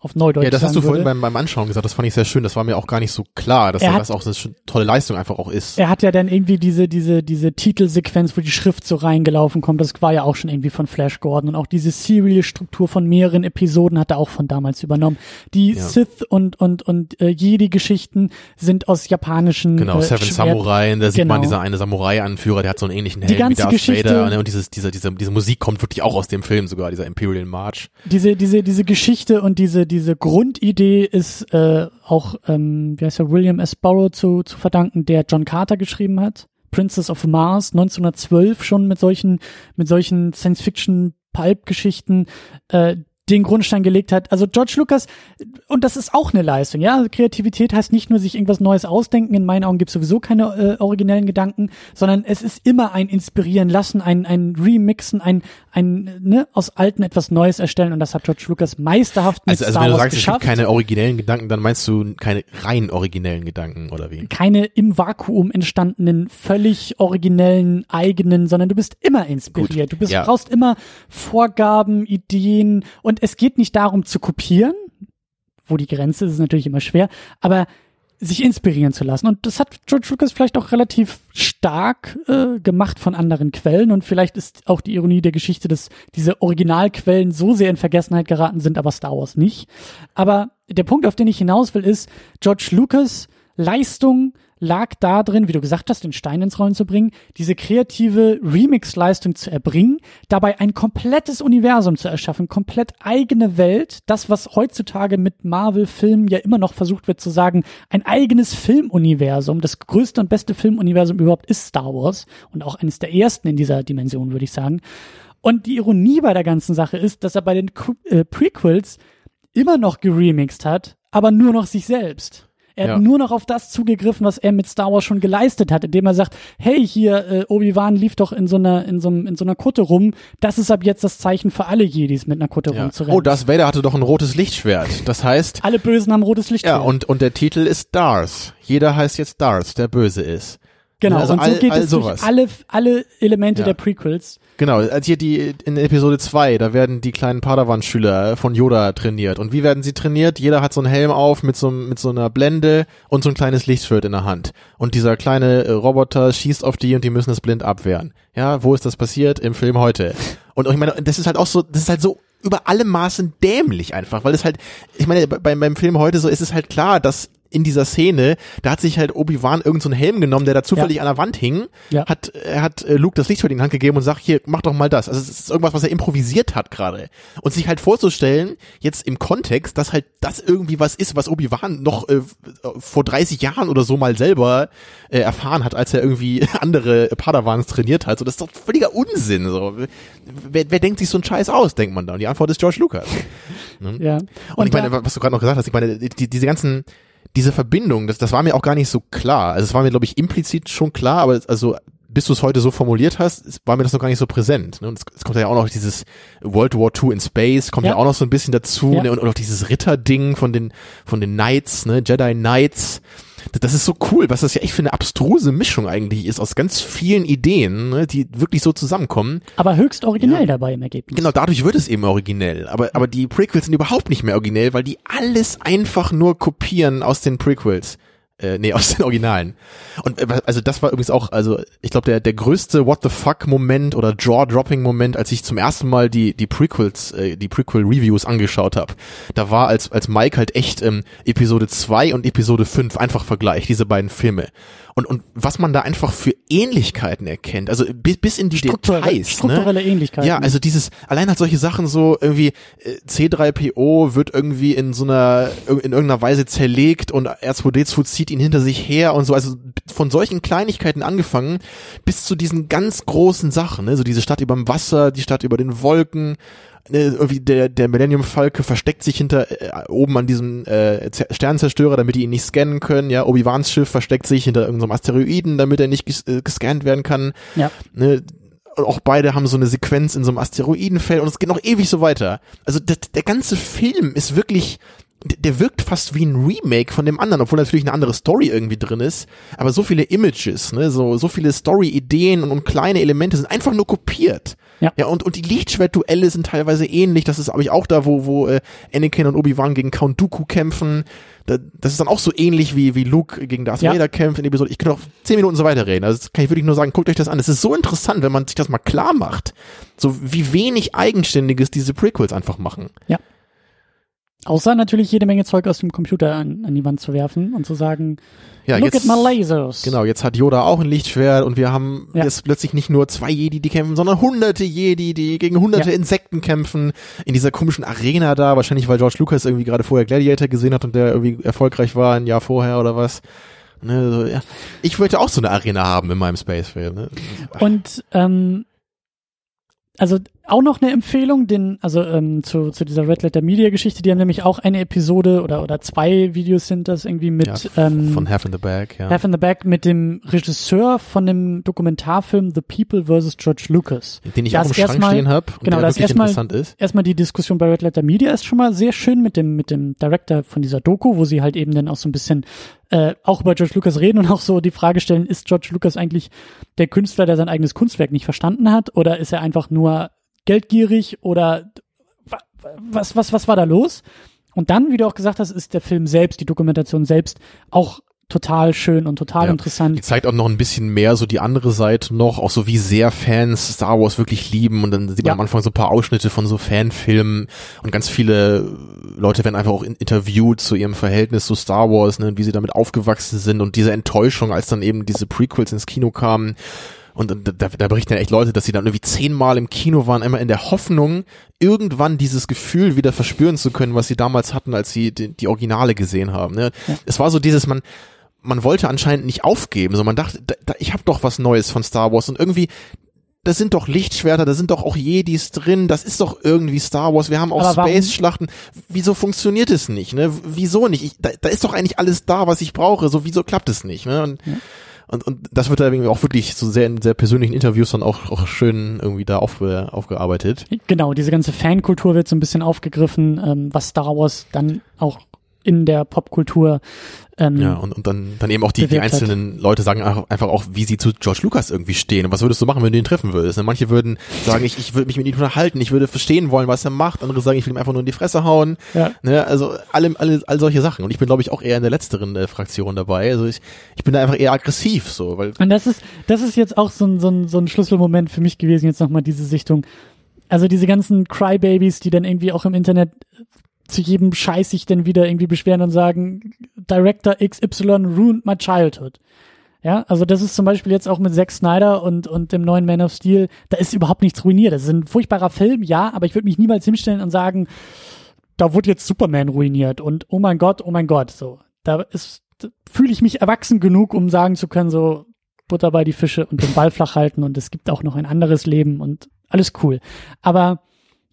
auf Neudeutsch ja, das hast du vorhin beim, beim Anschauen gesagt, das fand ich sehr schön, das war mir auch gar nicht so klar, dass Er hat- das auch eine tolle Leistung einfach auch ist. Er hat ja dann irgendwie diese, diese, diese Titelsequenz, wo die Schrift so reingelaufen kommt, das war ja auch schon irgendwie von Flash Gordon und auch diese Serial-Struktur von mehreren Episoden hat er auch von damals übernommen. Die Ja. Sith und, und, und äh, Jedi-Geschichten sind aus japanischen Genau, äh, Seven Schwert- Samurai, da sieht man Genau. dieser eine Samurai-Anführer, der hat so einen ähnlichen Die Helm wie ganze Darth Geschichte- Vader, ne? und dieses, dieser, diese, diese Musik kommt wirklich auch aus dem Film sogar, dieser Imperial March. diese, diese, diese Geschichte und diese, diese Grundidee ist äh, auch, ähm, wie heißt er, William S. Burroughs zu, zu verdanken, der John Carter geschrieben hat. Princess of Mars 1912 schon mit solchen, mit solchen Science-Fiction-Pulp-Geschichten, äh, den Grundstein gelegt hat. Also George Lucas, und das ist auch eine Leistung, ja. Also Kreativität heißt nicht nur sich irgendwas Neues ausdenken. In meinen Augen gibt es sowieso keine äh, originellen Gedanken, sondern es ist immer ein Inspirieren lassen, ein, ein Remixen, ein, ein ne, aus Alten etwas Neues erstellen. Und das hat George Lucas meisterhaft mit Also, also Star wenn du Wars sagst, es geschafft. gibt keine originellen Gedanken, dann meinst du keine rein originellen Gedanken, oder wie? keine im Vakuum entstandenen, völlig originellen, eigenen, sondern du bist immer inspiriert. Du bist, ja. brauchst immer Vorgaben, Ideen und es geht nicht darum zu kopieren, wo die Grenze ist, ist natürlich immer schwer, aber sich inspirieren zu lassen. Und das hat George Lucas vielleicht auch relativ stark äh, gemacht von anderen Quellen. Und vielleicht ist auch die Ironie der Geschichte, dass diese Originalquellen so sehr in Vergessenheit geraten sind, aber Star Wars nicht. Aber der Punkt, auf den ich hinaus will, ist, George Lucas Leistung lag da drin, wie du gesagt hast, den Stein ins Rollen zu bringen, diese kreative Remix-Leistung zu erbringen, dabei ein komplettes Universum zu erschaffen, komplett eigene Welt, das, was heutzutage mit Marvel-Filmen ja immer noch versucht wird zu sagen, ein eigenes Filmuniversum, das größte und beste Filmuniversum überhaupt ist Star Wars und auch eines der ersten in dieser Dimension, würde ich sagen. Und die Ironie bei der ganzen Sache ist, dass er bei den äh, Prequels immer noch geremixed hat, aber nur noch sich selbst. Er ja. hat nur noch auf das zugegriffen, was er mit Star Wars schon geleistet hat, indem er sagt, hey, hier, äh, Obi-Wan lief doch in so einer, in so, in so einer Kutte rum. Das ist ab jetzt das Zeichen für alle Jedis, mit einer Kutte ja. rumzurennen. Oh, Darth Vader hatte doch ein rotes Lichtschwert. Das heißt. Alle Bösen haben rotes Lichtschwert. Ja, und, und der Titel ist Darth. Jeder heißt jetzt Darth, der böse ist. Genau, also und so all, geht all es sowas. durch alle, alle Elemente ja. der Prequels. Genau, als hier die in Episode 2, da werden die kleinen Padawan-Schüler von Yoda trainiert. Und wie werden sie trainiert? Jeder hat so einen Helm auf mit so, mit so einer Blende und so ein kleines Lichtschwert in der Hand. Und dieser kleine äh, Roboter schießt auf die und die müssen es blind abwehren. Ja, wo ist das passiert? Im Film heute. Und ich meine, das ist halt auch so, das ist halt so über alle Maßen dämlich einfach, weil es halt, ich meine, beim, beim Film heute so ist es halt klar, dass in dieser Szene, da hat sich halt Obi-Wan irgendeinen so Helm genommen, der da zufällig ja. an der Wand hing, ja. hat, er hat äh, Luke das Lichtschwert in die Hand gegeben und sagt, hier, mach doch mal das. Also es ist irgendwas, was er improvisiert hat gerade. Und sich halt vorzustellen, jetzt im Kontext, dass halt das irgendwie was ist, was Obi-Wan noch äh, vor 30 Jahren oder so mal selber äh, erfahren hat, als er irgendwie andere Padawans trainiert hat. So, das ist doch völliger Unsinn. So. Wer, wer denkt sich so einen Scheiß aus, denkt man da. Und die Antwort ist George Lucas. Ne? Ja. Und, und ich meine, was du gerade noch gesagt hast, ich meine, die, diese ganzen diese Verbindung, das, das war mir auch gar nicht so klar. Also es war mir, glaube ich, implizit schon klar, aber also bis du es heute so formuliert hast, war mir das noch gar nicht so präsent. Ne? Und es, es kommt ja auch noch dieses World War II in Space, kommt ja, ja auch noch so ein bisschen dazu, ja. ne? und, und auch dieses Ritter-Ding von den, von den Knights, ne? Jedi Knights das ist so cool, was das ja echt für eine abstruse Mischung eigentlich ist aus ganz vielen Ideen, ne, die wirklich so zusammenkommen. Aber höchst originell ja. dabei im Ergebnis. Genau, dadurch wird es eben originell. Aber, aber die Prequels sind überhaupt nicht mehr originell, weil die alles einfach nur kopieren aus den Prequels. Äh, nee, aus den Originalen. Und äh, also das war übrigens auch, also ich glaube der der größte What the fuck Moment oder Jaw Dropping Moment, als ich zum ersten Mal die die Prequels, äh, die Prequel Reviews angeschaut habe. Da war als als Mike halt echt ähm, Episode 2 und Episode 5 einfach Vergleich diese beiden Filme und, und was man da einfach für Ähnlichkeiten erkennt, also bis, bis in die Strukturelle, Details. Ne? Strukturelle ne? Ähnlichkeiten. Ja, also dieses, allein halt solche Sachen so irgendwie, äh, C3PO wird irgendwie in so einer, in irgendeiner Weise zerlegt und R2D2 zieht ihn hinter sich her und so, also von solchen Kleinigkeiten angefangen bis zu diesen ganz großen Sachen, ne? so diese Stadt über dem Wasser, die Stadt über den Wolken, Ne, irgendwie der, der Millennium Falke versteckt sich hinter äh, oben an diesem äh, Sternzerstörer, damit die ihn nicht scannen können. Ja, Obi-Wans Schiff versteckt sich hinter irgendeinem Asteroiden, damit er nicht ges äh, gescannt werden kann. Ja. Ne, auch beide haben so eine Sequenz in so einem Asteroidenfeld und es geht noch ewig so weiter. Also der, der ganze Film ist wirklich der wirkt fast wie ein Remake von dem anderen, obwohl natürlich eine andere Story irgendwie drin ist. Aber so viele Images, ne, so, so viele Story-Ideen und, und kleine Elemente sind einfach nur kopiert. Ja. ja und, und die Lichtschwertduelle sind teilweise ähnlich. Das ist, aber ich auch da, wo, wo äh, Anakin und Obi-Wan gegen Count Dooku kämpfen. Da, das ist dann auch so ähnlich wie, wie Luke gegen Darth ja. Vader kämpft in Episode. Ich könnte auch zehn Minuten so weiterreden. Also kann ich wirklich nur sagen, guckt euch das an. Es ist so interessant, wenn man sich das mal klar macht. So wie wenig Eigenständiges diese Prequels einfach machen. Ja. Außer natürlich jede Menge Zeug aus dem Computer an, an die Wand zu werfen und zu sagen, ja, look jetzt, at my lasers. Genau, jetzt hat Yoda auch ein Lichtschwert und wir haben ja. jetzt plötzlich nicht nur zwei Jedi, die kämpfen, sondern hunderte Jedi, die gegen hunderte ja. Insekten kämpfen in dieser komischen Arena da, wahrscheinlich weil George Lucas irgendwie gerade vorher Gladiator gesehen hat und der irgendwie erfolgreich war ein Jahr vorher oder was. Ne, so, ja. Ich wollte auch so eine Arena haben in meinem Space-Film. Ne? Und ähm, also auch noch eine Empfehlung, den, also ähm, zu, zu dieser Red Letter Media Geschichte, die haben nämlich auch eine Episode oder oder zwei Videos sind das irgendwie mit ja, ähm, von Half in the Bag, ja. Half in the Bag mit dem Regisseur von dem Dokumentarfilm The People vs. George Lucas. Den ich das auch im Schrank mal, stehen habe genau, der das wirklich erstmal, interessant ist. Erstmal die Diskussion bei Red Letter Media ist schon mal sehr schön mit dem mit dem Director von dieser Doku, wo sie halt eben dann auch so ein bisschen äh, auch über George Lucas reden und auch so die Frage stellen, ist George Lucas eigentlich der Künstler, der sein eigenes Kunstwerk nicht verstanden hat oder ist er einfach nur geldgierig oder was, was, was war da los? Und dann, wie du auch gesagt hast, ist der Film selbst, die Dokumentation selbst auch total schön und total Ja. interessant. Die zeigt auch noch ein bisschen mehr so die andere Seite noch, auch so wie sehr Fans Star Wars wirklich lieben und dann sieht man Ja. am Anfang so ein paar Ausschnitte von so Fanfilmen und ganz viele Leute werden einfach auch in- interviewt zu ihrem Verhältnis zu Star Wars, ne, und wie sie damit aufgewachsen sind und diese Enttäuschung, als dann eben diese Prequels ins Kino kamen. Und da, da, berichten ja echt Leute, dass sie dann irgendwie zehnmal im Kino waren, immer in der Hoffnung, irgendwann dieses Gefühl wieder verspüren zu können, was sie damals hatten, als sie die, die Originale gesehen haben. Ne? Ja. Es war so dieses, man, man wollte anscheinend nicht aufgeben, sondern man dachte, da, da, ich habe doch was Neues von Star Wars und irgendwie, da sind doch Lichtschwerter, da sind doch auch Jedis drin, das ist doch irgendwie Star Wars, wir haben auch Space-Schlachten. Wieso funktioniert es nicht? Ne? Wieso nicht? Ich, da, da ist doch eigentlich alles da, was ich brauche, so wieso klappt es nicht? Ne? Und, und, und das wird da irgendwie auch wirklich so sehr in sehr persönlichen Interviews dann auch, auch schön irgendwie da auf, äh, aufgearbeitet. Genau, diese ganze Fankultur wird so ein bisschen aufgegriffen, ähm, was Star Wars dann auch in der Popkultur ähm, Ja, und, und dann, dann eben auch die, die bewirkt hat. einzelnen Leute sagen einfach auch, wie sie zu George Lucas irgendwie stehen. Und was würdest du machen, wenn du ihn treffen würdest? Ne, Manche würden sagen, ich, ich würde mich mit ihm unterhalten, ich würde verstehen wollen, was er macht. Andere sagen, ich will ihm einfach nur in die Fresse hauen. Ja. Ne, also alle, alle, all solche Sachen. Und ich bin, glaube ich, auch eher in der letzteren äh, Fraktion dabei. Also ich, ich bin da einfach eher aggressiv, so, weil Und das ist, das ist jetzt auch so ein, so ein, so ein Schlüsselmoment für mich gewesen, jetzt nochmal diese Sichtung. Also diese ganzen Crybabies, die dann irgendwie auch im Internet zu jedem Scheiß sich dann wieder irgendwie beschweren und sagen, Director XY ruined my childhood. Ja, also das ist zum Beispiel jetzt auch mit Zack Snyder und, und dem neuen Man of Steel, da ist überhaupt nichts ruiniert. Das ist ein furchtbarer Film, ja, aber ich würde mich niemals hinstellen und sagen, da wurde jetzt Superman ruiniert und oh mein Gott, oh mein Gott, so. Da ist, fühle ich mich erwachsen genug, um sagen zu können, so Butter bei die Fische und den Ball flach halten und es gibt auch noch ein anderes Leben und alles cool. Aber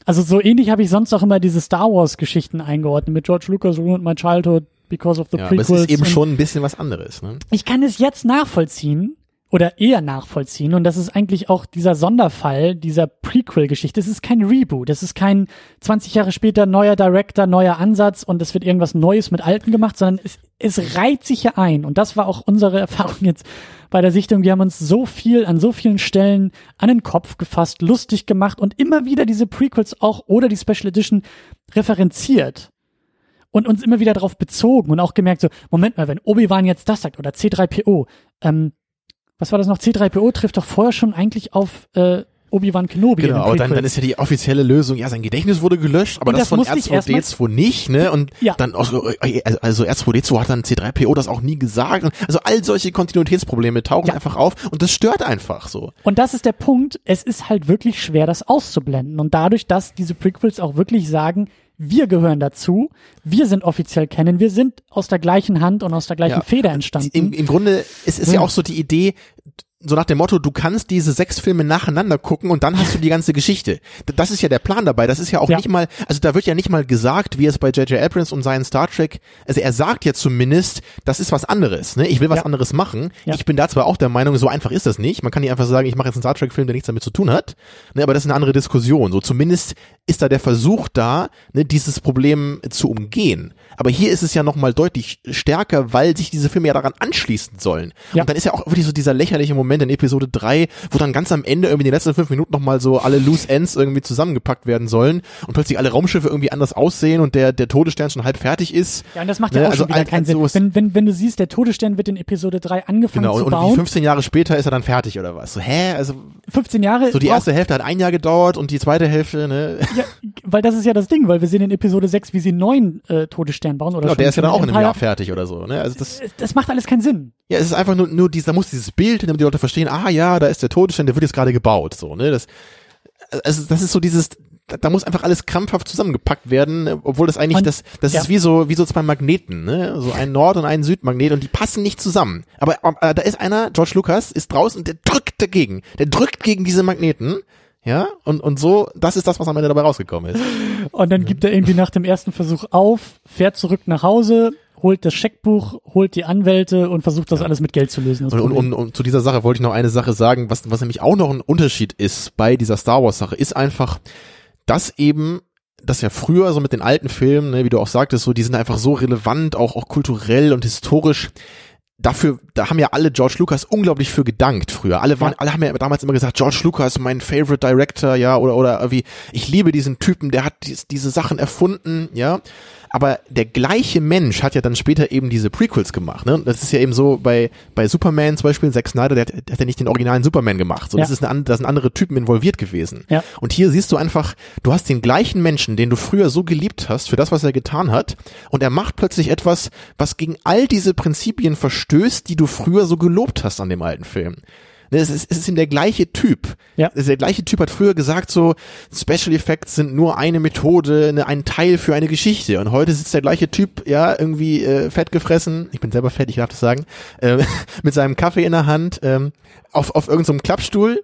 also so ähnlich habe ich sonst auch immer diese Star Wars Geschichten eingeordnet mit George Lucas ruined my childhood because of the ja, aber prequels. es ist eben und schon ein bisschen was anderes. Ne? ich kann es jetzt nachvollziehen oder eher nachvollziehen und das ist eigentlich auch dieser Sonderfall dieser Prequel-Geschichte. Es ist kein Reboot, es ist kein 20 Jahre später neuer Director, neuer Ansatz und es wird irgendwas Neues mit Alten gemacht, sondern es, es reiht sich ja ein und das war auch unsere Erfahrung jetzt bei der Sichtung. Wir haben uns so viel an so vielen Stellen an den Kopf gefasst, lustig gemacht und immer wieder diese Prequels auch oder die Special Edition referenziert und uns immer wieder darauf bezogen und auch gemerkt so, Moment mal, wenn Obi-Wan jetzt das sagt oder C3PO, ähm, was war das noch? C3PO trifft doch vorher schon eigentlich auf äh, Obi-Wan Kenobi. Genau, aber dann, dann ist ja die offizielle Lösung, ja, sein Gedächtnis wurde gelöscht, aber Und das, das von musste ich R2D2 nicht, ne? Und Ja. dann auch so, äh, also, also R2D2 hat dann C3PO das auch nie gesagt. Also all solche Kontinuitätsprobleme tauchen Ja. einfach auf und das stört einfach so. Und das ist der Punkt, es ist halt wirklich schwer, das auszublenden. Und dadurch, dass diese Prequels auch wirklich sagen, wir gehören dazu, wir sind offiziell kennen, wir sind aus der gleichen Hand und aus der gleichen Ja. Feder entstanden. Im, Im Grunde ist es ja Ja. auch so die Idee, so nach dem Motto, du kannst diese sechs Filme nacheinander gucken und dann hast du die ganze Geschichte. Das ist ja der Plan dabei. Das ist ja auch Ja. nicht mal, also da wird ja nicht mal gesagt, wie es bei J.J. Abrams und seinen Star Trek, also er sagt ja zumindest, das ist was anderes, ne? Ich will was Ja. anderes machen. Ja. Ich bin da zwar auch der Meinung, so einfach ist das nicht. Man kann nicht einfach sagen, ich mache jetzt einen Star Trek Film, der nichts damit zu tun hat, ne? Aber das ist eine andere Diskussion. So zumindest ist da der Versuch da, ne, dieses Problem zu umgehen. Aber hier ist es ja noch mal deutlich stärker, weil sich diese Filme ja daran anschließen sollen. Und dann ist ja auch wirklich so dieser lächerliche Moment in Episode 3, wo dann ganz am Ende irgendwie in den letzten fünf Minuten noch mal so alle Loose Ends irgendwie zusammengepackt werden sollen und plötzlich alle Raumschiffe irgendwie anders aussehen und der, der Todesstern schon halb fertig ist. ja, und das macht Ne, ja auch also schon wieder alt- keinen alt Sinn. sowas- Wenn, wenn, wenn du siehst, der Todesstern wird in Episode 3 angefangen Genau, und, zu und wie bauen. 15 Jahre später ist er dann fertig oder was? So, hä? Also 15 Jahre. so die erste Hälfte hat ein Jahr gedauert und die zweite Hälfte, ne? Ja, weil das ist ja das Ding, weil wir sehen in Episode 6, wie sie einen neuen äh, Todesstern bauen. Oder Genau, der ist ja dann auch in einem. Jahr fertig oder so, ne? Also das, Das macht alles keinen Sinn. ja, es ist einfach nur, nur dieses, da muss dieses Bild, damit die Leute verstehen, ah ja, da ist der Todesstern, der wird jetzt gerade gebaut, so, ne? Das, also das ist so dieses, da, da muss einfach alles krampfhaft zusammengepackt werden, obwohl das eigentlich, Und- das, das ja. ist wie so, wie so zwei Magneten, ne? So ein Nord- und ein Südmagnet und die passen nicht zusammen. Aber äh, da ist einer, George Lucas, ist draußen und der drückt dagegen. Der drückt gegen diese Magneten. Ja, und, und so, das ist das, was am Ende dabei rausgekommen ist. Und dann gibt er irgendwie nach dem ersten Versuch auf, fährt zurück nach Hause, holt das Scheckbuch, holt die Anwälte und versucht das alles mit Geld zu lösen. Und, und, und, und zu dieser Sache wollte ich noch eine Sache sagen, was, was nämlich auch noch ein Unterschied ist bei dieser Star Wars Sache, ist einfach, dass eben das ja früher so mit den alten Filmen, ne, wie du auch sagtest, so die sind einfach so relevant, auch auch kulturell und historisch. Dafür, da haben ja alle George Lucas unglaublich für gedankt früher. Alle waren, Ja. alle haben ja damals immer gesagt, George Lucas, mein favorite Director, ja, oder oder irgendwie, ich liebe diesen Typen, der hat dies, diese Sachen erfunden, ja. Aber der gleiche Mensch hat ja dann später eben diese Prequels gemacht. Ne? Das ist ja eben so bei bei Superman zum Beispiel, Zack Snyder, der, hat- der hat ja nicht den originalen Superman gemacht. So, das Ja. ist eine, da sind andere Typen involviert gewesen. Ja. Und hier siehst du einfach, du hast den gleichen Menschen, den du früher so geliebt hast, für das, was er getan hat, und er macht plötzlich etwas, was gegen all diese Prinzipien verstößt, die du früher so gelobt hast an dem alten Film. Ne, Es ist, es ist ihm der gleiche Typ. Ja. Es ist Der gleiche Typ hat früher gesagt, so Special Effects sind nur eine Methode, ne, ein Teil für eine Geschichte. Und heute sitzt der gleiche Typ, ja, irgendwie äh, fett gefressen, ich bin selber fett, ich darf das sagen, äh, mit seinem Kaffee in der Hand, ähm, auf, auf irgendeinem Klappstuhl,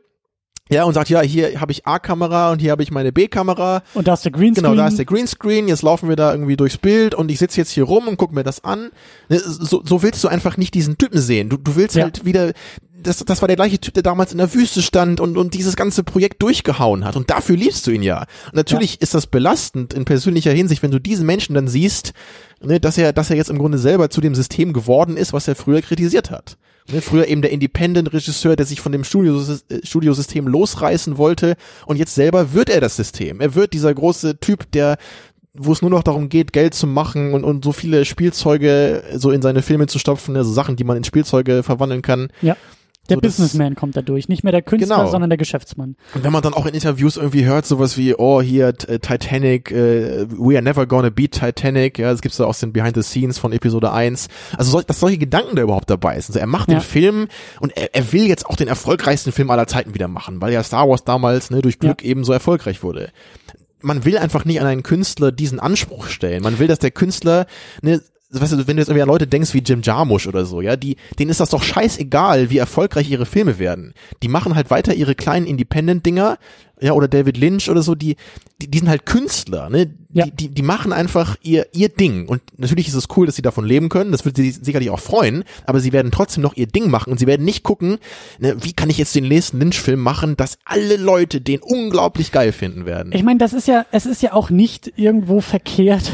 ja, und sagt, ja, hier habe ich A-Kamera und hier habe ich meine B-Kamera. Und da ist der Greenscreen. Genau, da ist der Greenscreen, jetzt laufen wir da irgendwie durchs Bild und ich sitze jetzt hier rum und guck mir das an. Ne, So, so willst du einfach nicht diesen Typen sehen. Du, du willst Ja. halt wieder, das, das war der gleiche Typ, der damals in der Wüste stand und, und dieses ganze Projekt durchgehauen hat. Und dafür liebst du ihn ja. Und natürlich ist das belastend in persönlicher Hinsicht, wenn du diesen Menschen dann siehst, ne, dass er, dass er jetzt im Grunde selber zu dem System geworden ist, was er früher kritisiert hat. Ne, früher eben der Independent-Regisseur, der sich von dem Studios äh, Studiosystem losreißen wollte und jetzt selber wird er das System. Er wird dieser große Typ, der wo es nur noch darum geht, Geld zu machen und, und so viele Spielzeuge so in seine Filme zu stopfen, also Sachen, die man in Spielzeuge verwandeln kann. ja. Der So, Businessman kommt da durch. Nicht mehr der Künstler, Genau. sondern der Geschäftsmann. Und wenn man dann auch in Interviews irgendwie hört, sowas wie, oh, hier, äh, Titanic, äh, we are never gonna beat Titanic, ja, das gibt's da aus den Behind the Scenes von Episode 1. Also, sol dass solche Gedanken da überhaupt dabei sind. Also, er macht Ja. den Film und er, er will jetzt auch den erfolgreichsten Film aller Zeiten wieder machen, weil ja Star Wars damals, ne, durch Glück eben so erfolgreich wurde. Man will einfach nicht an einen Künstler diesen Anspruch stellen. Man will, dass der Künstler, ne, weißt du, wenn du jetzt irgendwie an Leute denkst wie Jim Jarmusch oder so, ja, die, denen ist das doch scheißegal, wie erfolgreich ihre Filme werden. Die machen halt weiter ihre kleinen Independent-Dinger, ja, oder David Lynch oder so, die, die, die sind halt Künstler, ne? Ja. Die, die, die machen einfach ihr, ihr Ding. Und natürlich ist es cool, dass sie davon leben können. Das würde sie sicherlich auch freuen. Aber sie werden trotzdem noch ihr Ding machen und sie werden nicht gucken, ne, wie kann ich jetzt den nächsten Lynch-Film machen, dass alle Leute den unglaublich geil finden werden. Ich meine, das ist ja, es ist ja auch nicht irgendwo verkehrt.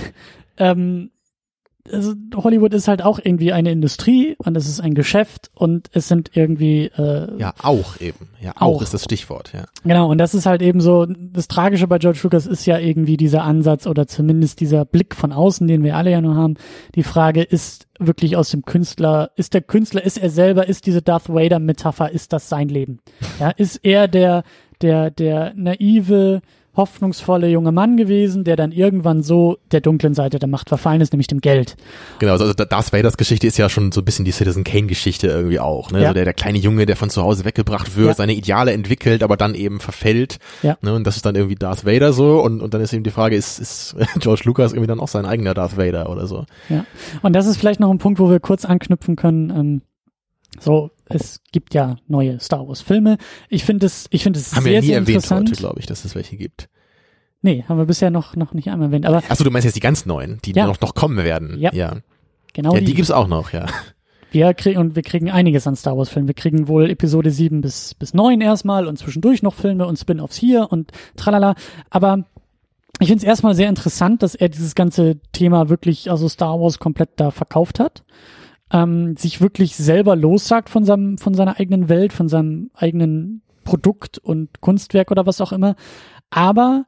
Ähm, also Hollywood ist halt auch irgendwie eine Industrie und es ist ein Geschäft und es sind irgendwie äh, ja, auch eben. Ja, auch, Auch. ist das Stichwort, ja. Genau, und das ist halt eben so, das Tragische bei George Lucas ist ja irgendwie dieser Ansatz oder zumindest dieser Blick von außen, den wir alle ja nur haben. Die Frage ist wirklich aus dem Künstler, ist der Künstler, ist er selber, ist diese Darth Vader Metapher, ist das sein Leben? Ja, ist er der, der, der naive, hoffnungsvolle junge Mann gewesen, der dann irgendwann so der dunklen Seite der Macht verfallen ist, nämlich dem Geld. Genau, also Darth Vaders Geschichte ist ja schon so ein bisschen die Citizen Kane Geschichte irgendwie auch, ne? Ja. So der, der kleine Junge, der von zu Hause weggebracht wird, Ja. seine Ideale entwickelt, aber dann eben verfällt. Ja. Ne? Und das ist dann irgendwie Darth Vader so und, und dann ist eben die Frage, ist, ist George Lucas irgendwie dann auch sein eigener Darth Vader oder so? Ja. Und das ist vielleicht noch ein Punkt, wo wir kurz anknüpfen können. Ähm, so, es gibt ja neue Star Wars Filme. Ich finde es, ich finde es Haben sehr, wir nie sehr erwähnt heute, glaube ich, dass es welche gibt. Nee, haben wir bisher noch, noch nicht einmal erwähnt. Aber Achso, du meinst jetzt die ganz neuen, die Ja. noch, noch kommen werden. Ja. ja. genau Ja, die, die gibt's auch noch, ja. wir kriegen, und wir kriegen einiges an Star Wars Filmen. Wir kriegen wohl Episode 7 bis, bis 9 erstmal und zwischendurch noch Filme und Spin-offs hier und tralala. Aber ich finde es erstmal sehr interessant, dass er dieses ganze Thema wirklich, also Star Wars komplett da verkauft hat. Ähm, sich wirklich selber lossagt von seinem, von seiner eigenen Welt, von seinem eigenen Produkt und Kunstwerk oder was auch immer. Aber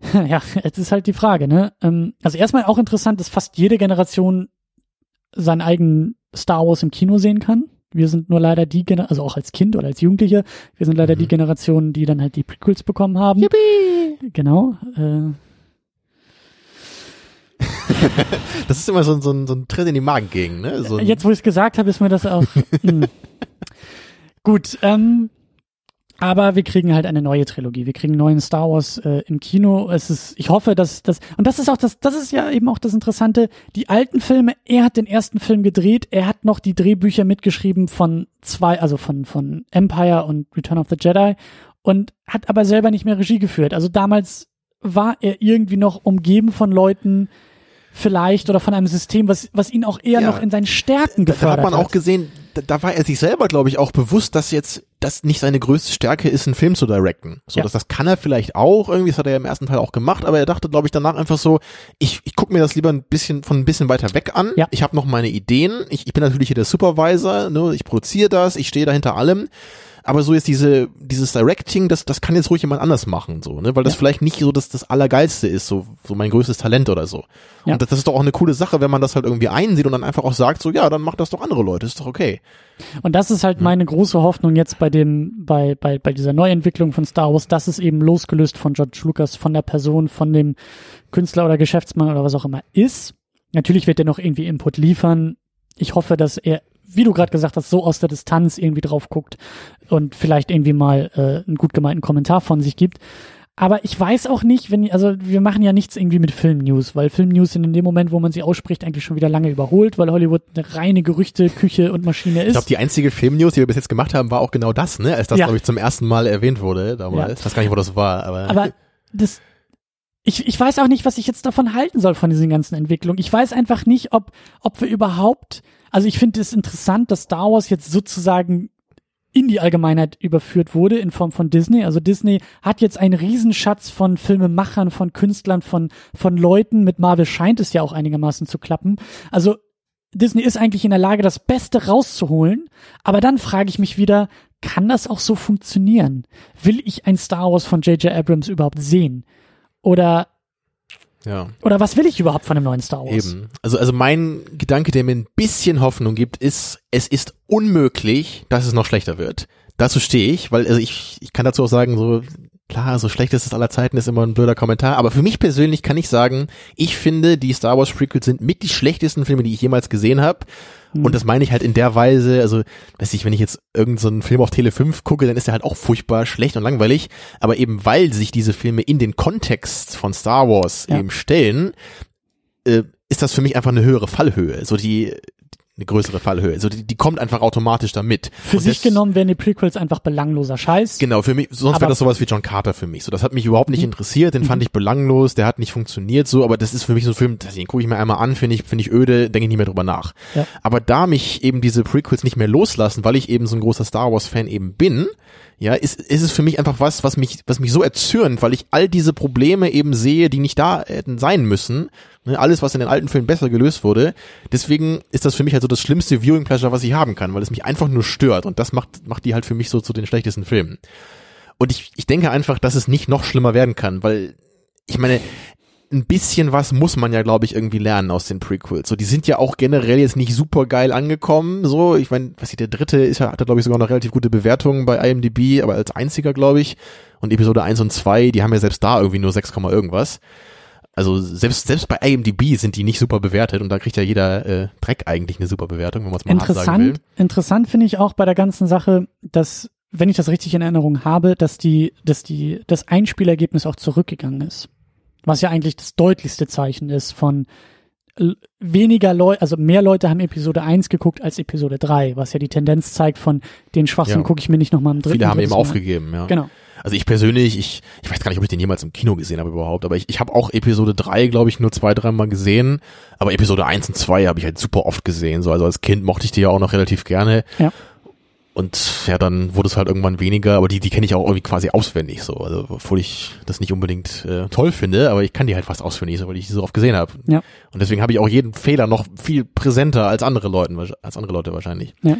ja, jetzt ist halt die Frage, ne? Ähm, also erstmal auch interessant, dass fast jede Generation seinen eigenen Star Wars im Kino sehen kann. Wir sind nur leider die Generation, also auch als Kind oder als Jugendliche, wir sind leider Mhm. die Generation, die dann halt die Prequels bekommen haben. Yippie! Genau. Äh, Das ist immer so, ein- so, ein- so ein Tritt in die Magengegend, ne? So Jetzt, wo ich es gesagt habe, ist mir das auch. hm. Gut, ähm, aber wir kriegen halt eine neue Trilogie. Wir kriegen einen neuen Star Wars äh, im Kino. Es ist, ich hoffe, dass das und das ist auch das, das ist ja eben auch das Interessante. Die alten Filme. Er hat den ersten Film gedreht. Er hat noch die Drehbücher mitgeschrieben von zwei, also von von Empire und Return of the Jedi und hat aber selber nicht mehr Regie geführt. Also damals war er irgendwie noch umgeben von Leuten, vielleicht oder von einem System, was, was ihn auch eher Ja. noch in seinen Stärken da, da gefördert hat man auch gesehen, da, da war er sich selber, glaube ich, auch bewusst, dass jetzt das nicht seine größte Stärke ist, einen Film zu directen. So, Ja. dass das kann er vielleicht auch, irgendwie, das hat er ja im ersten Teil auch gemacht, aber er dachte, glaube ich, danach einfach so, ich, ich gucke mir das lieber ein bisschen von ein bisschen weiter weg an. Ja. Ich habe noch meine Ideen. Ich, ich bin natürlich hier der Supervisor, ne? ich produziere das, ich stehe da hinter allem. Aber so jetzt diese, dieses Directing, das, das kann jetzt ruhig jemand anders machen, so, ne, weil das Ja. vielleicht nicht so das, das Allergeilste ist, so, so mein größtes Talent oder so. Ja. Und das, das ist doch auch eine coole Sache, wenn man das halt irgendwie einsieht und dann einfach auch sagt, so, ja, dann macht das doch andere Leute, ist doch okay. Und das ist halt meine große Hoffnung jetzt bei dem, bei, bei, bei dieser Neuentwicklung von Star Wars, dass es eben losgelöst von George Lucas, von der Person, von dem Künstler oder Geschäftsmann oder was auch immer ist. Natürlich wird er noch irgendwie Input liefern. Ich hoffe, dass er, wie du gerade gesagt hast, so aus der Distanz irgendwie drauf guckt und vielleicht irgendwie mal äh, einen gut gemeinten Kommentar von sich gibt. Aber ich weiß auch nicht, wenn, also wir machen ja nichts irgendwie mit Filmnews, weil Filmnews sind in dem Moment, wo man sie ausspricht, eigentlich schon wieder lange überholt, weil Hollywood eine reine Gerüchte, Küche und Maschine ist. Ich glaube, die einzige Filmnews, die wir bis jetzt gemacht haben, war auch genau das, ne, als das, Ja. glaube ich, zum ersten Mal erwähnt wurde damals. Ich weiß gar nicht, wo das war, aber. Aber das, ich, ich weiß auch nicht, was ich jetzt davon halten soll von diesen ganzen Entwicklungen. Ich weiß einfach nicht, ob, ob wir überhaupt, also ich finde es interessant, dass Star Wars jetzt sozusagen in die Allgemeinheit überführt wurde in Form von Disney. Also Disney hat jetzt einen Riesenschatz von Filmemachern, von Künstlern, von, von Leuten. Mit Marvel scheint es ja auch einigermaßen zu klappen. Also Disney ist eigentlich in der Lage, das Beste rauszuholen. Aber dann frage ich mich wieder, kann das auch so funktionieren? Will ich ein Star Wars von J.J. Abrams überhaupt sehen? Oder, ja. oder was will ich überhaupt von einem neuen Star Wars? Eben. Also, also mein Gedanke, der mir ein bisschen Hoffnung gibt, ist, es ist unmöglich, dass es noch schlechter wird. Dazu stehe ich, weil, also ich, ich kann dazu auch sagen, so, klar, so schlecht ist es aller Zeiten, ist immer ein blöder Kommentar, aber für mich persönlich kann ich sagen, ich finde, die Star Wars Prequels sind mit die schlechtesten Filme, die ich jemals gesehen habe. Hm. Und das meine ich halt in der Weise, also, weiß ich, wenn ich jetzt irgendeinen so Film auf Tele 5 gucke, dann ist der halt auch furchtbar schlecht und langweilig. Aber eben weil sich diese Filme in den Kontext von Star Wars Ja. eben stellen, äh, ist das für mich einfach eine höhere Fallhöhe. So die, eine größere Fallhöhe. So die, die kommt einfach automatisch da mit. Für Und sich das- genommen wären die Prequels einfach belangloser Scheiß. Genau, für mich, sonst wäre das sowas wie John Carter für mich. So, das hat mich überhaupt nicht interessiert, den fand ich belanglos, der hat nicht funktioniert so, aber das ist für mich so ein Film, den gucke ich mir einmal an, finde ich, finde ich öde, denke ich nicht mehr drüber nach. Ja. Aber da mich eben diese Prequels nicht mehr loslassen, weil ich eben so ein großer Star Wars Fan eben bin, ja, ist, ist es für mich einfach was, was mich, was mich so erzürnt, weil ich all diese Probleme eben sehe, die nicht da hätten sein müssen. Ne, alles, was in den alten Filmen besser gelöst wurde. Deswegen ist das für mich halt so das schlimmste Viewing Pleasure, was ich haben kann, weil es mich einfach nur stört und das macht, macht die halt für mich so zu den schlechtesten Filmen. Und ich, ich denke einfach, dass es nicht noch schlimmer werden kann, weil ich meine, ein bisschen was muss man ja, glaube ich, irgendwie lernen aus den Prequels. So, die sind ja auch generell jetzt nicht super geil angekommen. So, ich meine, was ich, der dritte ist ja, hatte, glaube ich, sogar noch relativ gute Bewertungen bei IMDb, aber als einziger, glaube ich. Und Episode 1 und 2, die haben ja selbst da irgendwie nur 6, Komma irgendwas. Also selbst, selbst bei IMDb sind die nicht super bewertet und da kriegt ja jeder äh, Dreck eigentlich eine super Bewertung, wenn man es mal hart sagen will. Interessant, interessant finde ich auch bei der ganzen Sache, dass, wenn ich das richtig in Erinnerung habe, dass die, dass die, das Einspielergebnis auch zurückgegangen ist. Was ja eigentlich das deutlichste Zeichen ist von weniger Leute, also mehr Leute haben Episode 1 geguckt als Episode 3, was ja die Tendenz zeigt von den Schwachsinn Ja. gucke ich mir nicht nochmal im dritten Viele haben eben Mal. aufgegeben, ja. Genau. Also ich persönlich, ich, ich weiß gar nicht, ob ich den jemals im Kino gesehen habe überhaupt, aber ich, ich habe auch Episode 3, glaube ich, nur zwei, dreimal gesehen. Aber Episode 1 und 2 habe ich halt super oft gesehen. So, also als Kind mochte ich die ja auch noch relativ gerne. Ja. Und ja, dann wurde es halt irgendwann weniger, aber die, die kenne ich auch irgendwie quasi auswendig so. Also obwohl ich das nicht unbedingt äh, toll finde, aber ich kann die halt fast auswendig, so, weil ich die so oft gesehen habe. Ja. Und deswegen habe ich auch jeden Fehler noch viel präsenter als andere Leute, als andere Leute wahrscheinlich. Ja.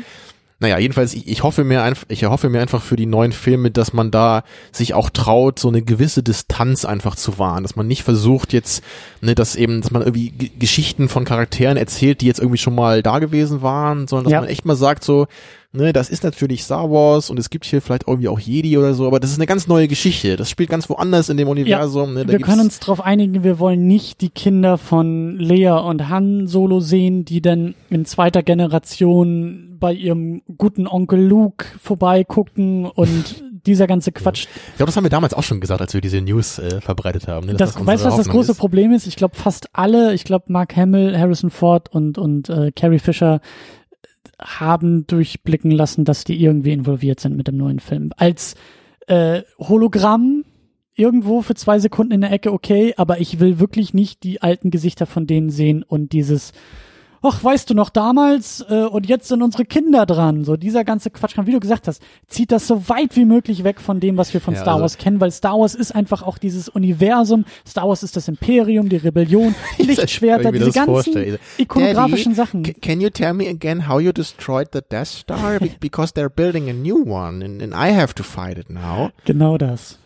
Naja, jedenfalls, ich, ich hoffe mir einfach, ich erhoffe mir einfach für die neuen Filme, dass man da sich auch traut, so eine gewisse Distanz einfach zu wahren, dass man nicht versucht jetzt, ne, dass eben, dass man irgendwie Geschichten von Charakteren erzählt, die jetzt irgendwie schon mal da gewesen waren, sondern dass Ja. man echt mal sagt so, ne, das ist natürlich Star Wars und es gibt hier vielleicht irgendwie auch Jedi oder so, aber das ist eine ganz neue Geschichte, das spielt ganz woanders in dem Universum, ne, da Wir können uns darauf einigen, wir wollen nicht die Kinder von Lea und Han Solo sehen, die dann in zweiter Generation bei ihrem guten Onkel Luke vorbeigucken und dieser ganze Quatsch. ich glaube, das haben wir damals auch schon gesagt, als wir diese News äh, verbreitet haben. Ne, Das, dass weißt du, was das große ist. Problem ist? Ich glaube, fast alle, ich glaube, Mark Hamill, Harrison Ford und, und äh, Carrie Fisher haben durchblicken lassen, dass die irgendwie involviert sind mit dem neuen Film. Als äh, Hologramm irgendwo für zwei Sekunden in der Ecke, okay, aber ich will wirklich nicht die alten Gesichter von denen sehen und dieses ach, weißt du noch damals äh, und jetzt sind unsere Kinder dran. So dieser ganze Quatsch, wie du gesagt hast, zieht das so weit wie möglich weg von dem, was wir von Ja, Star also- Wars kennen, weil Star Wars ist einfach auch dieses Universum. Star Wars ist das Imperium, die Rebellion, Lichtschwerter, diese ganzen vorstelle. ikonografischen Daddy, Sachen. Can you tell me again how you destroyed the Death Star? Be- Because they're building a new one and, and I have to fight it now. Genau das.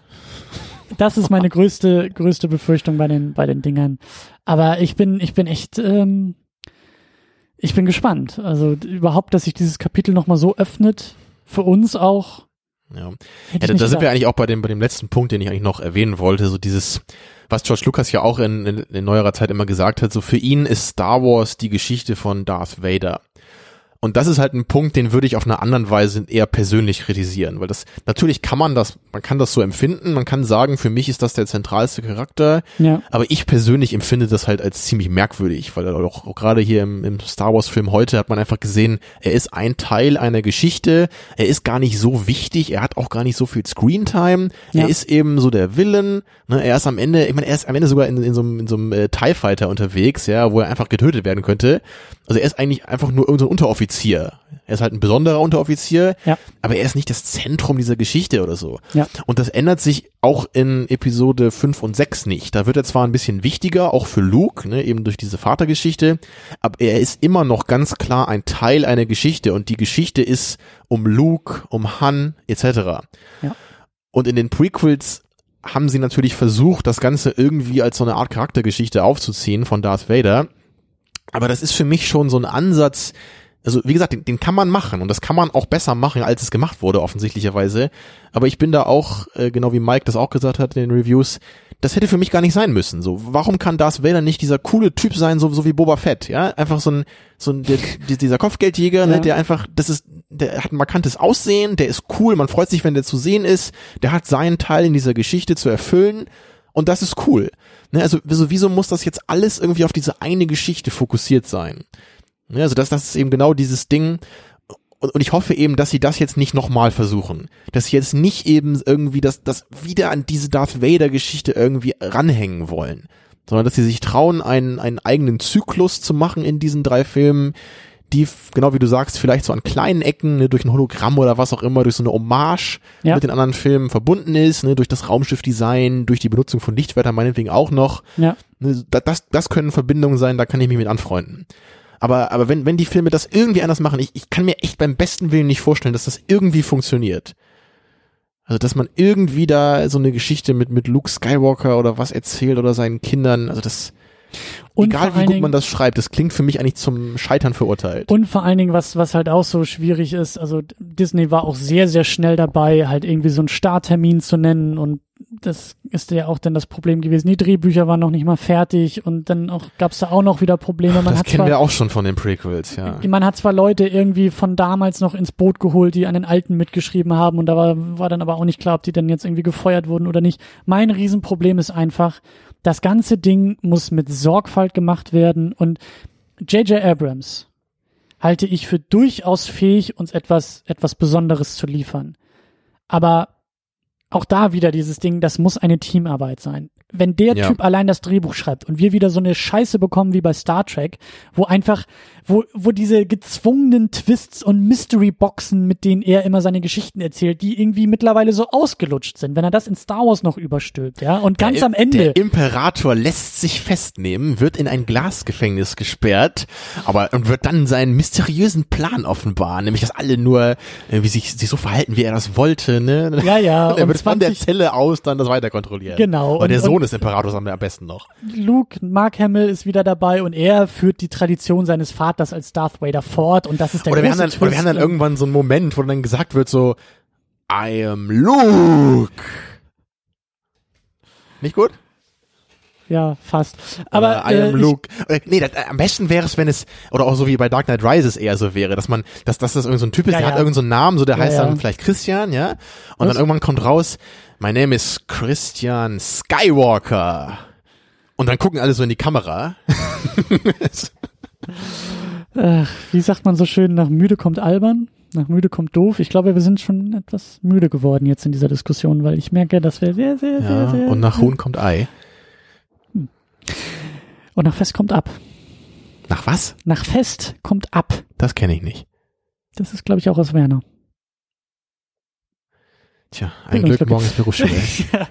Das ist meine größte, größte Befürchtung bei den, bei den Dingern. Aber ich bin, ich bin echt, ähm, ich bin gespannt. Also überhaupt, dass sich dieses Kapitel nochmal so öffnet, für uns auch. Ja. Ja, da, da sind wir eigentlich auch bei dem, bei dem letzten Punkt, den ich eigentlich noch erwähnen wollte, so dieses, was George Lucas ja auch in, in, in neuerer Zeit immer gesagt hat, so für ihn ist Star Wars die Geschichte von Darth Vader. Und das ist halt ein Punkt, den würde ich auf einer anderen Weise eher persönlich kritisieren, weil das, natürlich kann man das, man kann das so empfinden, man kann sagen, für mich ist das der zentralste Charakter, Ja, aber ich persönlich empfinde das halt als ziemlich merkwürdig, weil auch, auch gerade hier im, im Star Wars Film heute hat man einfach gesehen, er ist ein Teil einer Geschichte, er ist gar nicht so wichtig, er hat auch gar nicht so viel Screentime, Ja. er ist eben so der Villain, ne, er ist am Ende, ich meine, er ist am Ende sogar in, in so einem, in so einem äh, TIE Fighter unterwegs, ja, wo er einfach getötet werden könnte. Also er ist eigentlich einfach nur irgendein Unteroffizier. Er ist halt ein besonderer Unteroffizier, Ja. aber er ist nicht das Zentrum dieser Geschichte oder so. Ja. Und das ändert sich auch in Episode 5 und 6 nicht. Da wird er zwar ein bisschen wichtiger, auch für Luke, ne, eben durch diese Vatergeschichte, aber er ist immer noch ganz klar ein Teil einer Geschichte und die Geschichte ist um Luke, um Han etc. Ja. Und in den Prequels haben sie natürlich versucht, das Ganze irgendwie als so eine Art Charaktergeschichte aufzuziehen von Darth Vader. Aber das ist für mich schon so ein Ansatz, also wie gesagt, den, den kann man machen und das kann man auch besser machen, als es gemacht wurde, offensichtlicherweise. Aber ich bin da auch, äh, genau wie Mike das auch gesagt hat in den Reviews, das hätte für mich gar nicht sein müssen. So, warum kann Darth Vader nicht dieser coole Typ sein, so, so wie Boba Fett, ja? Einfach so ein, so ein, der, die- dieser Kopfgeldjäger, ne, Ja. der einfach, das ist, der hat ein markantes Aussehen, der ist cool, man freut sich, wenn der zu sehen ist, der hat seinen Teil in dieser Geschichte zu erfüllen und das ist cool. Ne, also, wieso, wieso muss das jetzt alles irgendwie auf diese eine Geschichte fokussiert sein? Ne, also das, das ist eben genau dieses Ding. Und, und ich hoffe eben, dass sie das jetzt nicht nochmal versuchen. Dass sie jetzt nicht eben irgendwie das, das wieder an diese Darth Vader Geschichte irgendwie ranhängen wollen. Sondern dass sie sich trauen, einen, einen eigenen Zyklus zu machen in diesen drei Filmen, die, genau wie du sagst, vielleicht so an kleinen Ecken, ne, durch ein Hologramm oder was auch immer, durch so eine Hommage Ja. mit den anderen Filmen verbunden ist, ne, durch das Raumschiffdesign, durch die Benutzung von Lichtschwertern meinetwegen auch noch. ja. Ne, da- das, das können Verbindungen sein, da kann ich mich mit anfreunden. Aber, aber wenn, wenn die Filme das irgendwie anders machen, ich, ich kann mir echt beim besten Willen nicht vorstellen, dass das irgendwie funktioniert. Also, dass man irgendwie da so eine Geschichte mit, mit Luke Skywalker oder was erzählt oder seinen Kindern, also das, Und egal wie gut man das schreibt, das klingt für mich eigentlich zum Scheitern verurteilt. Und vor allen Dingen, was, was halt auch so schwierig ist, also Disney war auch sehr, sehr schnell dabei, halt irgendwie so einen Starttermin zu nennen und das ist ja auch dann das Problem gewesen. Die Drehbücher waren noch nicht mal fertig und dann auch gab's da auch noch wieder Probleme. Man das hat kennen zwar, wir auch schon von den Prequels, ja. man hat zwar Leute irgendwie von damals noch ins Boot geholt, die an den alten mitgeschrieben haben und da war, war dann aber auch nicht klar, ob die dann jetzt irgendwie gefeuert wurden oder nicht. Mein Riesenproblem ist einfach, das ganze Ding muss mit Sorgfalt gemacht werden und J.J. Abrams halte ich für durchaus fähig, uns etwas, etwas Besonderes zu liefern. Aber auch da wieder dieses Ding, das muss eine Teamarbeit sein. Wenn der Ja. Typ allein das Drehbuch schreibt und wir wieder so eine Scheiße bekommen wie bei Star Trek, wo einfach, wo, wo diese gezwungenen Twists und Mystery-Boxen, mit denen er immer seine Geschichten erzählt, die irgendwie mittlerweile so ausgelutscht sind, wenn er das in Star Wars noch überstülpt, ja, und ganz der, am Ende. Der Imperator lässt sich festnehmen, wird in ein Glasgefängnis gesperrt, aber und wird dann seinen mysteriösen Plan offenbaren, nämlich dass alle nur äh, wie sich, sich so verhalten, wie er das wollte, ne? Ja, ja, Und er wird von der 20 Zelle aus dann das weiter kontrollieren. Genau, Und, der und- Sohn und- des Imperators am besten noch. Luke, Mark Hamill ist wieder dabei und er führt die Tradition seines Vaters als Darth Vader fort und das ist der Oder wir, haben dann, oder wir haben dann irgendwann so einen Moment, wo dann gesagt wird so, I am Luke. Nicht gut? Ja, fast. Aber I äh, am Luke. Äh, nee, das, äh, am besten wäre es, wenn es, oder auch so wie bei Dark Knight Rises eher so wäre, dass man, dass, dass das irgend so ein Typ ist, Ja, der ja. hat irgend so einen Namen, so der Ja, heißt dann vielleicht Christian, ja? Und Was? dann irgendwann kommt raus, my name is Christian Skywalker. Und dann gucken alle so in die Kamera. äh, wie sagt man so schön, nach müde kommt albern, nach müde kommt doof. Ich glaube, wir sind schon etwas müde geworden jetzt in dieser Diskussion, weil ich merke, dass wir sehr, sehr, sehr, Ja, sehr und nach Huhn kommt Ei. und nach Fest kommt ab. Nach was? Nach Fest kommt ab. Das kenne ich nicht. Das ist, glaube ich, auch aus Werner. Tja, ein Glück, Glück. morgen ist Berufsschule. ja,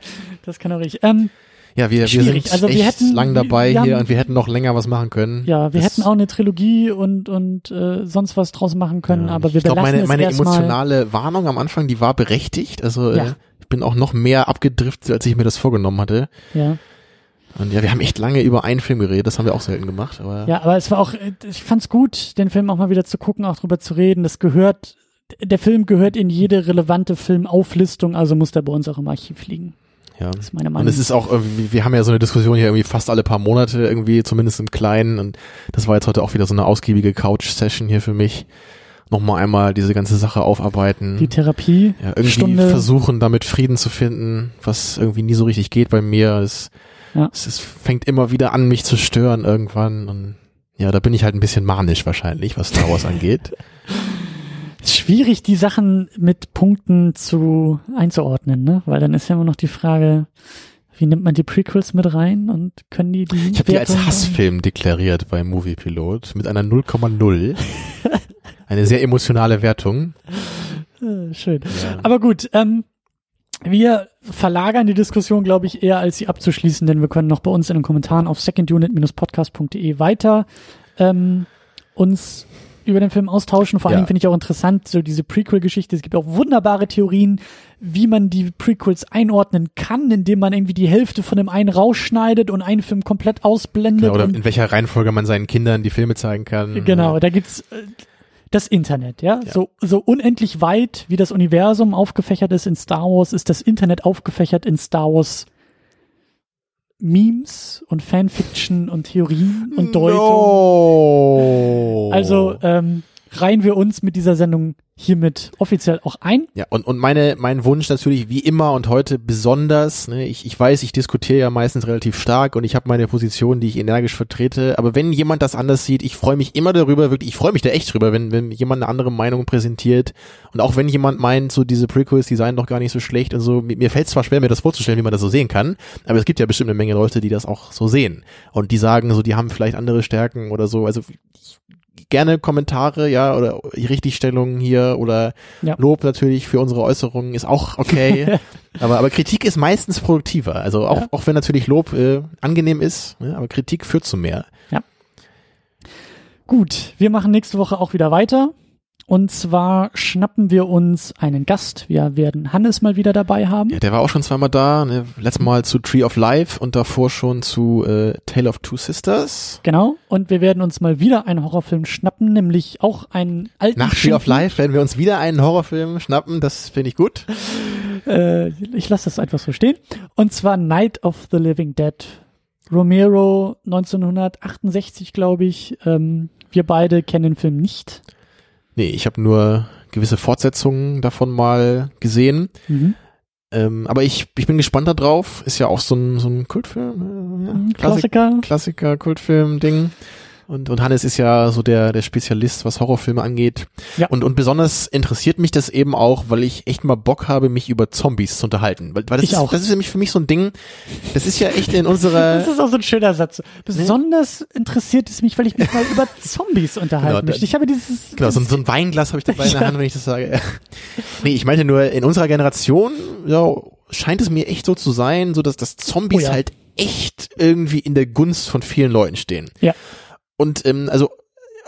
das kann auch ich. Ähm, ja, wir, wir sind Also wir echt hätten- lang dabei wir hier haben- und wir hätten noch länger was machen können. ja, wir Das- hätten auch eine Trilogie und und äh, sonst was draus machen können, Ja, aber wir ich belassen meine, meine emotionale Warnung am Anfang, die war berechtigt. Also Ja. äh, ich bin auch noch mehr abgedriftet, als ich mir das vorgenommen hatte. Ja, Und ja, wir haben echt lange über einen Film geredet, das haben wir auch selten gemacht. Aber ja, aber es war auch, äh, ich fand's gut, den Film auch mal wieder zu gucken, auch drüber zu reden. Das gehört, der Film gehört in jede relevante Filmauflistung, also muss der bei uns auch im Archiv liegen. ja. Das ist meine Meinung. Und es ist auch irgendwie, wir haben ja so eine Diskussion hier irgendwie fast alle paar Monate irgendwie, zumindest im Kleinen. Und das war jetzt heute auch wieder so eine ausgiebige Couch-Session hier für mich. Nochmal einmal diese ganze Sache aufarbeiten. die Therapie. ja, irgendwie Stunde. versuchen, damit Frieden zu finden, was irgendwie nie so richtig geht bei mir. Es, Ja. es, es fängt immer wieder an, mich zu stören irgendwann. Und ja, da bin ich halt ein bisschen manisch wahrscheinlich, was Star Wars angeht. Ist schwierig, die Sachen mit Punkten zu einzuordnen, ne? Weil dann ist ja immer noch die Frage, wie nimmt man die Prequels mit rein und können die die Ich habe die als Hassfilm deklariert bei Movie Pilot mit einer 0,0. Eine sehr emotionale Wertung. Äh, schön. Ja. Aber gut, ähm, wir verlagern die Diskussion, glaube ich, eher als sie abzuschließen, denn wir können noch bei uns in den Kommentaren auf secondunit-podcast.de weiter ähm, uns über den Film austauschen. Vor Ja. Dingen finde ich auch interessant, so diese Prequel-Geschichte. Es gibt auch wunderbare Theorien, wie man die Prequels einordnen kann, indem man irgendwie die Hälfte von dem einen rausschneidet und einen Film komplett ausblendet. Ja, oder in welcher Reihenfolge man seinen Kindern die Filme zeigen kann. Genau, da gibt's äh, das Internet, ja? Ja. So, so unendlich weit, wie das Universum aufgefächert ist in Star Wars, ist das Internet aufgefächert in Star Wars Memes und Fanfiction und Theorien und Deutung. No. Also ähm, reihen wir uns mit dieser Sendung hiermit offiziell auch ein. Ja, und, und meine, mein Wunsch natürlich wie immer und heute besonders, ne, ich, ich weiß, ich diskutiere ja meistens relativ stark und ich habe meine Position, die ich energisch vertrete, aber wenn jemand das anders sieht, ich freue mich immer darüber, wirklich, ich freue mich da echt drüber, wenn, wenn jemand eine andere Meinung präsentiert und auch wenn jemand meint, so diese Prequels, die seien doch gar nicht so schlecht und so, mir, mir fällt zwar schwer, mir das vorzustellen, wie man das so sehen kann, aber es gibt ja bestimmt eine Menge Leute, die das auch so sehen und die sagen so, die haben vielleicht andere Stärken oder so, also ich, gerne Kommentare, ja, oder Richtigstellungen hier oder Ja. Lob natürlich für unsere Äußerungen ist auch okay. aber, aber Kritik ist meistens produktiver. Also auch, Ja. auch wenn natürlich Lob äh, angenehm ist, ne, aber Kritik führt zu mehr. Gut, wir machen nächste Woche auch wieder weiter. Und zwar schnappen wir uns einen Gast. Wir werden Hannes mal wieder dabei haben. Ja, der war auch schon zweimal da. Ne? Letztes Mal zu Tree of Life und davor schon zu äh, Tale of Two Sisters. Genau. Und wir werden uns mal wieder einen Horrorfilm schnappen, nämlich auch einen alten Nach Tree of. Life werden wir uns wieder einen Horrorfilm schnappen. Das finde ich gut. Äh, ich lasse das einfach so stehen. Und zwar Night of the Living Dead. Romero 1968, glaube ich. Ähm, wir beide kennen den Film nicht. Nee, ich habe nur gewisse Fortsetzungen davon mal gesehen. Mhm. Ähm, aber ich, ich bin gespannt darauf. Ist ja auch so ein, so ein Kultfilm. Äh, ja, Klassik, Klassiker. Klassiker, Kultfilm-Ding. Und, und Hannes ist ja so der, der Spezialist, was Horrorfilme angeht. Ja. Und, und besonders interessiert mich das eben auch, weil ich echt mal Bock habe, mich über Zombies zu unterhalten. Weil, weil das, Ich ist, auch. das ist nämlich für mich so ein Ding, das ist ja echt in unserer, Das ist auch so ein schöner Satz. Besonders interessiert es mich, weil ich mich mal über Zombies unterhalten Genau, möchte. Ich habe dieses. Genau, so, ein- so ein Weinglas habe ich dabei in der. Hand, wenn ich das sage. nee, ich meinte nur, in unserer Generation ja, scheint es mir echt so zu sein, so dass, dass Zombies Oh ja. halt echt irgendwie in der Gunst von vielen Leuten stehen. Ja. Und ähm, also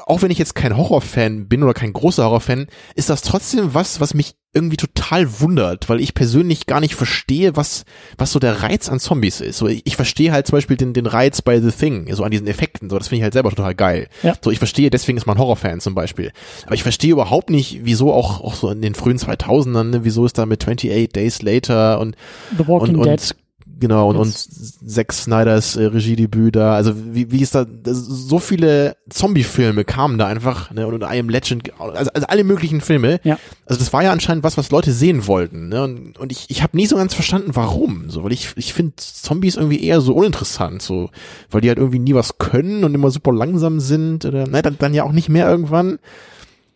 auch wenn ich jetzt kein Horrorfan bin oder kein großer Horrorfan, ist das trotzdem was, was mich irgendwie total wundert, weil ich persönlich gar nicht verstehe, was, was so der Reiz an Zombies ist. So, ich, ich verstehe halt zum Beispiel den, den Reiz bei The Thing, so an diesen Effekten, so, das finde ich halt selber total geil. Ja. So, ich verstehe, deswegen ist man Horrorfan zum Beispiel. Aber ich verstehe überhaupt nicht, wieso auch, auch so in den frühen 2000ern, ne, wieso ist da mit 28 Days Later und, The Walking und, Dead. Und Genau, und, und. Zack Snyders äh, Regiedebüt da, also wie, wie ist da, das, so viele Zombie-Filme kamen da einfach, ne, und I Am Legend, also, also alle möglichen Filme. Ja. Also das war ja anscheinend was, was Leute sehen wollten, ne, und, und ich, ich habe nie so ganz verstanden, warum, so, weil ich, ich finde Zombies irgendwie eher so uninteressant, so, weil die halt irgendwie nie was können und immer super langsam sind, oder, ne, dann, dann ja auch nicht mehr irgendwann.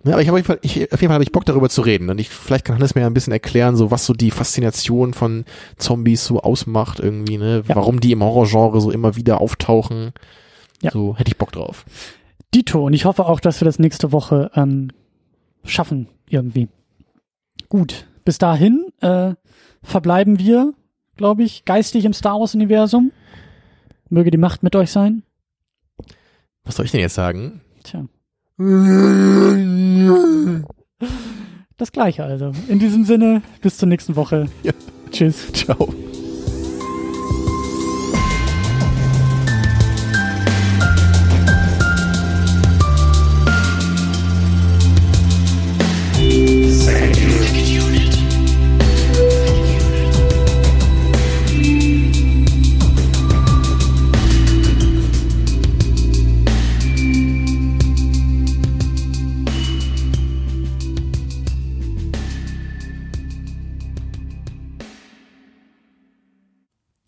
Ja, aber ich habe auf jeden Fall, ich, auf jeden Fall habe ich Bock darüber zu reden und ich vielleicht kann Hannes mir ein bisschen erklären, so was so die Faszination von Zombies so ausmacht irgendwie, ne? Ja. Warum die im Horrorgenre so immer wieder auftauchen. Ja. So hätte ich Bock drauf. Dito. Und ich hoffe auch, dass wir das nächste Woche ähm, schaffen irgendwie. Gut, bis dahin äh, verbleiben wir, glaube ich, geistig im Star Wars Universum. Möge die Macht mit euch sein. Was soll ich denn jetzt sagen? Tja. Das gleiche also. In diesem Sinne, bis zur nächsten Woche. Ja. Tschüss. Ciao.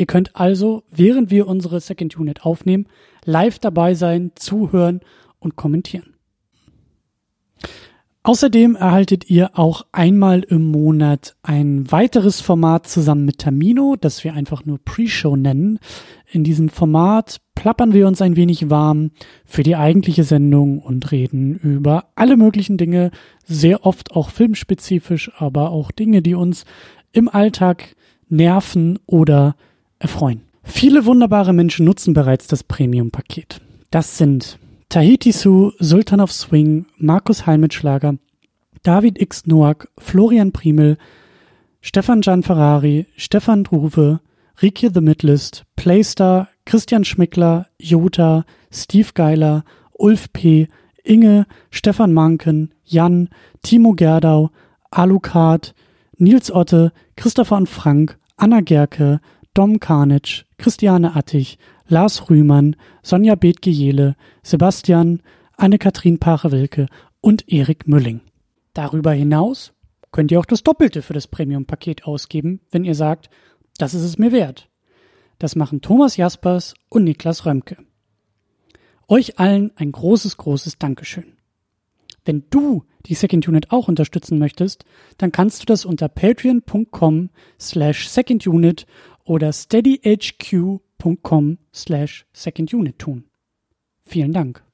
Ihr könnt also, während wir unsere Second Unit aufnehmen, live dabei sein, zuhören und kommentieren. Außerdem erhaltet ihr auch einmal im Monat ein weiteres Format zusammen mit Tamino, das wir einfach nur Pre-Show nennen. In diesem Format plappern wir uns ein wenig warm für die eigentliche Sendung und reden über alle möglichen Dinge, sehr oft auch filmspezifisch, aber auch Dinge, die uns im Alltag nerven oder erfreuen. Viele wunderbare Menschen nutzen bereits das Premium-Paket. Das sind Tahiti Su, Sultan of Swing, Markus Halmitschlager, David X. Noack, Florian Primel, Stefan Gian Ferrari, Stefan Druwe, Rike The Midlist, Playstar, Christian Schmickler, Jota, Steve Geiler, Ulf P., Inge, Stefan Manken, Jan, Timo Gerdau, Alucard, Nils Otte, Christopher und Frank, Anna Gerke, Dom Karnitsch, Christiane Attich, Lars Rühmann, Sonja Bethgejele, Sebastian, Anne-Kathrin Pache-Wilke und Erik Mülling. Darüber hinaus könnt ihr auch das Doppelte für das Premium-Paket ausgeben, wenn ihr sagt, das ist es mir wert. Das machen Thomas Jaspers und Niklas Römke. Euch allen ein großes, großes Dankeschön. Wenn du die Second Unit auch unterstützen möchtest, dann kannst du das unter patreon.com slash secondunit oder steadyhq.com slash secondunit tun. Vielen Dank.